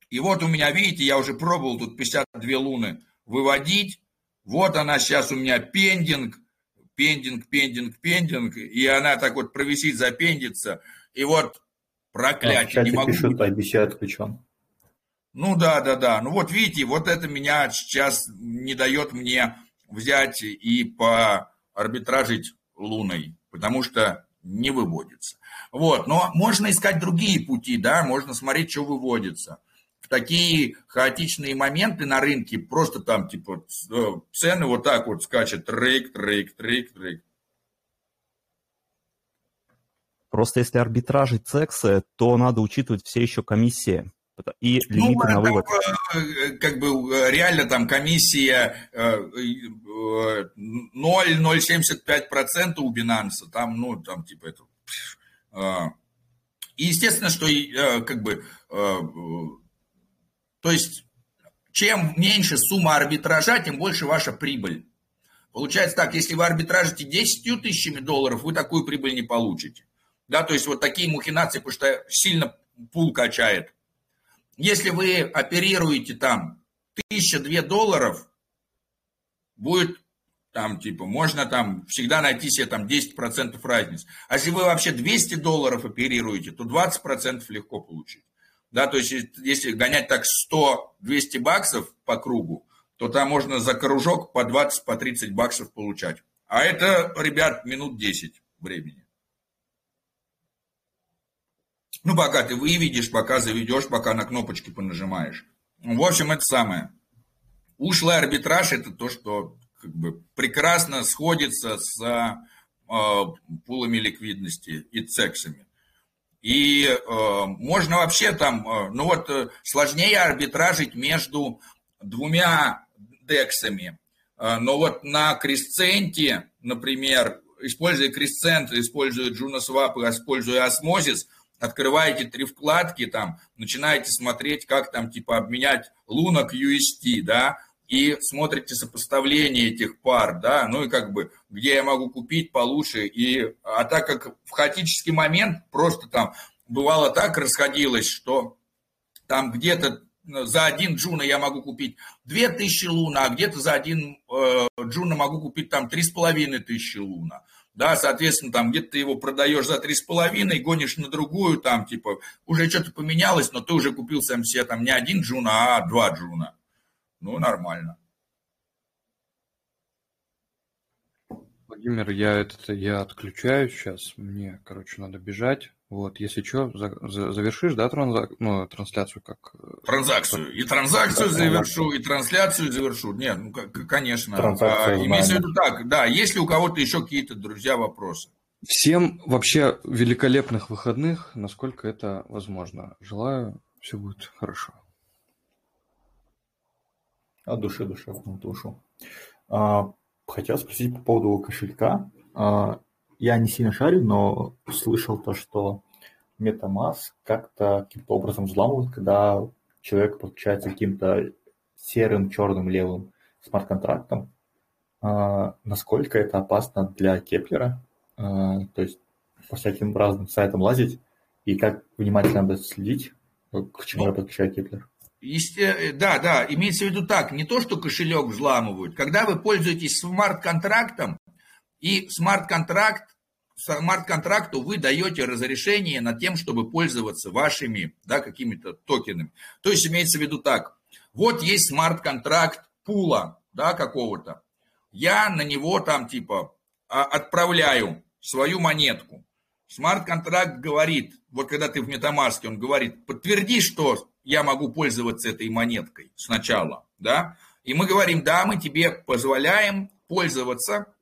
и вот у меня, видите, я уже пробовал тут 52 луны выводить. Вот она сейчас у меня пендинг, пендинг, пендинг, пендинг, и она так вот провисит, запендится, и вот проклятие, а, не могу... пишут, IBC отключен. Ну да, да, да. Ну вот видите, вот это меня сейчас не дает мне взять и по арбитражить луной, потому что не выводится. Вот, но можно искать другие пути, да, можно смотреть, что выводится. В такие хаотичные моменты на рынке просто там, типа, э, цены вот так вот скачет, трейк, трейк, трейк, трейк. Просто если арбитражить сексы, то надо учитывать все еще комиссии и ну, лимиты ну, на вывод. Э, как бы э, реально там комиссия 0,075% у Binance, там, ну, там типа это... И естественно, что как бы, то есть, чем меньше сумма арбитража, тем больше ваша прибыль. Получается так, если вы арбитражите 10 тысячами долларов, вы такую прибыль не получите. Да, то есть вот такие махинации, потому что сильно пул качает. Если вы оперируете там тысяча-две долларов, будет там, типа, можно там всегда найти себе там 10% разницы. А если вы вообще 200 долларов оперируете, то 20% легко получить. Да, то есть, если гонять так 100-200 баксов по кругу, то там можно за кружок по 20, по 30 баксов получать. А это, ребят, минут 10 времени. Ну, пока ты выведешь, пока заведешь, пока на кнопочки понажимаешь. В общем, это самое. Ушлый арбитраж – это то, что как бы прекрасно сходится с э, пулами ликвидности и цексами. И э, можно вообще там, э, ну вот э, сложнее арбитражить между двумя дексами. Э, но вот на кресценте, например, используя кресцент, используя и используя осмозис – открываете три вкладки, там, начинаете смотреть, как там, типа, обменять лунок UST, да, и смотрите сопоставление этих пар, да, ну и как бы, где я могу купить получше, и, а так как в хаотический момент просто там бывало так расходилось, что там где-то за один джуна я могу купить 2000 луна, а где-то за один э, джуна могу купить там 3500 луна да, соответственно, там где-то ты его продаешь за три с половиной, гонишь на другую, там, типа, уже что-то поменялось, но ты уже купил сам себе там не один джуна, а два джуна. Ну, нормально. Владимир, я это я отключаюсь сейчас. Мне, короче, надо бежать. Вот, если что, за, за, завершишь, да, транзак, ну, трансляцию как... Э, транзакцию. И транзакцию завершу, и трансляцию завершу. Нет, ну, конечно. А, имеется в виду так, да, если у кого-то еще какие-то, друзья, вопросы. Всем вообще великолепных выходных, насколько это возможно. Желаю, все будет хорошо. От души, душевную душу. А, хотел спросить по поводу кошелька. А, я не сильно шарю, но слышал то, что MetaMask как-то каким-то образом взламывают, когда человек подключается каким-то серым, черным, левым смарт-контрактом. А, насколько это опасно для Keplr'а? А, то есть по всяким разным сайтам лазить и как внимательно надо следить, к чему я подключаю Кеплер? Есте... Да, да, имеется в виду так, не то, что кошелек взламывают. Когда вы пользуетесь смарт-контрактом, и смарт-контракт, смарт-контракту вы даете разрешение над тем, чтобы пользоваться вашими да, какими-то токенами. То есть имеется в виду так, вот есть смарт-контракт пула да, какого-то, я на него там типа а, отправляю свою монетку. Смарт-контракт говорит, вот когда ты в метамаске, он говорит, подтверди, что я могу пользоваться этой монеткой сначала, да, и мы говорим, да, мы тебе позволяем пользоваться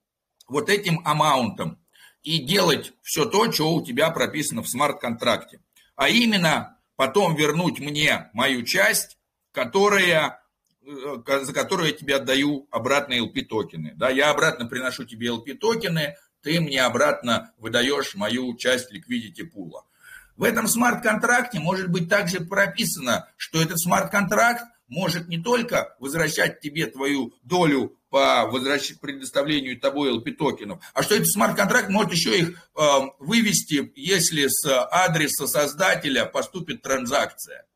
вот этим amount'ом и делать все то, что у тебя прописано в смарт-контракте. А именно потом вернуть мне мою часть, которая, э, за которую я тебе отдаю обратно LP-токены. Да, я обратно приношу тебе LP-токены, ты мне обратно выдаешь мою часть liquidity пула. В этом смарт-контракте может быть также прописано, что этот смарт-контракт может не только возвращать тебе твою долю по возвращ... предоставлению тобой LP-токенов, а что этот смарт-контракт может еще их э, вывести, если с адреса создателя поступит транзакция.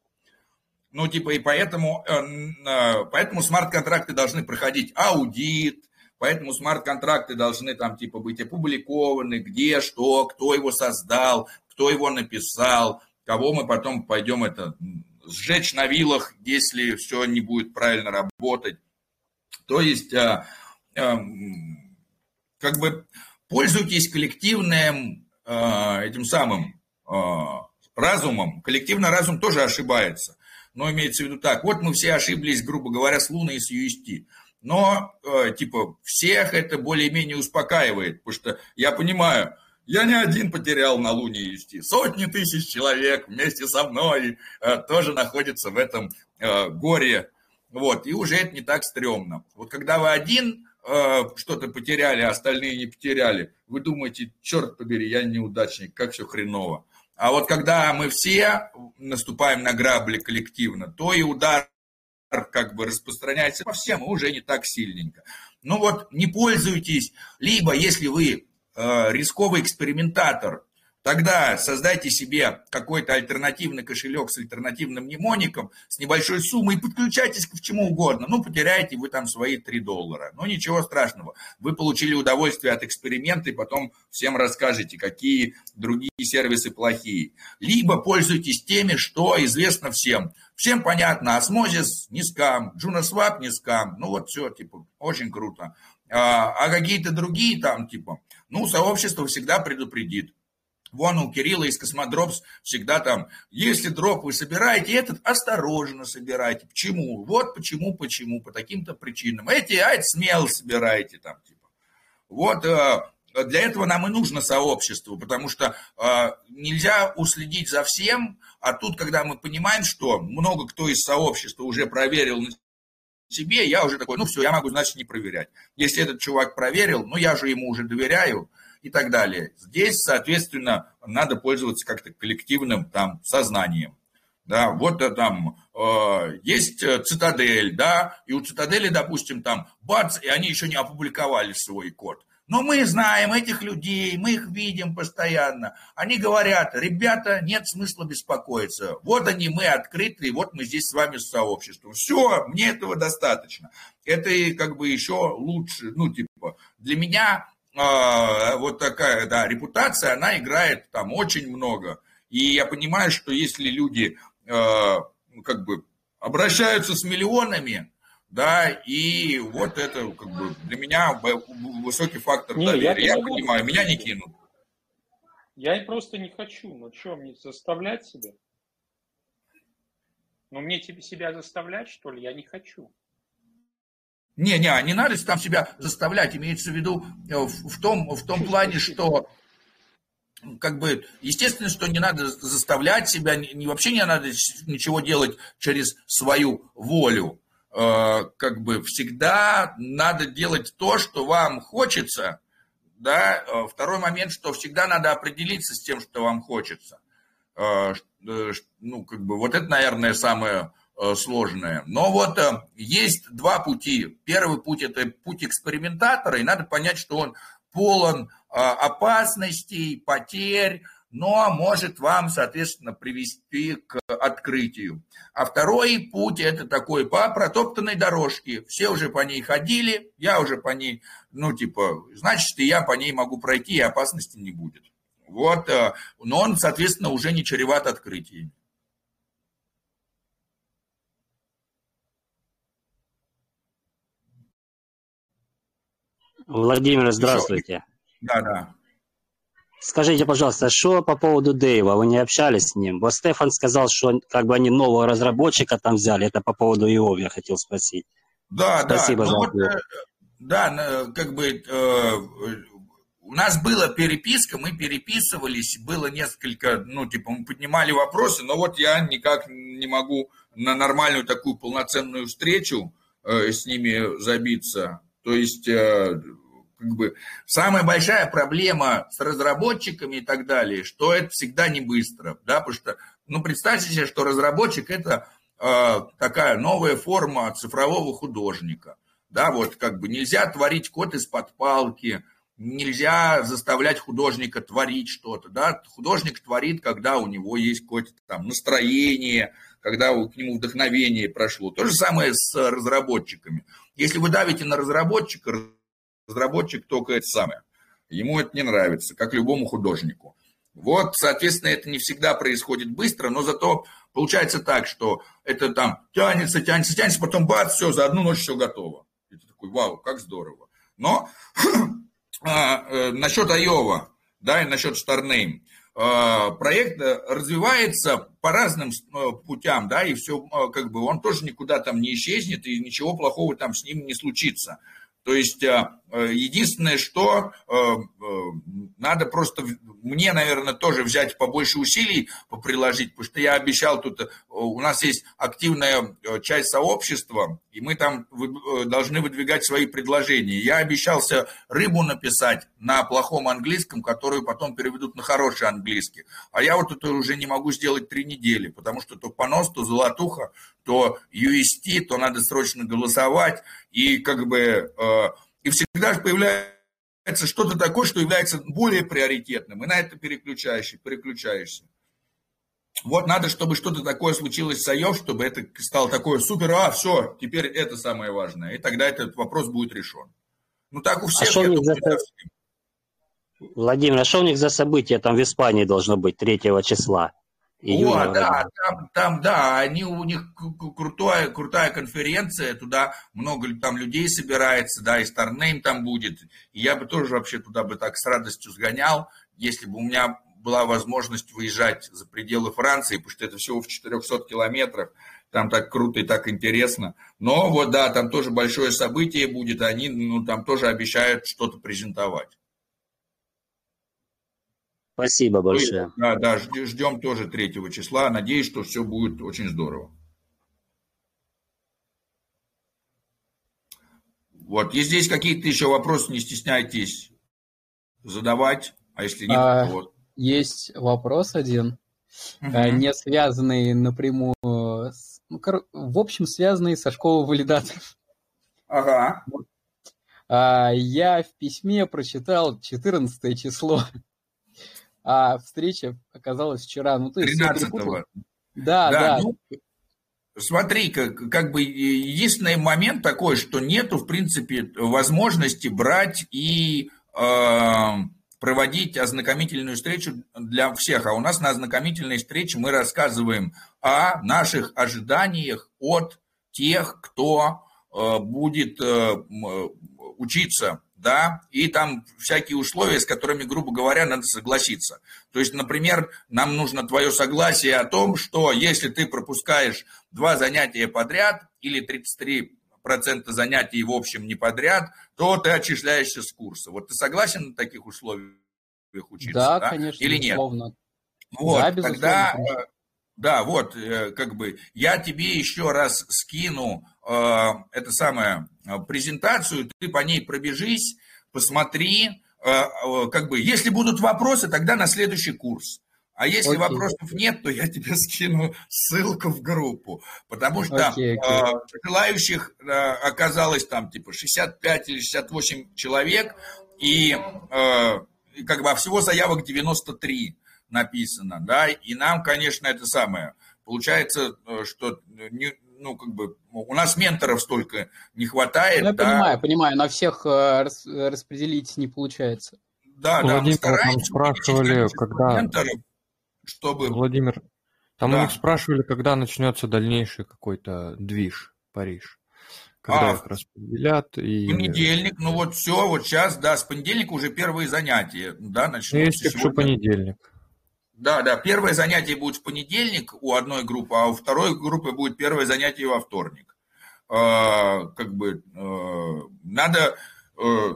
Ну, типа, и поэтому, э, э, поэтому смарт-контракты должны проходить аудит, поэтому смарт-контракты должны там, типа, быть опубликованы, где, что, кто его создал, кто его написал, кого мы потом пойдем это сжечь на вилах, если все не будет правильно работать. То есть, а, а, как бы пользуйтесь коллективным а, этим самым разумом. Коллективный разум тоже ошибается. Но имеется в виду так, вот мы все ошиблись, грубо говоря, с Луной и с UST. Но, типа, всех это более-менее успокаивает, потому что я понимаю, я не один потерял на Луне юсти. Сотни тысяч человек вместе со мной э, тоже находятся в этом э, горе. Вот, и уже это не так стрёмно. Вот когда вы один э, что-то потеряли, а остальные не потеряли, вы думаете, черт побери, я неудачник, как все хреново. А вот когда мы все наступаем на грабли коллективно, то и удар как бы распространяется по всем, уже не так сильненько. Ну вот, не пользуйтесь, либо если вы рисковый экспериментатор, тогда создайте себе какой-то альтернативный кошелек с альтернативным мнемоником, с небольшой суммой и подключайтесь к чему угодно. Ну, потеряете вы там свои 3 доллара. Ну, ничего страшного. Вы получили удовольствие от эксперимента и потом всем расскажете, какие другие сервисы плохие. Либо пользуйтесь теми, что известно всем. Всем понятно, Osmosis не скам, JunoSwap не скам. Ну, вот все, типа, очень круто. А, а какие-то другие там, типа, ну, сообщество всегда предупредит. Вон у Кирилла из Cosmodrops всегда там, если дроп вы собираете, этот осторожно собирайте. Почему? Вот почему, почему, по таким-то причинам. Эти, а это смело собирайте там, типа. Вот э, для этого нам и нужно сообщество, потому что э, нельзя уследить за всем, а тут, когда мы понимаем, что много кто из сообщества уже проверил на себе, я уже такой, ну все, я могу, значит, не проверять. Если этот чувак проверил, ну я же ему уже доверяю и так далее. Здесь, соответственно, надо пользоваться как-то коллективным там сознанием. Да, вот э, там э, есть э, цитадель, да, и у цитадели, допустим, там бац, и они еще не опубликовали свой код. Но мы знаем этих людей, мы их видим постоянно. Они говорят, ребята, нет смысла беспокоиться. Вот они, мы открыты, и вот мы здесь с вами с сообществом. Все, мне этого достаточно. Это как бы еще лучше, ну, типа, для меня э, вот такая, да, репутация, она играет там очень много. И я понимаю, что если люди э, как бы обращаются с миллионами, да, и вот это как бы для меня высокий фактор не, доверия. Я, я понимаю, меня не кинут. Я просто не хочу. Ну что, мне заставлять себя? Ну мне тебе себя заставлять, что ли? Я не хочу. Не, не, не надо там себя заставлять. Имеется в виду э, в, в том, в том плане, что как бы, естественно, что не надо заставлять себя, не, вообще не надо ничего делать через свою волю. Э, как бы всегда надо делать то, что вам хочется, да, э, второй момент, что всегда надо определиться с тем, что вам хочется. ну, как бы, вот это, наверное, самое сложное. Но вот есть два пути. Первый путь – это путь экспериментатора, и надо понять, что он полон опасностей, потерь, но может вам, соответственно, привести к открытию. А второй путь – это такой по протоптанной дорожке. Все уже по ней ходили, я уже по ней, ну, типа, значит, и я по ней могу пройти, и опасности не будет. Вот, э, но он, соответственно, уже не чреват открытиями. Владимир, здравствуйте. Да, да. Скажите, пожалуйста, что по поводу Дэйва? Вы не общались с ним? Вот Стефан сказал, что как бы они нового разработчика там взяли. Это по поводу его я хотел спросить. Да, Спасибо да. за Ну, вот, э, да, как бы э, у нас была переписка, мы переписывались, было несколько, ну, типа, мы поднимали вопросы, но вот я никак не могу на нормальную такую полноценную встречу э, с ними забиться. То есть э, как бы самая большая проблема с разработчиками и так далее, что это всегда не быстро, да, потому что, ну, представьте себе, что разработчик это э, такая новая форма цифрового художника, да, вот как бы нельзя творить код из-под палки, нельзя заставлять художника творить что-то, да, художник творит, когда у него есть какое-то там настроение, когда к нему вдохновение прошло. То же самое с разработчиками. Если вы давите на разработчика, разработчик только это самое. Ему это не нравится, как любому художнику. Вот, соответственно, это не всегда происходит быстро, но зато получается так, что это там тянется, тянется, тянется, потом бац, все, за одну ночь все готово. Ты такой, вау, как здорово. Но а, э, насчет Айова, да, и насчет Starname. А, проект развивается по разным э, путям, да, и все, э, как бы, он тоже никуда там не исчезнет, и ничего плохого там с ним не случится. То есть э, единственное, что надо просто мне, наверное, тоже взять побольше усилий приложить, потому что я обещал тут, у нас есть активная часть сообщества, и мы там должны выдвигать свои предложения. Я обещался рыбу написать на плохом английском, которую потом переведут на хороший английский. А я вот это уже не могу сделать три недели, потому что то понос, то золотуха, то UST, то надо срочно голосовать, и как бы и всегда появляется что-то такое, что является более приоритетным, и на это переключаешься, переключаешься. Вот надо, чтобы что-то такое случилось с IOF, чтобы это стало такое супер, а, все, теперь это самое важное, и тогда этот вопрос будет решен. Ну так у всех, а думаю, за... Владимир, а что у них за событие там в Испании должно быть 3 числа? О, да, там, там, да, они, у них крутая, крутая конференция, туда много там людей собирается, да, и Старнейм там будет. И я бы тоже вообще туда бы так с радостью сгонял, если бы у меня была возможность выезжать за пределы Франции, потому что это всего в 400 километров, там так круто и так интересно. Но вот, да, там тоже большое событие будет, они, ну, там тоже обещают что-то презентовать. Спасибо большое. Да, да, ждем тоже 3 числа. Надеюсь, что все будет очень здорово. Вот, если здесь какие-то еще вопросы, не стесняйтесь задавать, а если нет, А, то вот. Есть вопрос один, э, не связанный напрямую с... ну, кор- в общем, связанный со школой валидаторов. Ага. А, Я в письме прочитал 14 число, а встреча оказалась вчера. Ну, то есть всё 13 перепутал. Да, да. ну, смотри, как, как бы единственный момент такой, что нету, в принципе, возможности брать и э, проводить ознакомительную встречу для всех. А у нас на ознакомительной встрече мы рассказываем о наших ожиданиях от тех, кто э, будет э, э, учиться, да, и там всякие условия, с которыми, грубо говоря, надо согласиться. То есть, например, нам нужно твое согласие о том, что если ты пропускаешь два занятия подряд или 33% занятий в общем не подряд, то ты отчисляешься с курса. Вот ты согласен на таких условиях учиться? Да, конечно, Или нет? безусловно. Вот, Да, безусловно, тогда, конечно. да, вот, э, как бы, я тебе еще раз скину э, это самое, презентацию, ты по ней пробежись, посмотри, э, э, как бы, если будут вопросы, тогда на следующий курс. А если Окей. вопросов нет, то я тебе скину ссылку в группу. Потому что Окей, окей. э, желающих э, оказалось там типа 65 или 68 человек, и, э, как бы а всего заявок 93 написано, да, и нам, конечно, это самое. Получается, э, что не, ну, как бы, у нас менторов столько не хватает. Ну, я да. понимаю, понимаю, на всех э, рас- распределить не получается. Да, да, мы Владимир, там стараемся спрашивали, когда... менторов, чтобы... Владимир, там Да. у них спрашивали, когда начнется дальнейший какой-то движ Париж. Когда А, их распределят и... Понедельник, ну вот все, вот сейчас, да, с понедельника уже первые занятия, да, Ну, начнутся если что, сегодня. понедельник. Да, да, первое занятие будет в понедельник у одной группы, а у второй группы будет первое занятие во вторник. А, как бы э, надо... э,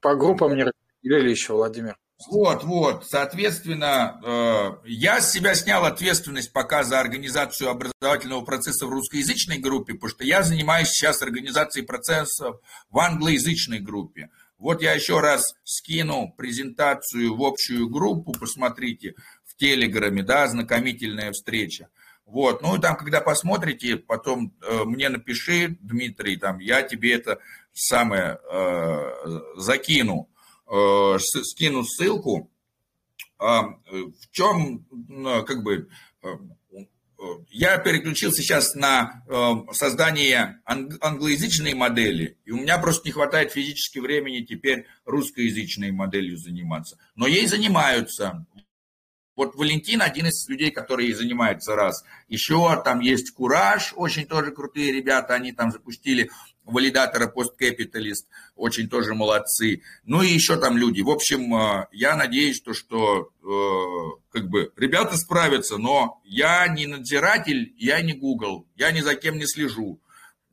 По группам не распределили еще, Владимир. Вот, вот, соответственно, э, я с себя снял ответственность пока за организацию образовательного процесса в русскоязычной группе, потому что я занимаюсь сейчас организацией процессов в англоязычной группе. Вот я еще раз скину презентацию в общую группу, посмотрите, Телеграме, да, ознакомительная встреча. Вот, ну и там, когда посмотрите, потом э, мне напиши, Дмитрий, там, я тебе это самое э, закину, э, скину ссылку. Э, в чем, ну, как бы, э, э, я переключился сейчас на э, создание ан- англоязычной модели, и у меня просто не хватает физически времени теперь русскоязычной моделью заниматься. Но ей занимаются. Вот Валентин один из людей, который занимается раз. Еще там есть Кураж, очень тоже крутые ребята, они там запустили валидатора посткапиталист, очень тоже молодцы. Ну и еще там люди. В общем, э, я надеюсь, то, что э, как бы ребята справятся, но я не надзиратель, я не Google, я ни за кем не слежу.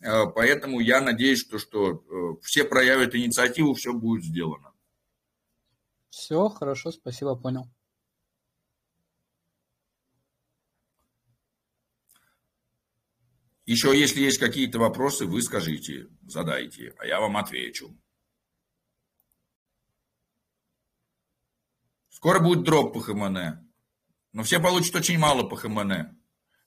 Э, Поэтому я надеюсь, то, что э, все проявят инициативу, все будет сделано. Все, хорошо, спасибо, понял. Еще если есть какие-то вопросы, вы скажите, задайте, а я вам отвечу. Скоро будет дроп по ХМН. Но все получат очень мало по ХМН.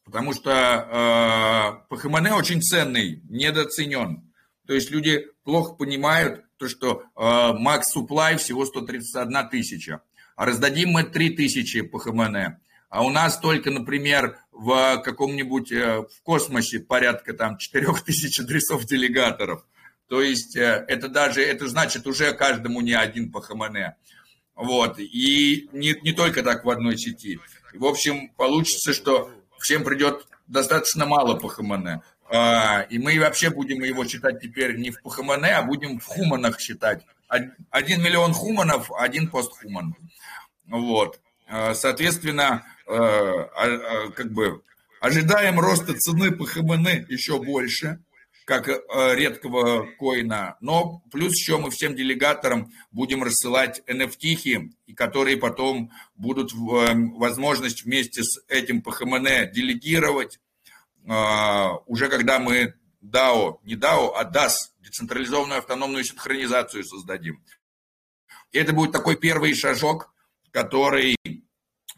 Потому что э, по ХМН очень ценный, недооценен. То есть люди плохо понимают, то, что э, макс supply всего 131 тысяча. А раздадим мы 3 тысячи по ХМН. А у нас только, например, в каком-нибудь э, в космосе порядка там 4000 адресов делегаторов. То есть э, это даже, это значит уже каждому не один по ХМН. Вот. И не, не только так в одной сети. В общем, получится, что всем придет достаточно мало по ХМН. А, И мы вообще будем его считать теперь не в ПХМН, а будем в хуманах считать. Од- Один миллион хуманов, один постхуман. Вот. Соответственно, э, а, как бы ожидаем роста цены ПХМН еще больше, как э, редкого коина. Но плюс еще мы всем делегаторам будем рассылать NFT, которые потом будут э, возможность вместе с этим ПХМН делегировать, а, уже когда мы DAO, не DAO, а DAS, децентрализованную автономную синхронизацию создадим. И это будет такой первый шажок, который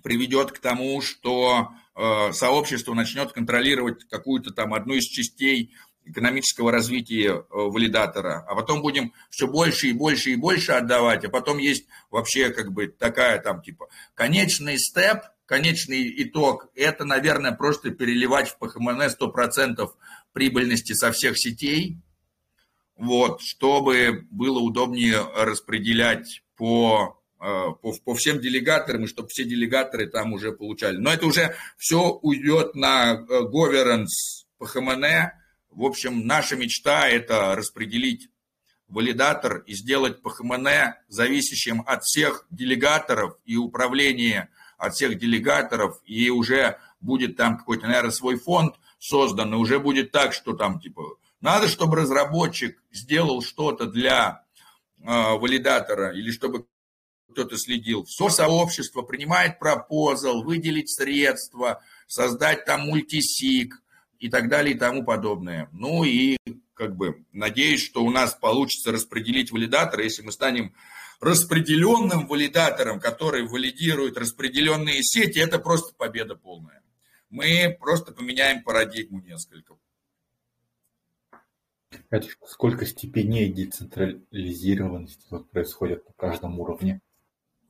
приведет к тому, что э, сообщество начнет контролировать какую-то там одну из частей экономического развития э, валидатора, а потом будем все больше и больше и больше отдавать, а потом есть вообще как бы такая там типа конечный степ, конечный итог, это, наверное, просто переливать в ПХМН 100% прибыльности со всех сетей, вот, чтобы было удобнее распределять по, по, по всем делегаторам, и чтобы все делегаторы там уже получали. Но это уже все уйдет на э, governance ПХМН. В общем, наша мечта – это распределить валидатор и сделать ПХМН зависящим от всех делегаторов и управления от всех делегаторов, и уже будет там какой-то, наверное, свой фонд создан, и уже будет так, что там, типа, надо, чтобы разработчик сделал что-то для э, валидатора, или чтобы кто-то следил. Все сообщество принимает пропозал, выделить средства, создать там мультисик и так далее и тому подобное. Ну и как бы надеюсь, что у нас получится распределить валидатора, если мы станем распределенным валидатором, который валидирует распределенные сети, это просто победа полная. Мы просто поменяем парадигму несколько. Сколько степеней децентрализированности вот происходит на каждом уровне?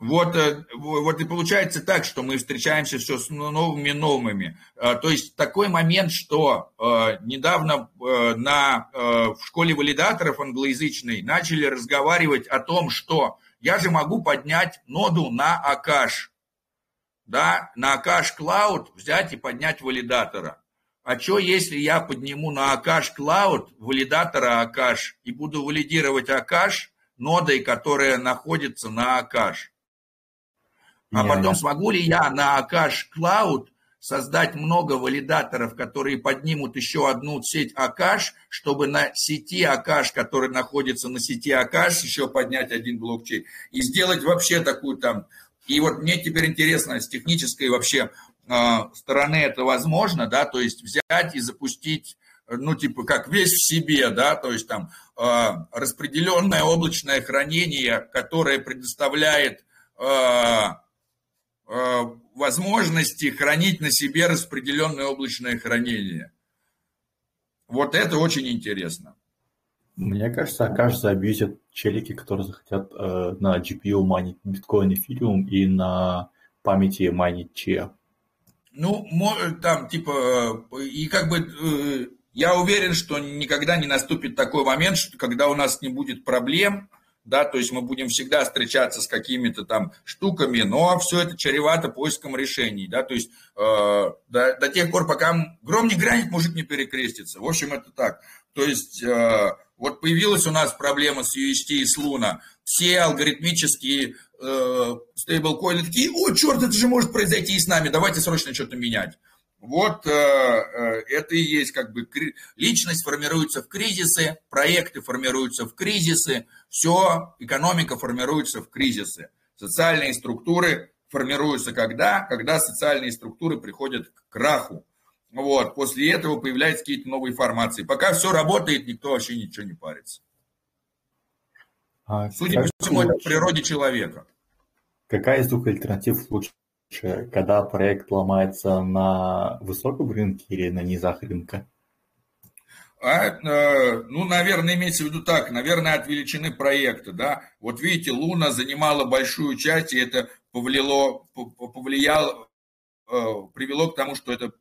Вот, э, вот и получается так, что мы встречаемся все с новыми новыми. Э, то есть такой момент, что э, недавно на, в школе валидаторов англоязычной начали разговаривать о том, что я же могу поднять ноду на Акаш. Да, на Акаш Cloud взять и поднять валидатора. А что, если я подниму на Акаш Cloud валидатора Акаш и буду валидировать Акаш нодой, которая находится на Акаш? А потом смогу ли я на Акаш Cloud создать много валидаторов, которые поднимут еще одну сеть Акаш, чтобы на сети Акаш, которая находится на сети Акаш, еще поднять один блокчейн и сделать вообще такую там... И вот мне теперь интересно, с технической вообще э, стороны это возможно, да, то есть взять и запустить ну, типа, как весь в себе, да, то есть там э, распределенное облачное хранение, которое предоставляет Э, возможности хранить на себе распределенное облачное хранение. Вот это очень интересно. Мне кажется, кажется, абьюзят челики, которые захотят э, на GPU майнить биткоин эфириум и на памяти майнить чья. Ну, там, типа, э, и как бы э, я уверен, что никогда не наступит такой момент, что когда у нас не будет проблем, да, то есть мы будем всегда встречаться с какими-то там штуками, но все это чревато поиском решений, да, то есть э, до, до тех пор, пока гром не гранит, мужик не перекрестится. В общем, это так. То есть э, вот появилась у нас проблема с UST и с Луна, все алгоритмические э, такие, о, черт, это же может произойти и с нами, давайте срочно что-то менять. Вот э, э, это и есть как бы личность формируется в кризисы, проекты формируются в кризисы, все, экономика формируется в кризисы. Социальные структуры формируются когда? Когда социальные структуры приходят к краху. Вот, после этого появляются какие-то новые формации. Пока все работает, никто вообще ничего не парится. А Судя по всему, это в природе человека. Какая из двух альтернатив лучше когда проект ломается на высоком рынке или на низах рынка? А, э, ну, наверное, имеется в виду так, наверное, от величины проекта, да. Вот видите, Луна занимала большую часть, и это повлияло, повлияло, э, привело к тому, что это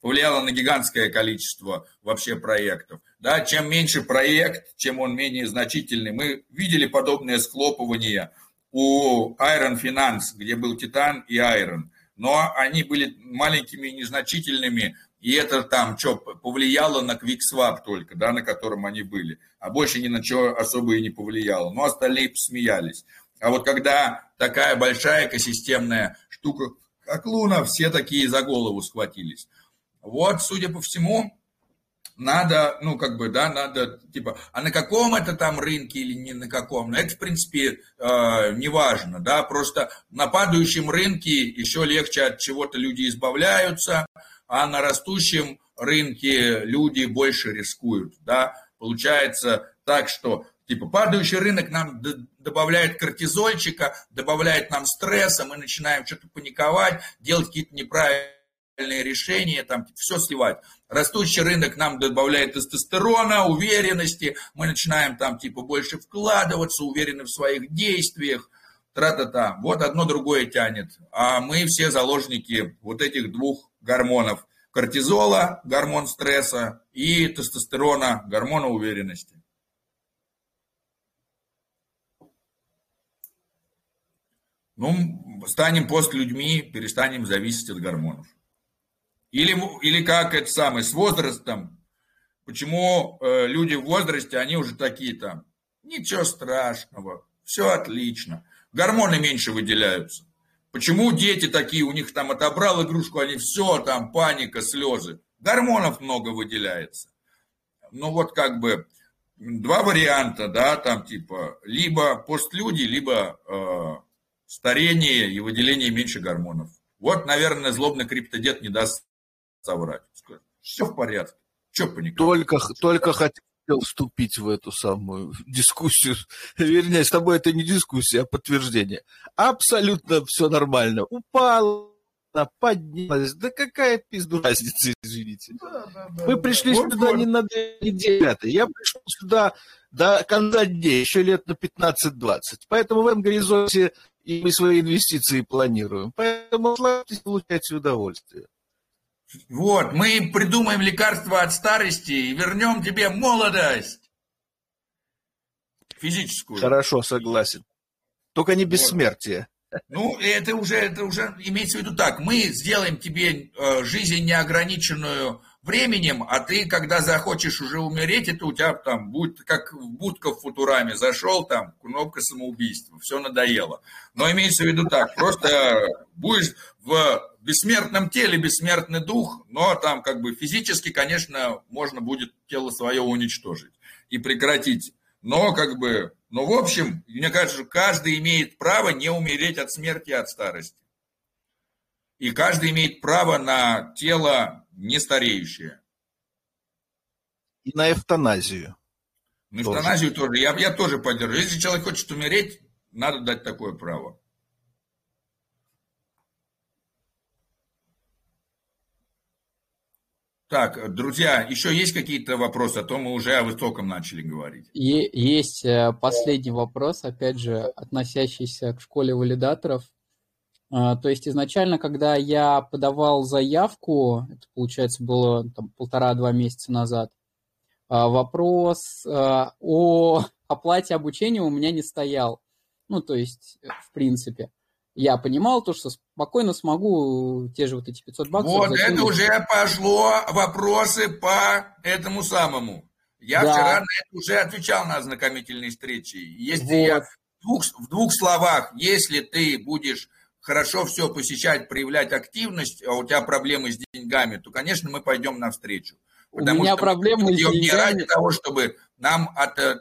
повлияло на гигантское количество вообще проектов. Да, чем меньше проект, чем он менее значительный. Мы видели подобное схлопывание – у Iron Finance, где был Титан и Iron. Но они были маленькими и незначительными, и это там что, повлияло на QuickSwap только, да, на котором они были. А больше ни на что особо и не повлияло. Но остальные посмеялись. А вот когда такая большая экосистемная штука, как Луна, все такие за голову схватились. Вот, судя по всему, надо, ну, как бы, да, надо, типа, а на каком это там рынке или не на каком, ну, это, в принципе, э, не важно, да, просто на падающем рынке еще легче от чего-то люди избавляются, а на растущем рынке люди больше рискуют, да, получается так, что Типа падающий рынок нам добавляет кортизольчика, добавляет нам стресса, мы начинаем что-то паниковать, делать какие-то неправильные решения, там все сливать. Растущий рынок нам добавляет тестостерона, уверенности, мы начинаем там типа больше вкладываться, уверены в своих действиях, тра-та-та. Вот одно другое тянет. А мы все заложники вот этих двух гормонов. Кортизола, гормон стресса, и тестостерона, гормона уверенности. Ну, станем постлюдьми, перестанем зависеть от гормонов. Или, или как это самое, с возрастом. Почему э, люди в возрасте, они уже такие там, ничего страшного, все отлично. Гормоны меньше выделяются. Почему дети такие, у них там отобрал игрушку, они все, там паника, слезы. Гормонов много выделяется. Ну вот как бы два варианта, да, там типа либо постлюди, либо э, старение и выделение меньше гормонов. Вот, наверное, злобный криптодед не даст соврать. Все в порядке. Че паниковать? Только, только, хот, хотел вступить в эту самую дискуссию. Вернее, с тобой это не дискуссия, а подтверждение. Абсолютно все нормально. Упал, поднялась. Да какая пизду разница, извините. Вы пришли Вот, сюда не на две недели. ребята. Я пришел сюда до конца дней, еще лет на 15-20. Поэтому в этом горизонте и мы свои инвестиции планируем. Поэтому получайте удовольствие. Вот, мы придумаем лекарство от старости и вернем тебе молодость. Физическую. Хорошо, согласен. Только не бессмертие. Ну, это уже, это уже имеется в виду так. Мы сделаем тебе э, жизнь неограниченную временем, а ты, когда захочешь уже умереть, это у тебя там будет как в будка в Футураме. Зашел там, кнопка самоубийства, все надоело. Но имеется в виду так, просто будешь в бессмертном теле, бессмертный дух, но там как бы физически, конечно, можно будет тело свое уничтожить и прекратить. Но как бы, ну в общем, мне кажется, каждый имеет право не умереть от смерти и от старости. И каждый имеет право на тело не стареющее. И на эвтаназию. На Тоже. эвтаназию тоже. Я, я тоже поддерживаю. Если человек хочет умереть, надо дать такое право. Так, друзья, еще есть какие-то вопросы? А то мы уже о высоком начали говорить. Е- Есть э, последний вопрос, опять же, относящийся к школе валидаторов. А, То есть изначально, когда я подавал заявку, это, получается, было полтора-два месяца назад, а, вопрос а, о оплате обучения у меня не стоял. Ну, то есть, э, в принципе, я понимал то, что спокойно смогу те же вот эти 500 баксов Вот это закинуть. уже пошло вопросы по этому самому. Я Да. вчера на это уже отвечал на ознакомительной встрече. Если я Вот. в двух, в двух словах, если ты будешь хорошо все посещать, проявлять активность, а у тебя проблемы с деньгами, то, конечно, мы пойдем навстречу. У меня что проблемы мы с идем не ради деньгами. того, чтобы нам от, э, э,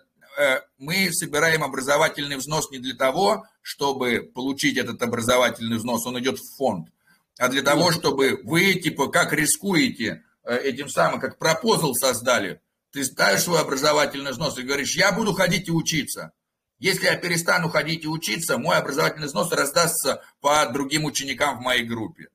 мы собираем образовательный взнос не для того, чтобы получить этот образовательный взнос, он идет в фонд, а для того, чтобы вы, типа, как рискуете э, этим самым, как пропозал создали, ты ставишь свой образовательный взнос и говоришь, я буду ходить и учиться. Если я перестану ходить и учиться, мой образовательный взнос раздастся по другим ученикам в моей группе.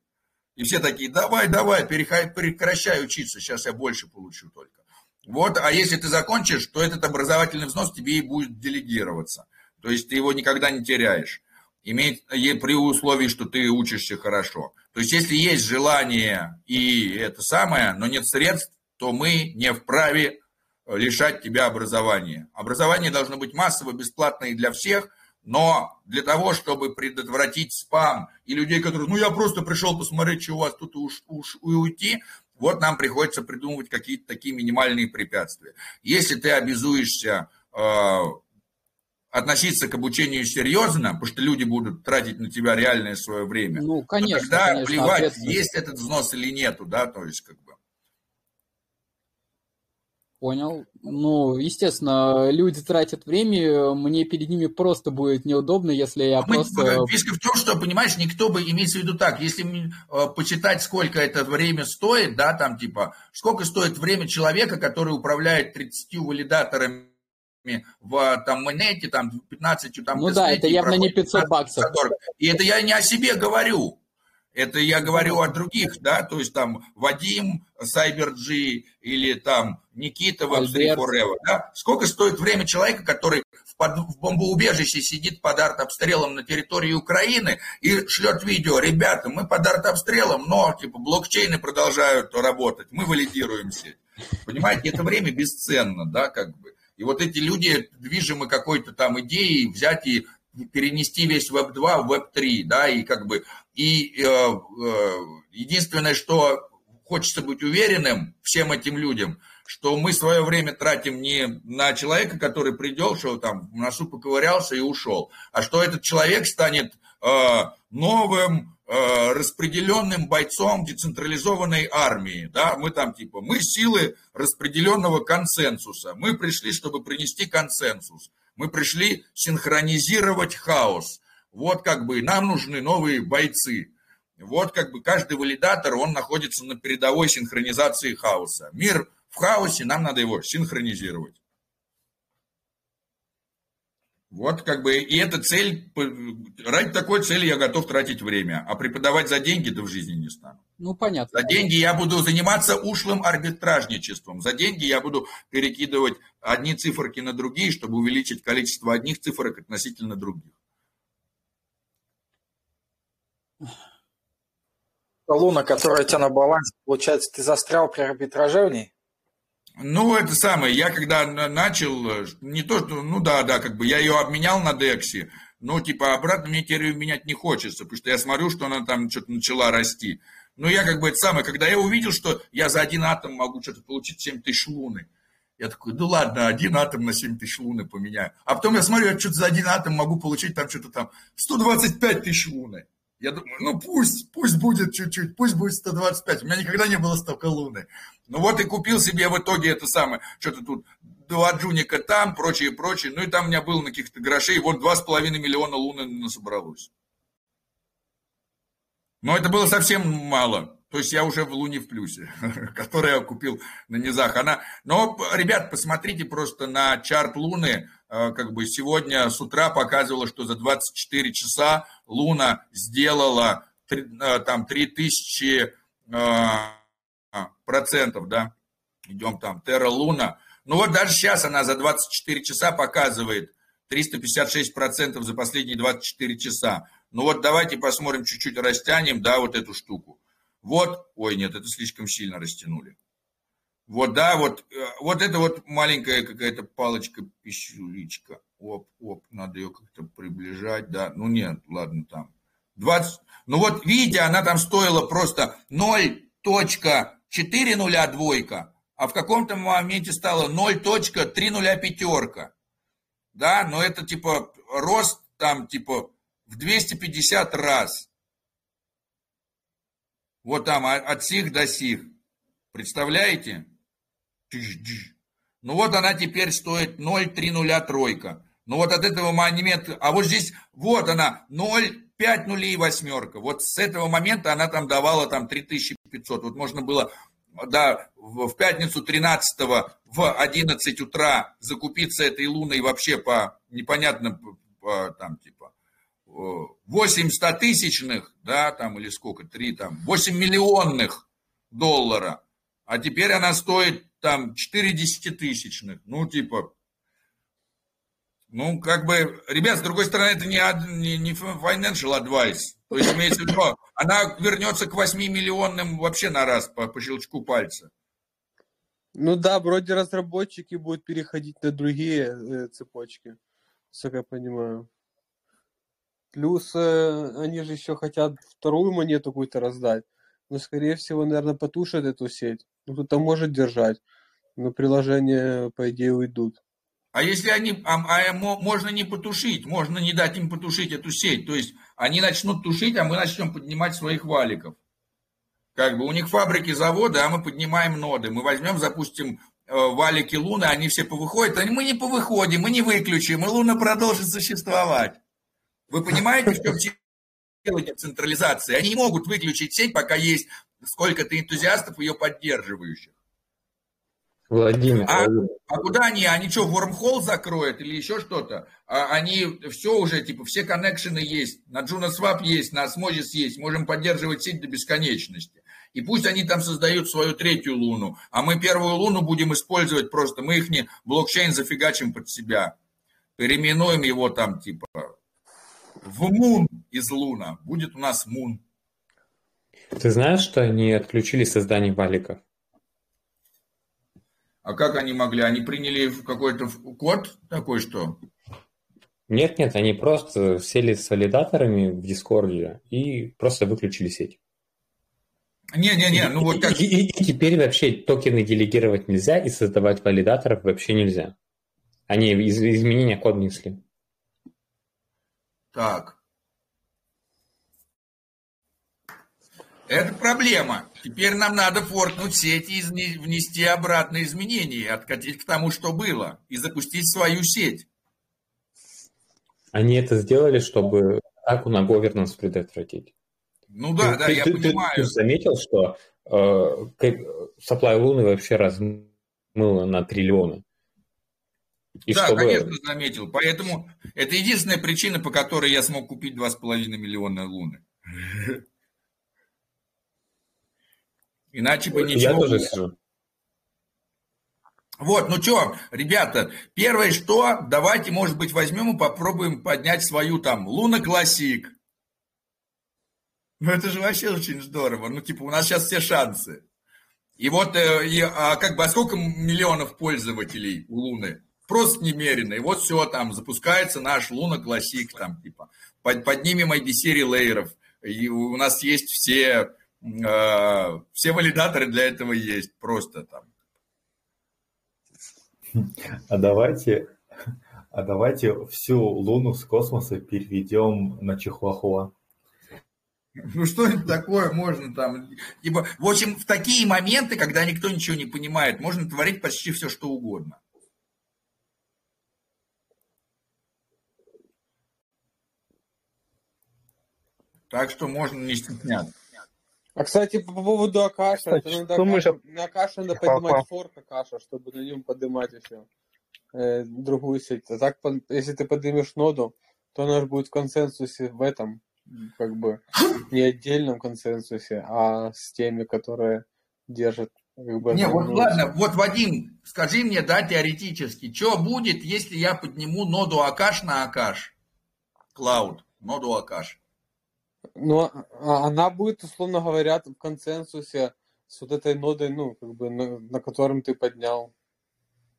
И все такие, давай, давай, прекращай учиться, сейчас я больше получу только. Вот, а если ты закончишь, то этот образовательный взнос тебе и будет делегироваться. То есть ты его никогда не теряешь. Имеет, при условии, что ты учишься хорошо. То есть если есть желание и это самое, но нет средств, то мы не вправе лишать тебя образования. Образование должно быть массово, бесплатно и для всех, но для того, чтобы предотвратить спам и людей, которые, ну я просто пришел посмотреть, что у вас тут уж, уж- и уйти, вот нам приходится придумывать какие-то такие минимальные препятствия. Если ты обязуешься э, относиться к обучению серьезно, потому что люди будут тратить на тебя реальное свое время, Ну, конечно, тогда конечно, плевать, есть этот взнос или нету, да, то есть как бы. Понял. Ну, естественно, люди тратят время, мне перед ними просто будет неудобно, если я Мы- просто... Фишка в том, что, понимаешь, никто бы, имеется в виду так, если э, почитать, сколько это время стоит, да, там типа, сколько стоит время человека, который управляет 30 валидаторами в там Монете, там 15 там Ну да, это явно не проходит 500 баксов. 40. И это я не о себе говорю. Это я говорю о других, да, то есть там Вадим, CyberG или там Никита в Web3 Альберт. Forever, да? Сколько стоит время человека, который в, под- в бомбоубежище сидит под артобстрелом на территории Украины и шлет видео, ребята, мы под артобстрелом, но типа блокчейны продолжают работать, мы валидируем сеть. Понимаете, это время бесценно, да, как бы. И вот эти люди, движимы какой-то там идеей, взять и перенести весь Web2 в Web3, да, и как бы, и э, э, единственное, что хочется быть уверенным всем этим людям, что мы свое время тратим не на человека, который придел, что там в носу поковырялся и ушел, а что этот человек станет э, новым э, распределенным бойцом децентрализованной армии, да, мы там типа, мы силы распределенного консенсуса, мы пришли, чтобы принести консенсус, мы пришли синхронизировать хаос, вот как бы нам нужны новые бойцы, вот как бы каждый валидатор, он находится на передовой синхронизации хаоса. Мир в хаосе, нам надо его синхронизировать. Вот как бы, и эта цель, ради такой цели я готов тратить время, а преподавать за деньги-то в жизни не стану. Ну, понятно. За деньги я буду заниматься ушлым арбитражничеством. За деньги я буду перекидывать одни циферки на другие, чтобы увеличить количество одних цифрок относительно других. Луна, которая у тебя на балансе, получается, ты застрял при арбитраже в ней? Ну, это самое, я когда начал, э, не то, что, ну да, да, как бы я ее обменял на Дексе, но типа обратно мне теперь менять не хочется, потому что я смотрю, что она там что-то начала расти. Но я как бы это самое, когда я увидел, что я за один атом могу что-то получить 7 тысяч луны, я такой, ну ладно, один атом на 7 тысяч луны поменяю. А потом я смотрю, я что-то за один атом могу получить там что-то там 125 тысяч луны. Я думаю, ну пусть, пусть будет чуть-чуть, пусть будет 125. У меня никогда не было столько луны. Ну вот и купил себе в итоге это самое, что-то тут два джуника там, прочее, прочее. Ну и там у меня было на каких-то грошей, вот два с половиной миллиона луны насобралось. Но это было совсем мало. То есть я уже в Луне в плюсе, который я купил на низах. Она... Но, ребят, посмотрите просто на чарт Луны. Э, как бы сегодня с утра показывало, что за 24 часа Луна сделала э, там 3000 э, процентов, да. Идем там, Терра Луна. Ну вот даже сейчас она за 24 часа показывает 356 процентов за последние 24 часа. Ну вот давайте посмотрим, чуть-чуть растянем, да, вот эту штуку. Вот, ой, нет, это слишком сильно растянули. Вот, да, вот, э, вот это вот маленькая какая-то палочка-пищуличка. Оп, оп, надо ее как-то приближать, да. Ну нет, ладно, там. 20, ну вот, видите, она там стоила просто 0.4 нуля двойка, а в каком-то моменте стала 0.3 нуля пятерка. Да, но это типа рост там типа в 250 раз. Вот там от сих до сих. Представляете? Ну вот она теперь стоит 0,30 тройка. Ну вот от этого момента, а вот здесь, вот она, 0,5 нулей восьмерка. Вот с этого момента она там давала там 3500. Вот можно было, да, в пятницу 13 в 11 утра закупиться этой луной вообще по непонятно, по, там типа 8 стотысячных, да, там, или сколько, 3, там, 8 миллионных доллара, а теперь она стоит там 4 десятитысячных, ну, типа, ну, как бы, ребят, с другой стороны, это не, не, financial advice, то есть имеется в виду, она вернется к 8 миллионным вообще на раз по, по щелчку пальца. Ну да, вроде разработчики будут переходить на другие э, цепочки, как я понимаю. Плюс э, они же еще хотят вторую монету какую-то раздать. Но, скорее всего, наверное, потушат эту сеть. Ну, кто-то может держать, но приложения, по идее, уйдут. А если они, а, а, можно не потушить, можно не дать им потушить эту сеть. То есть они начнут тушить, а мы начнем поднимать своих валиков. Как бы у них фабрики, заводы, а мы поднимаем ноды. Мы возьмем, запустим э, валики Луны, они все повыходят, а мы не повыходим, мы не выключим, и Луна продолжит существовать. Вы понимаете, в чем дело децентрализации? Они не могут выключить сеть, пока есть сколько-то энтузиастов ее поддерживающих. Владимир, а, Владимир. а куда они? Они что, вормхолл закроют или еще что-то? А они все уже, типа, все коннекшены есть. На JunoSwap есть, на Osmosis есть. Можем поддерживать сеть до бесконечности. И пусть они там создают свою третью луну, а мы первую луну будем использовать просто. Мы их не блокчейн зафигачим под себя. Переименуем его там, типа, в Мун из Луна. Будет у нас Мун. Ты знаешь, что они отключили создание валиков? А как они могли? Они приняли какой-то код такой, что? Нет, нет, они просто сели с валидаторами в Дискорде и просто выключили сеть. Не-не-не, ну вот как... И, и, и теперь вообще токены делегировать нельзя и создавать валидаторов вообще нельзя. Они из, изменения кода несли. Так. Это проблема. Теперь нам надо форкнуть сеть и внести обратно изменения, откатить к тому, что было, и запустить свою сеть. Они это сделали, чтобы атаку на governance предотвратить. Ну да, ты, да, ты, я ты, понимаю. Ты, ты заметил, что э, supply Луны вообще размыло на триллионы? И да, чтобы... конечно, заметил. Поэтому это единственная причина, по которой я смог купить 2,5 миллиона луны. Иначе бы ничего... Я тоже сижу. Вот, ну что, ребята, первое что, давайте, может быть, возьмем и попробуем поднять свою там Луна Классик. Ну это же вообще очень здорово. Ну типа у нас сейчас все шансы. И вот, э, и, а как бы, а сколько миллионов пользователей у Луны? Просто немерено. И вот все, там запускается наш Луна Классик, там типа под, поднимем IBC релейеров. И у нас есть все, э, все валидаторы для этого есть. Просто там. А давайте, а давайте всю Луну с космоса переведем на Чихуахуа. Ну что-нибудь такое можно там. Ибо, в общем, в такие моменты, когда никто ничего не понимает, можно творить почти все, что угодно. Так что можно не стесняться. А, кстати, по поводу Акаша, Кстати, это надо думаешь, Акаша- на Акаша надо поднимать форк Акаша, чтобы на нем поднимать еще э, другую сеть. А так, если ты поднимешь ноду, то она же будет в консенсусе в этом, как бы, не отдельном консенсусе, а с теми, которые держат как бы Не, вот ладно, вот, Вадим, скажи мне, да, теоретически, что будет, если я подниму ноду Акаш на Акаш? Клауд, ноду Акаш. Но а- она будет, условно говоря, в консенсусе с вот этой нодой, ну, как бы, на, на котором ты поднял.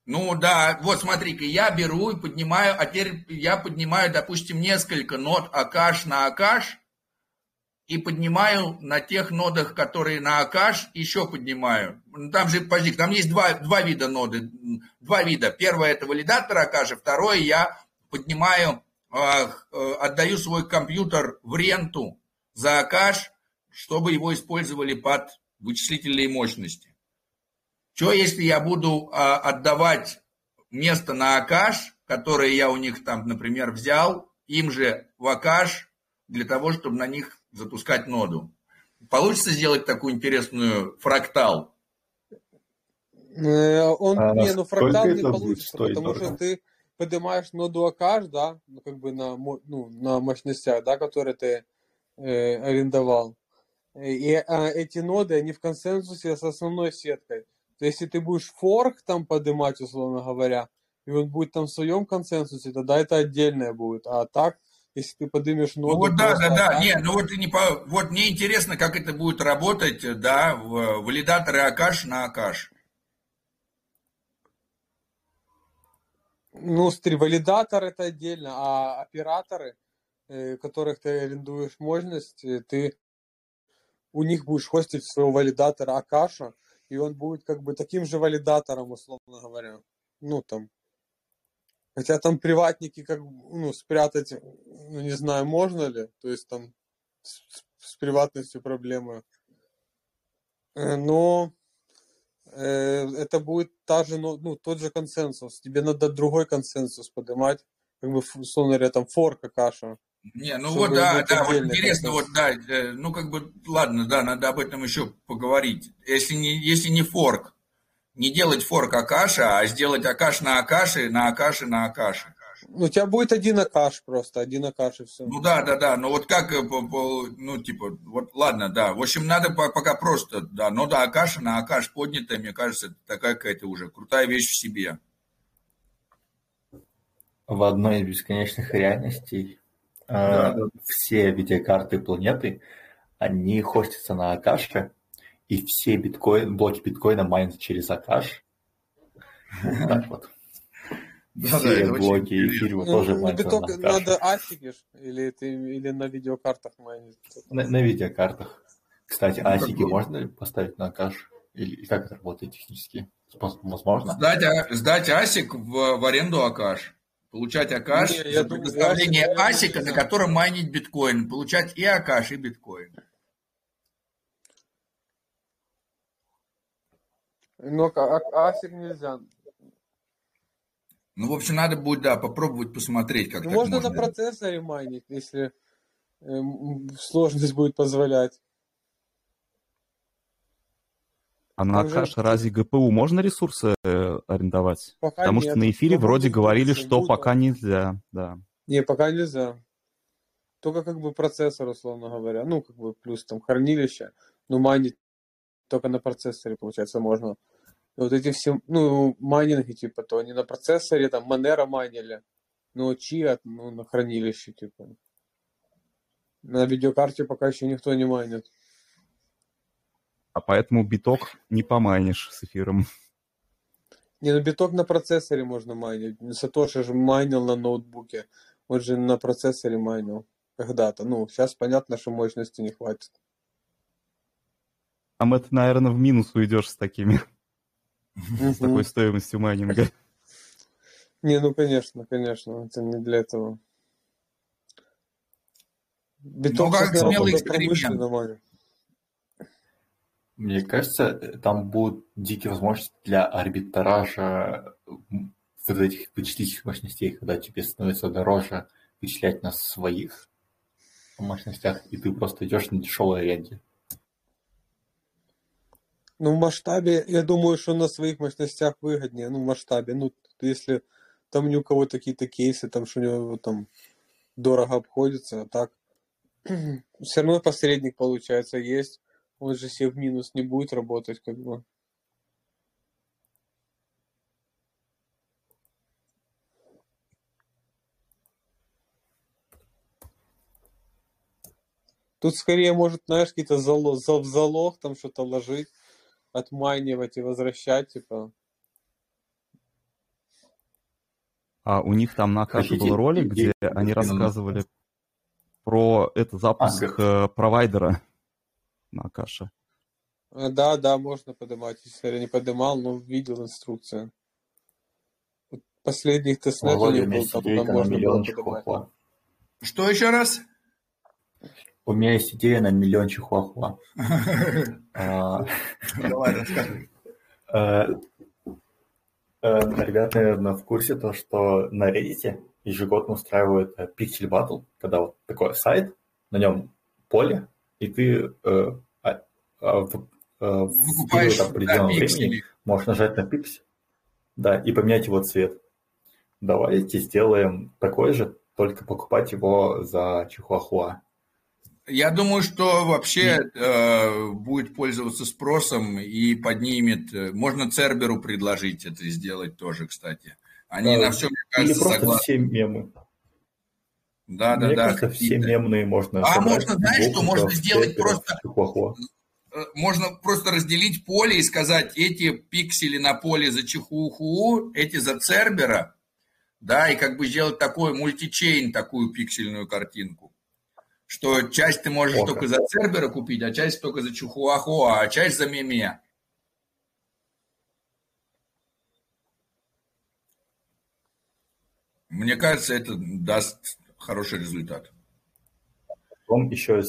Ну да, вот смотри-ка, я беру и поднимаю, а теперь я поднимаю, допустим, несколько нод Акаш на Акаш, и поднимаю на тех нодах, которые на Акаш, еще поднимаю. Ну, Там же, подожди, там есть два, два вида ноды, два вида. Первое это валидатор Акаша, второе я поднимаю, а, отдаю свой компьютер в ренту за Акаш, чтобы его использовали под вычислительные мощности. Что если я буду а, отдавать место на Акаш, которое я у них там, например, взял, им же в Акаш, для того, чтобы на них запускать ноду. Получится сделать такую интересную фрактал? Э, Он, А не, ну фрактал не получится, потому что ты поднимаешь ноду Акаш, да, ну, как бы на, ну, на мощностях, да, которые ты э, арендовал. И а, эти ноды, они в консенсусе с основной сеткой. То есть, если ты будешь форк там поднимать, условно говоря, и он будет там в своем консенсусе, тогда это отдельное будет. А так, если ты поднимешь Ну ноду вот да, да, да. Не, ну вот, не по- вот мне интересно, как это будет работать, да, в валидаторы Акаш на Акаш. Ну, смотри, валидатор это отдельно, а операторы, э, которых ты арендуешь мощность, э, ты у них будешь хостить своего валидатора Акаша, и он будет как бы таким же валидатором, условно говоря. Ну, там. Хотя там приватники как ну, спрятать, ну, не знаю, можно ли. То есть там с, с- приватностью проблемы. Э, Но это будет та же, ну, ну, тот же консенсус. Тебе надо другой консенсус поднимать, как бы, условно говоря, там форка каша. Не, ну вот да, да, вот интересно, консенсус. вот да, э, ну как бы, ладно, да, надо об этом еще поговорить. Если не, если не форк, не делать форк Акаша, а сделать Акаш на Акаше, на Акаше, на Акаше. Ну, у тебя будет один акаш просто, один акаш и все. Ну да, да, да, но вот как, э, ну типа, вот ладно, да, в общем, надо по- пока просто, да, но да, Акаша на Акаш поднятая, мне кажется, это такая какая-то уже крутая вещь в себе. В одной из бесконечных реальностей э, Да. все видеокарты планеты, они хостятся на Акаше, и все биткоин, блоки биткоина майнятся через Акаш. Вот так вот. Да, да, Все очень блоки интересно. эфириума Ну, тоже ну, Акаше. надо асики ж, или, ты, или на видеокартах майнить. На, на видеокартах. Кстати, Ну, асики можно ли поставить на Акаш? Или и как это работает технически? Возможно? Сдать, а- сдать асик в, в аренду Акаш. Получать Акаш Не, за думаю, предоставление наверное, асика, на котором майнить биткоин. Получать и Акаш, и биткоин. Но а- а- асик нельзя. Ну, в общем, надо будет, да, попробовать посмотреть, как Ну, так можно можно. на процессоре майнить, если эм, сложность будет позволять. А на Там же каше ради ГПУ можно ресурсы э, арендовать? пока Потому что нет. на эфире Но вроде говорили, что будут. пока нельзя, да. Не, пока нельзя. Только как бы процессор, условно говоря. Ну, как бы плюс там хранилище. Ну, майнить только на процессоре, получается, можно. Вот эти все, ну, майнинги, типа, то они на процессоре, там, Monero майнили. Ну, Chia, ну, на хранилище, типа. На видеокарте пока еще никто не майнит. А поэтому биток не помайнишь с эфиром. Не, ну биток на процессоре можно майнить. Сатоши же майнил на ноутбуке. Он же на процессоре майнил когда-то. Ну, сейчас понятно, что мощности не хватит. Там это, наверное, в минус уйдешь с такими, с такой стоимостью майнинга. Не, ну конечно, конечно, это не для этого. Ну, Биток как смелый эксперимент. Мне кажется, там будут дикие возможности для арбитража вот этих вычислительных мощностей, когда тебе становится дороже вычислять на своих мощностях, и ты просто идешь на дешевой аренде. Ну, в масштабе, я думаю, что на своих мощностях выгоднее. Ну, в масштабе. Ну, если там ни у кого какие-то кейсы, там, что у него там дорого обходится, а так все равно посредник, получается, есть. Он же себе в минус не будет работать, как бы. Тут скорее, может, знаешь, какие-то залог, залог там что-то ложить, отманивать и возвращать, типа. А у них там на Хотите был ролик, где они рассказывали про это запуск А, э, провайдера на каше. А, Да, да, можно поднимать. Если я не поднимал, но видел инструкцию. Последних тестнет у Володя, них у меня был, там, там можно было поднимать. Что еще раз? У меня есть идея на миллион чихуахуа. А, Давай, расскажи. э, э, Ребята, наверное, в курсе то, что на Reddit ежегодно устраивают э, Pixel Battle, когда вот такой сайт, на нем поле, и ты э, а- а э, Выкупаешь, определенного времени можешь нажать на пиксель, да, и поменять его цвет. Давайте сделаем такой же, только покупать его за чихуахуа. Я думаю, что вообще э, будет пользоваться спросом и поднимет. э, Можно Церберу предложить это сделать тоже, кстати. Они Э, на все, мне Или кажется, просто согласны. все мемы. Да, да, Мне да. кажется, все мемные можно А собрать можно, знаешь, что можно сделать церберов, просто чихуахуа. э, можно просто разделить поле и сказать, эти пиксели на поле за чихуху, эти за Цербера, да, и как бы сделать такой мультичейн, такую пиксельную картинку. Что часть ты можешь О, только за Цербера купить, а часть только за Чихуахуа, а часть за Меме. Мне кажется, это даст хороший результат. Потом еще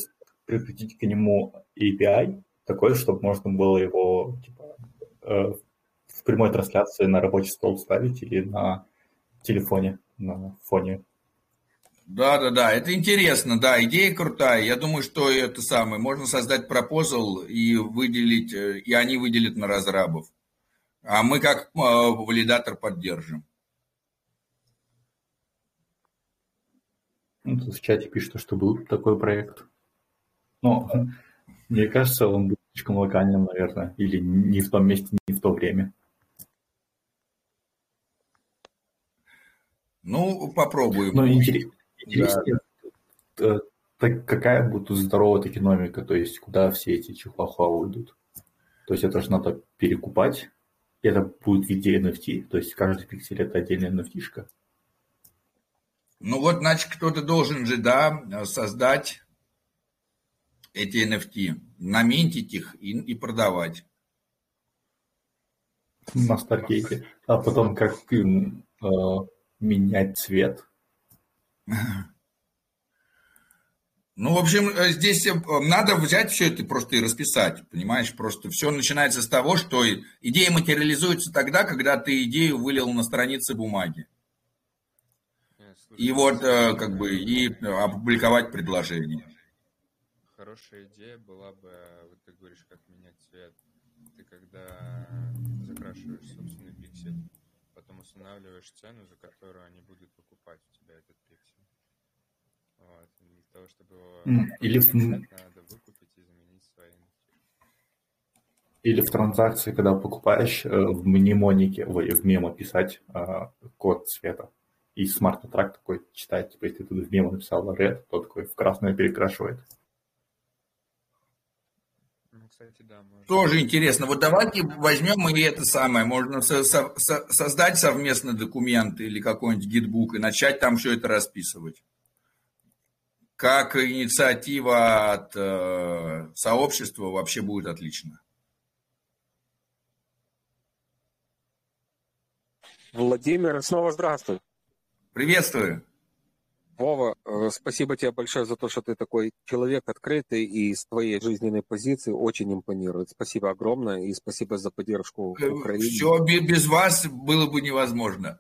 прикрутить к нему API, такой, чтобы можно было его типа, э, в прямой трансляции на рабочий стол ставить или на телефоне, на фоне. Да, да, да, это интересно, да, идея крутая. Я думаю, что это самое, можно создать пропозал и выделить, э, и они выделят на разрабов. А мы как э, валидатор поддержим. Ну, тут в чате пишут, что был такой проект. Но мне кажется, он был слишком локальным, наверное, или не в том месте, не в то время. Ну, попробуем. Но интерес- Да. так какая будет здоровая токеномика, то есть куда все эти чихуахуа уйдут. То есть это же надо перекупать, и это будет в виде NFT, то есть каждый пиксель это отдельная NFT-шка. Ну вот, значит, кто-то должен же, да, создать эти NFT, наминтить их и, и продавать. на Старгейте, а потом как э, менять цвет. Ну, в общем, э, здесь э, надо взять все это просто и расписать, понимаешь? Просто все начинается с того, что идея материализуется тогда, когда ты идею вылил на странице бумаги. И вот, э, как бы, и опубликовать предложение. Хорошая идея была бы, вот ты говоришь, как менять цвет. ты когда закрашиваешь собственный пиксель, потом устанавливаешь цену, за которую они будут покупать у тебя этот пиксель. Вот. И для того, чтобы его Или в, надо выкупить и заменить своим. или в транзакции, когда покупаешь, э, в мнемонике, ой, в мемо писать э, код цвета. И смарт-контракт такой читает, типа, если ты в мемо написал red, то такой в красное перекрашивает. Ну, кстати, да, можно. Тоже интересно. Вот давайте возьмем и это самое. Можно со- со- со- создать совместно документ или какой-нибудь гитбук и начать там все это расписывать. Как инициатива от э, сообщества вообще будет отлично. Владимир, снова здравствуй. Приветствую. Вова, э, спасибо тебе большое за то, что ты такой человек открытый и с твоей жизненной позиции очень импонирует. Спасибо огромное и спасибо за поддержку Украины. Все без вас было бы невозможно.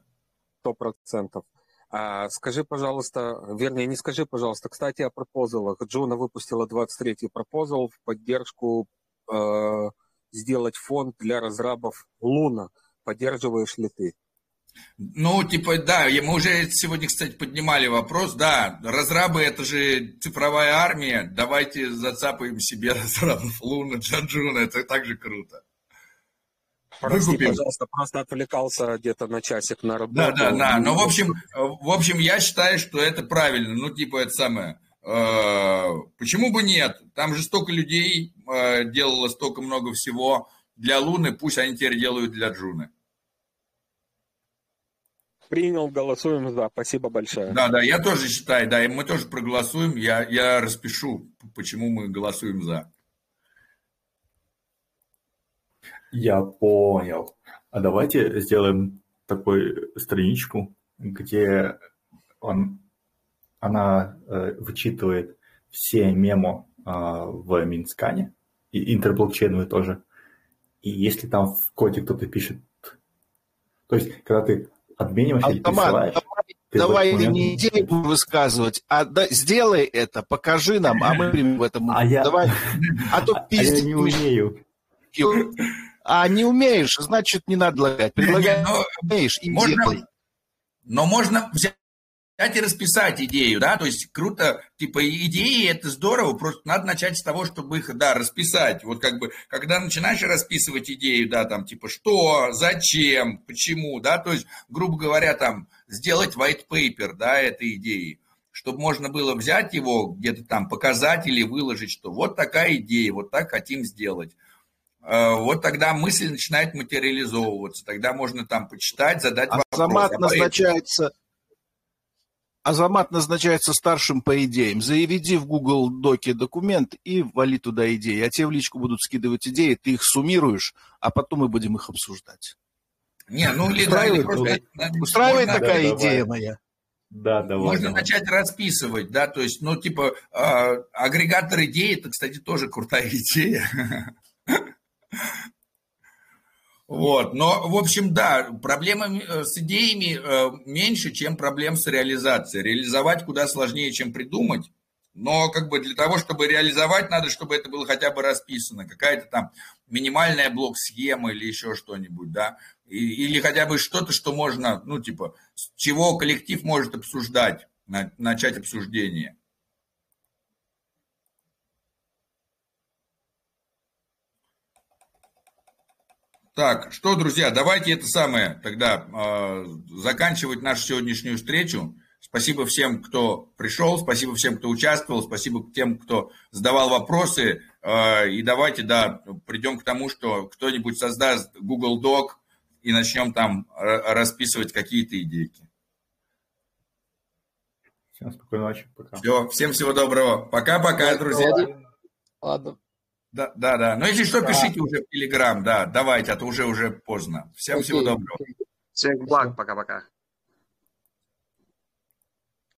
Сто процентов. А, скажи, пожалуйста, вернее, не скажи, пожалуйста, кстати, о пропозалах. Juno выпустила 23-й proposal в поддержку э, сделать фонд для разрабов Луна. Поддерживаешь ли ты? Ну, типа, да, мы уже сегодня, кстати, поднимали вопрос, да, разрабы это же цифровая армия, давайте зацапаем себе разрабов Луна, да Juno, это также круто. Прости, Выкупим. пожалуйста, просто отвлекался где-то на часик на работу. Да, да, да. Но в общем, в общем, я считаю, что это правильно. Ну, типа, это самое. э, Почему бы нет? Там же столько людей э, делало столько много всего для Луны, пусть они теперь делают для Джуны. Принял, голосуем за. Спасибо большое. Да, да, я тоже считаю, да, и мы тоже проголосуем. Я, я распишу, почему мы голосуем за. Я понял. А давайте сделаем такую страничку, где он, она э, вычитывает все мемо э, в Минскане, и интерблокчейновые тоже. И если там в коде кто-то пишет... То есть, когда ты обмениваешь или Автомат, присылаешь... давай, ты давай момент- не идеи будем высказывать, а да- сделай это, покажи нам, а мы примем в этом. А я- Давай. А то А я не умею. А не умеешь, значит, не надо предлагать. Предлагай, Но умеешь, и можно, делай. но можно взять и расписать идею, да, то есть круто, типа идеи это здорово, просто надо начать с того, чтобы их, да, расписать. Вот как бы, когда начинаешь расписывать идею, да, там, типа, что, зачем, почему, да, то есть, грубо говоря, там, сделать white paper, да, этой идеи, чтобы можно было взять его, где-то там показать или выложить, что вот такая идея, вот так хотим сделать. Э, Вот тогда мысль начинает материализовываться, тогда можно там почитать, задать вопрос. Азамат а по назначается... Азамат назначается старшим по идеям. Заведи в Google Доке документ и вали туда идеи. А тебе в личку будут скидывать идеи, ты их суммируешь, а потом мы будем их обсуждать. Не, ну или да, или Устраивает, просто да? надо- Устраивает можно- такая Да, идея давай. моя? Да, давай. Можно давай. начать расписывать, да, то есть, ну, типа, э, агрегатор идей, это, кстати, тоже крутая идея. Вот, но, в общем, да, проблема э, с идеями э, меньше, чем проблем с реализацией. Реализовать куда сложнее, чем придумать, но как бы для того, чтобы реализовать, надо, чтобы это было хотя бы расписано, какая-то там минимальная блок-схема или еще что-нибудь, да, или хотя бы что-то, что можно, ну, типа, с чего коллектив может обсуждать, на- начать обсуждение. Так, что, друзья, давайте это самое тогда э, заканчивать нашу сегодняшнюю встречу. Спасибо всем, кто пришел, спасибо всем, кто участвовал, спасибо тем, кто задавал вопросы. Э, и давайте, да, придем к тому, что кто-нибудь создаст Google Doc и начнем там ра- расписывать какие-то идейки. Всем спокойной ночи. Пока. Все, всем всего доброго. Пока-пока, друзья. Ладно. Да, да, да. Ну, если что, пишите уже в Телеграм, да, давайте, а то уже уже поздно. Всем всего Окей. доброго. Всех благ, пока-пока.